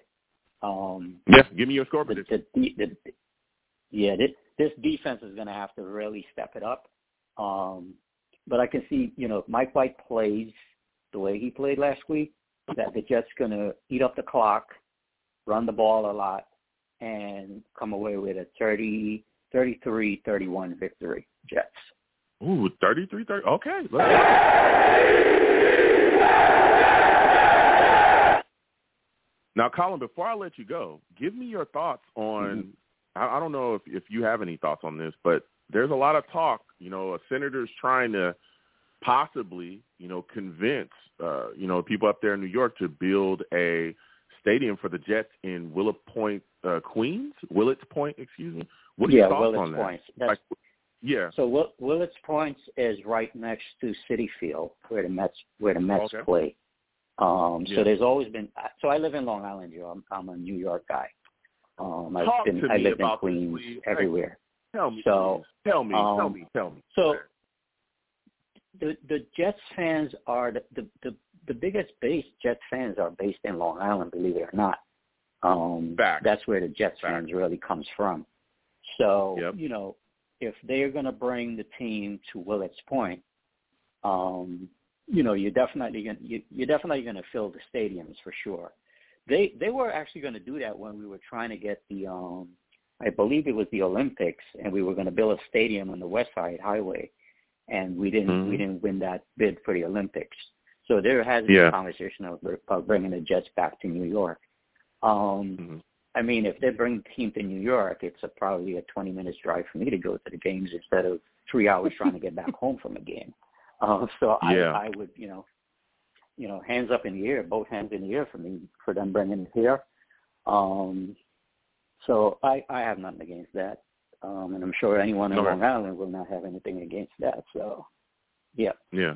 Um, Yeah, give me your score prediction. the, the, the, yeah, this, this defense is going to have to really step it up. Um, but I can see, you know, if Mike White plays the way he played last week, that the Jets going to eat up the clock, run the ball a lot, and come away with a 30, 33-31 victory. Jets. Ooh, 33 30. Okay. Now, Colin, before I let you go, give me your thoughts on. I, I don't know if if you have any thoughts on this, but there's a lot of talk. You know, a senator's trying to possibly, you know, convince, uh, you know, people up there in New York to build a stadium for the Jets in Willow Point, uh, Queens. Willets Point, excuse me. What are yeah, your thoughts Willets on? Point. Like, yeah. So Will, Willets Point is right next to Citi Field, where the Mets where the Mets Okay. play. Um, Yeah. So there's always been. So I live in Long Island, Joe. I'm, I'm a New York guy. Um, I've Talk been, to I me lived in about this, Queens, please. everywhere. Tell me. So, tell me. tell um, me. Tell me. So the the Jets fans are the the the, the biggest base Jets fans are based in Long Island, believe it or not. Um Facts. that's where the Jets Facts. fans really comes from. So, Yep. you know, if they're gonna bring the team to Willets Point, um, you know, you're definitely gonna you, you're definitely gonna fill the stadiums for sure. They they were actually gonna do that when we were trying to get the um I believe it was the Olympics and we were gonna build a stadium on the West Side Highway and we didn't we Mhm. didn't win that bid for the Olympics. So there has been Yeah. a conversation of, about bringing the Jets back to New York. Um, Mhm. I mean, if they bring the team to New York, it's a, probably a 20 minutes drive for me to go to the games instead of three hours trying to get back home from a game. Uh, so Yeah. I, I would, you know, you know, hands up in the air, both hands in the air for me for them bringing it here. Um, so I, I have nothing against that, um, and I'm sure anyone in. Long Island will not have anything against that. So, yeah. Yeah.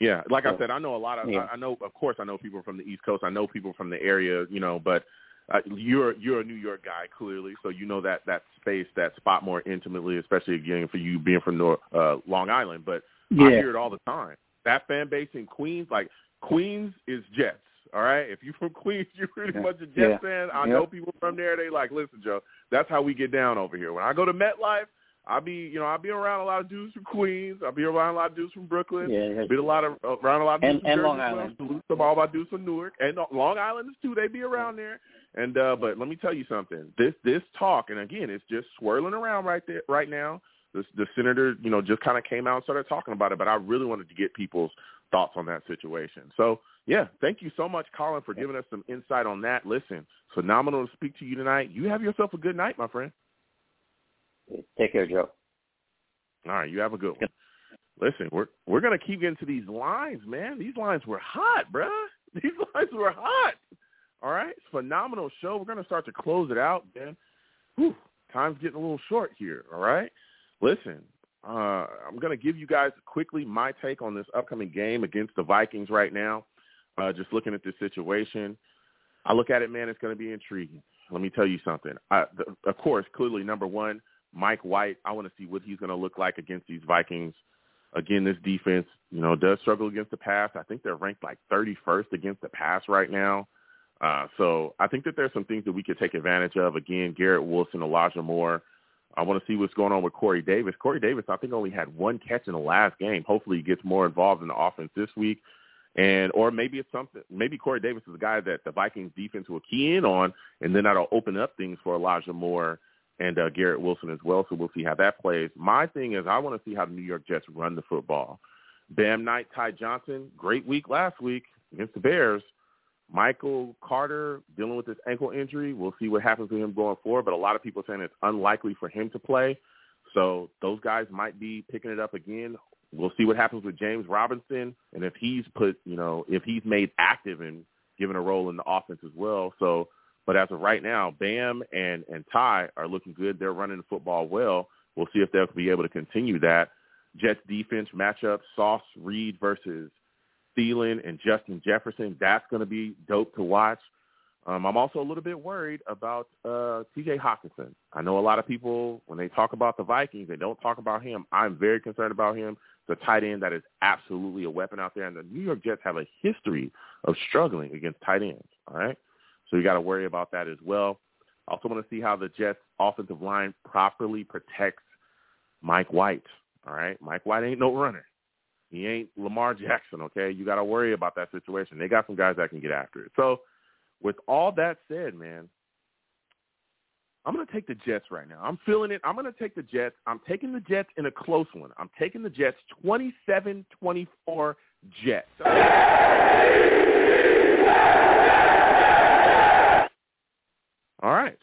Yeah, like I said, I know a lot of. yeah. I know, of course, I know people from the East Coast. I know people from the area, you know. But uh, you're you're a New York guy, clearly, so you know that that space, that spot more intimately, especially again for you being from North, uh, Long Island. But I hear it all the time. That fan base in Queens, like Queens, is Jets. All right, if you're from Queens, you're pretty Yeah. much a Jets Yeah. fan. I Yeah. know people from there. They like, listen, Joe, that's how we get down over here. When I go to MetLife, I'll be, you know, I'll be around a lot of dudes from Queens. I'll be around a lot of dudes from Brooklyn. Yeah, Be a lot of around a lot of And- dudes from and Long. Island. All my dudes from Newark and uh, Long Islanders too. They be around there. And uh but let me tell you something. This this talk, and again, it's just swirling around right there right now. The the senator, you know, just kind of came out and started talking about it. But I really wanted to get people's thoughts on that situation. So yeah, thank you so much, Colin, for giving us some insight on that. Listen, phenomenal to speak to you tonight. You have yourself a good night, my friend. Take care, Joe. All right, you have a good one. Listen, we're we're gonna keep getting to these lines, man. These lines were hot, bruh. These lines were hot. All right, phenomenal show. We're gonna start to close it out, man. Whew, time's getting a little short here. All right, listen. Uh, I'm gonna give you guys quickly my take on this upcoming game against the Vikings right now. Uh, just looking at this situation, I look at it, man. It's gonna be intriguing. Let me tell you something. I, the, of course, clearly, number one, Mike White. I want to see what he's going to look like against these Vikings. Again, this defense, you know, does struggle against the pass. I think they're ranked like 31st against the pass right now. Uh, so I think that there's some things that we could take advantage of. Again, Garrett Wilson, Elijah Moore. I want to see what's going on with Corey Davis. Corey Davis, I think, only had one catch in the last game. Hopefully, he gets more involved in the offense this week. And or maybe it's something. Maybe Corey Davis is a guy that the Vikings defense will key in on, and then that'll open up things for Elijah Moore and uh, Garrett Wilson as well. So we'll see how that plays. My thing is, I want to see how the New York Jets run the football. Bam Knight, Ty Johnson, great week last week against the Bears. Michael Carter dealing with this ankle injury. We'll see what happens to him going forward. But a lot of people saying it's unlikely for him to play. So those guys might be picking it up again. We'll see what happens with James Robinson and if he's put, you know, if he's made active and given a role in the offense as well. So, but as of right now, Bam and and Ty are looking good. They're running the football well. We'll see if they'll be able to continue that. Jets defense matchup: Sauce Reed versus Thielen and Justin Jefferson. That's going to be dope to watch. Um, I'm also a little bit worried about uh, T.J. Hockenson. I know a lot of people when they talk about the Vikings, they don't talk about him. I'm very concerned about him. The tight end that is absolutely a weapon out there, and the New York Jets have a history of struggling against tight ends. All right, so you got to worry about that as well. I also want to see how the Jets' offensive line properly protects Mike White. All right, Mike White ain't no runner. He ain't Lamar Jackson. Okay, you got to worry about that situation. They got some guys that can get after it. So with all that said, man, I'm going to take the Jets right now. I'm feeling it. I'm going to take the Jets. I'm taking the Jets in a close one. I'm taking the Jets 27-24 Jets.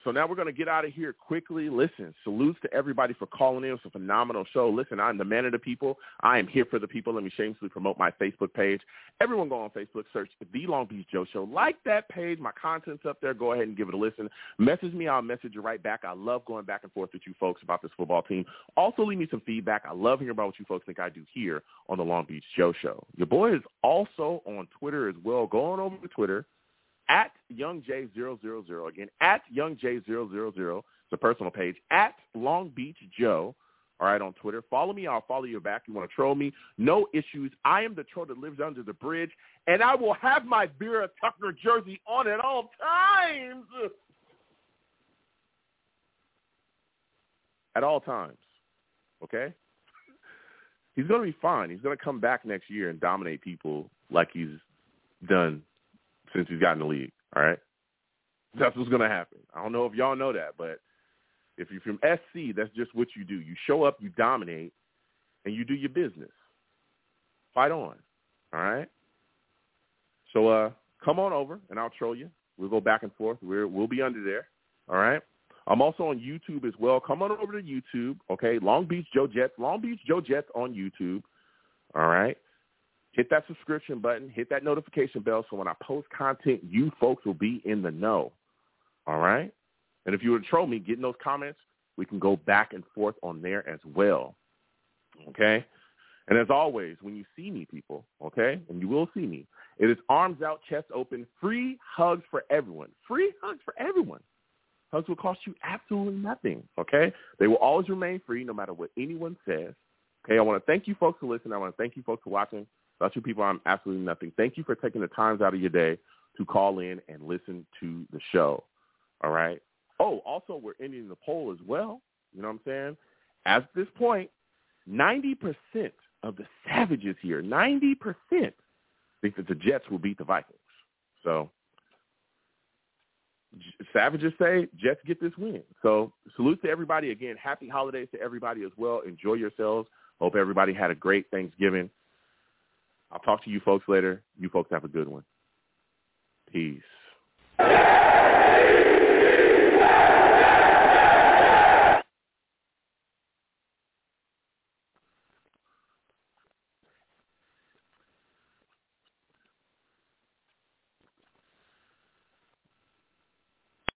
So now we're going to get out of here quickly. Listen, salutes to everybody for calling in. It's a phenomenal show. Listen, I'm the man of the people. I am here for the people. Let me shamelessly promote my Facebook page. Everyone go on Facebook, search The Long Beach Joe Show. Like that page. My content's up there. Go ahead and give it a listen. Message me. I'll message you right back. I love going back and forth with you folks about this football team. Also, leave me some feedback. I love hearing about what you folks think I do here on The Long Beach Joe Show. Your boy is also on Twitter as well. Go on over to Twitter at young YoungJ000. Again, at young YoungJ000. It's a personal page. At Long Beach Joe. All right, on Twitter. Follow me. I'll follow you back. You want to troll me? No issues. I am the troll that lives under the bridge, and I will have my Vera Tucker jersey on at all times. At all times. Okay? He's going to be fine. He's going to come back next year and dominate people like he's done since he's gotten the league. All right, that's what's going to happen. I don't know if y'all know that, but if you're from SC, that's just what you do. You show up, you dominate, and you do your business. Fight on. All right. So uh, come on over, and I'll troll you. We'll go back and forth. We're we'll be under there. All right. I'm also on YouTube as well. Come on over to YouTube. Okay, Long Beach Joe Jets. Long Beach Joe Jets on YouTube. All right hit that subscription button, hit that notification bell so when I post content, you folks will be in the know. All right? And if you would troll me, get in those comments, we can go back and forth on there as well. Okay? And as always, when you see me, people, okay, and you will see me, it is arms out, chest open, free hugs for everyone. Free hugs for everyone. Hugs will cost you absolutely nothing, okay? They will always remain free no matter what anyone says. Okay, I want to thank you folks for listening. I want to thank you folks for watching. Without you people, I'm absolutely nothing. Thank you for taking the times out of your day to call in and listen to the show. All right. Oh, also, we're ending the poll as well. You know what I'm saying? At this point, 90% of the savages here, 90% think that the Jets will beat the Vikings. So savages say Jets get this win. So salute to everybody. Again, happy holidays to everybody as well. Enjoy yourselves. Hope everybody had a great Thanksgiving. I'll talk to you folks later. You folks have a good one. Peace.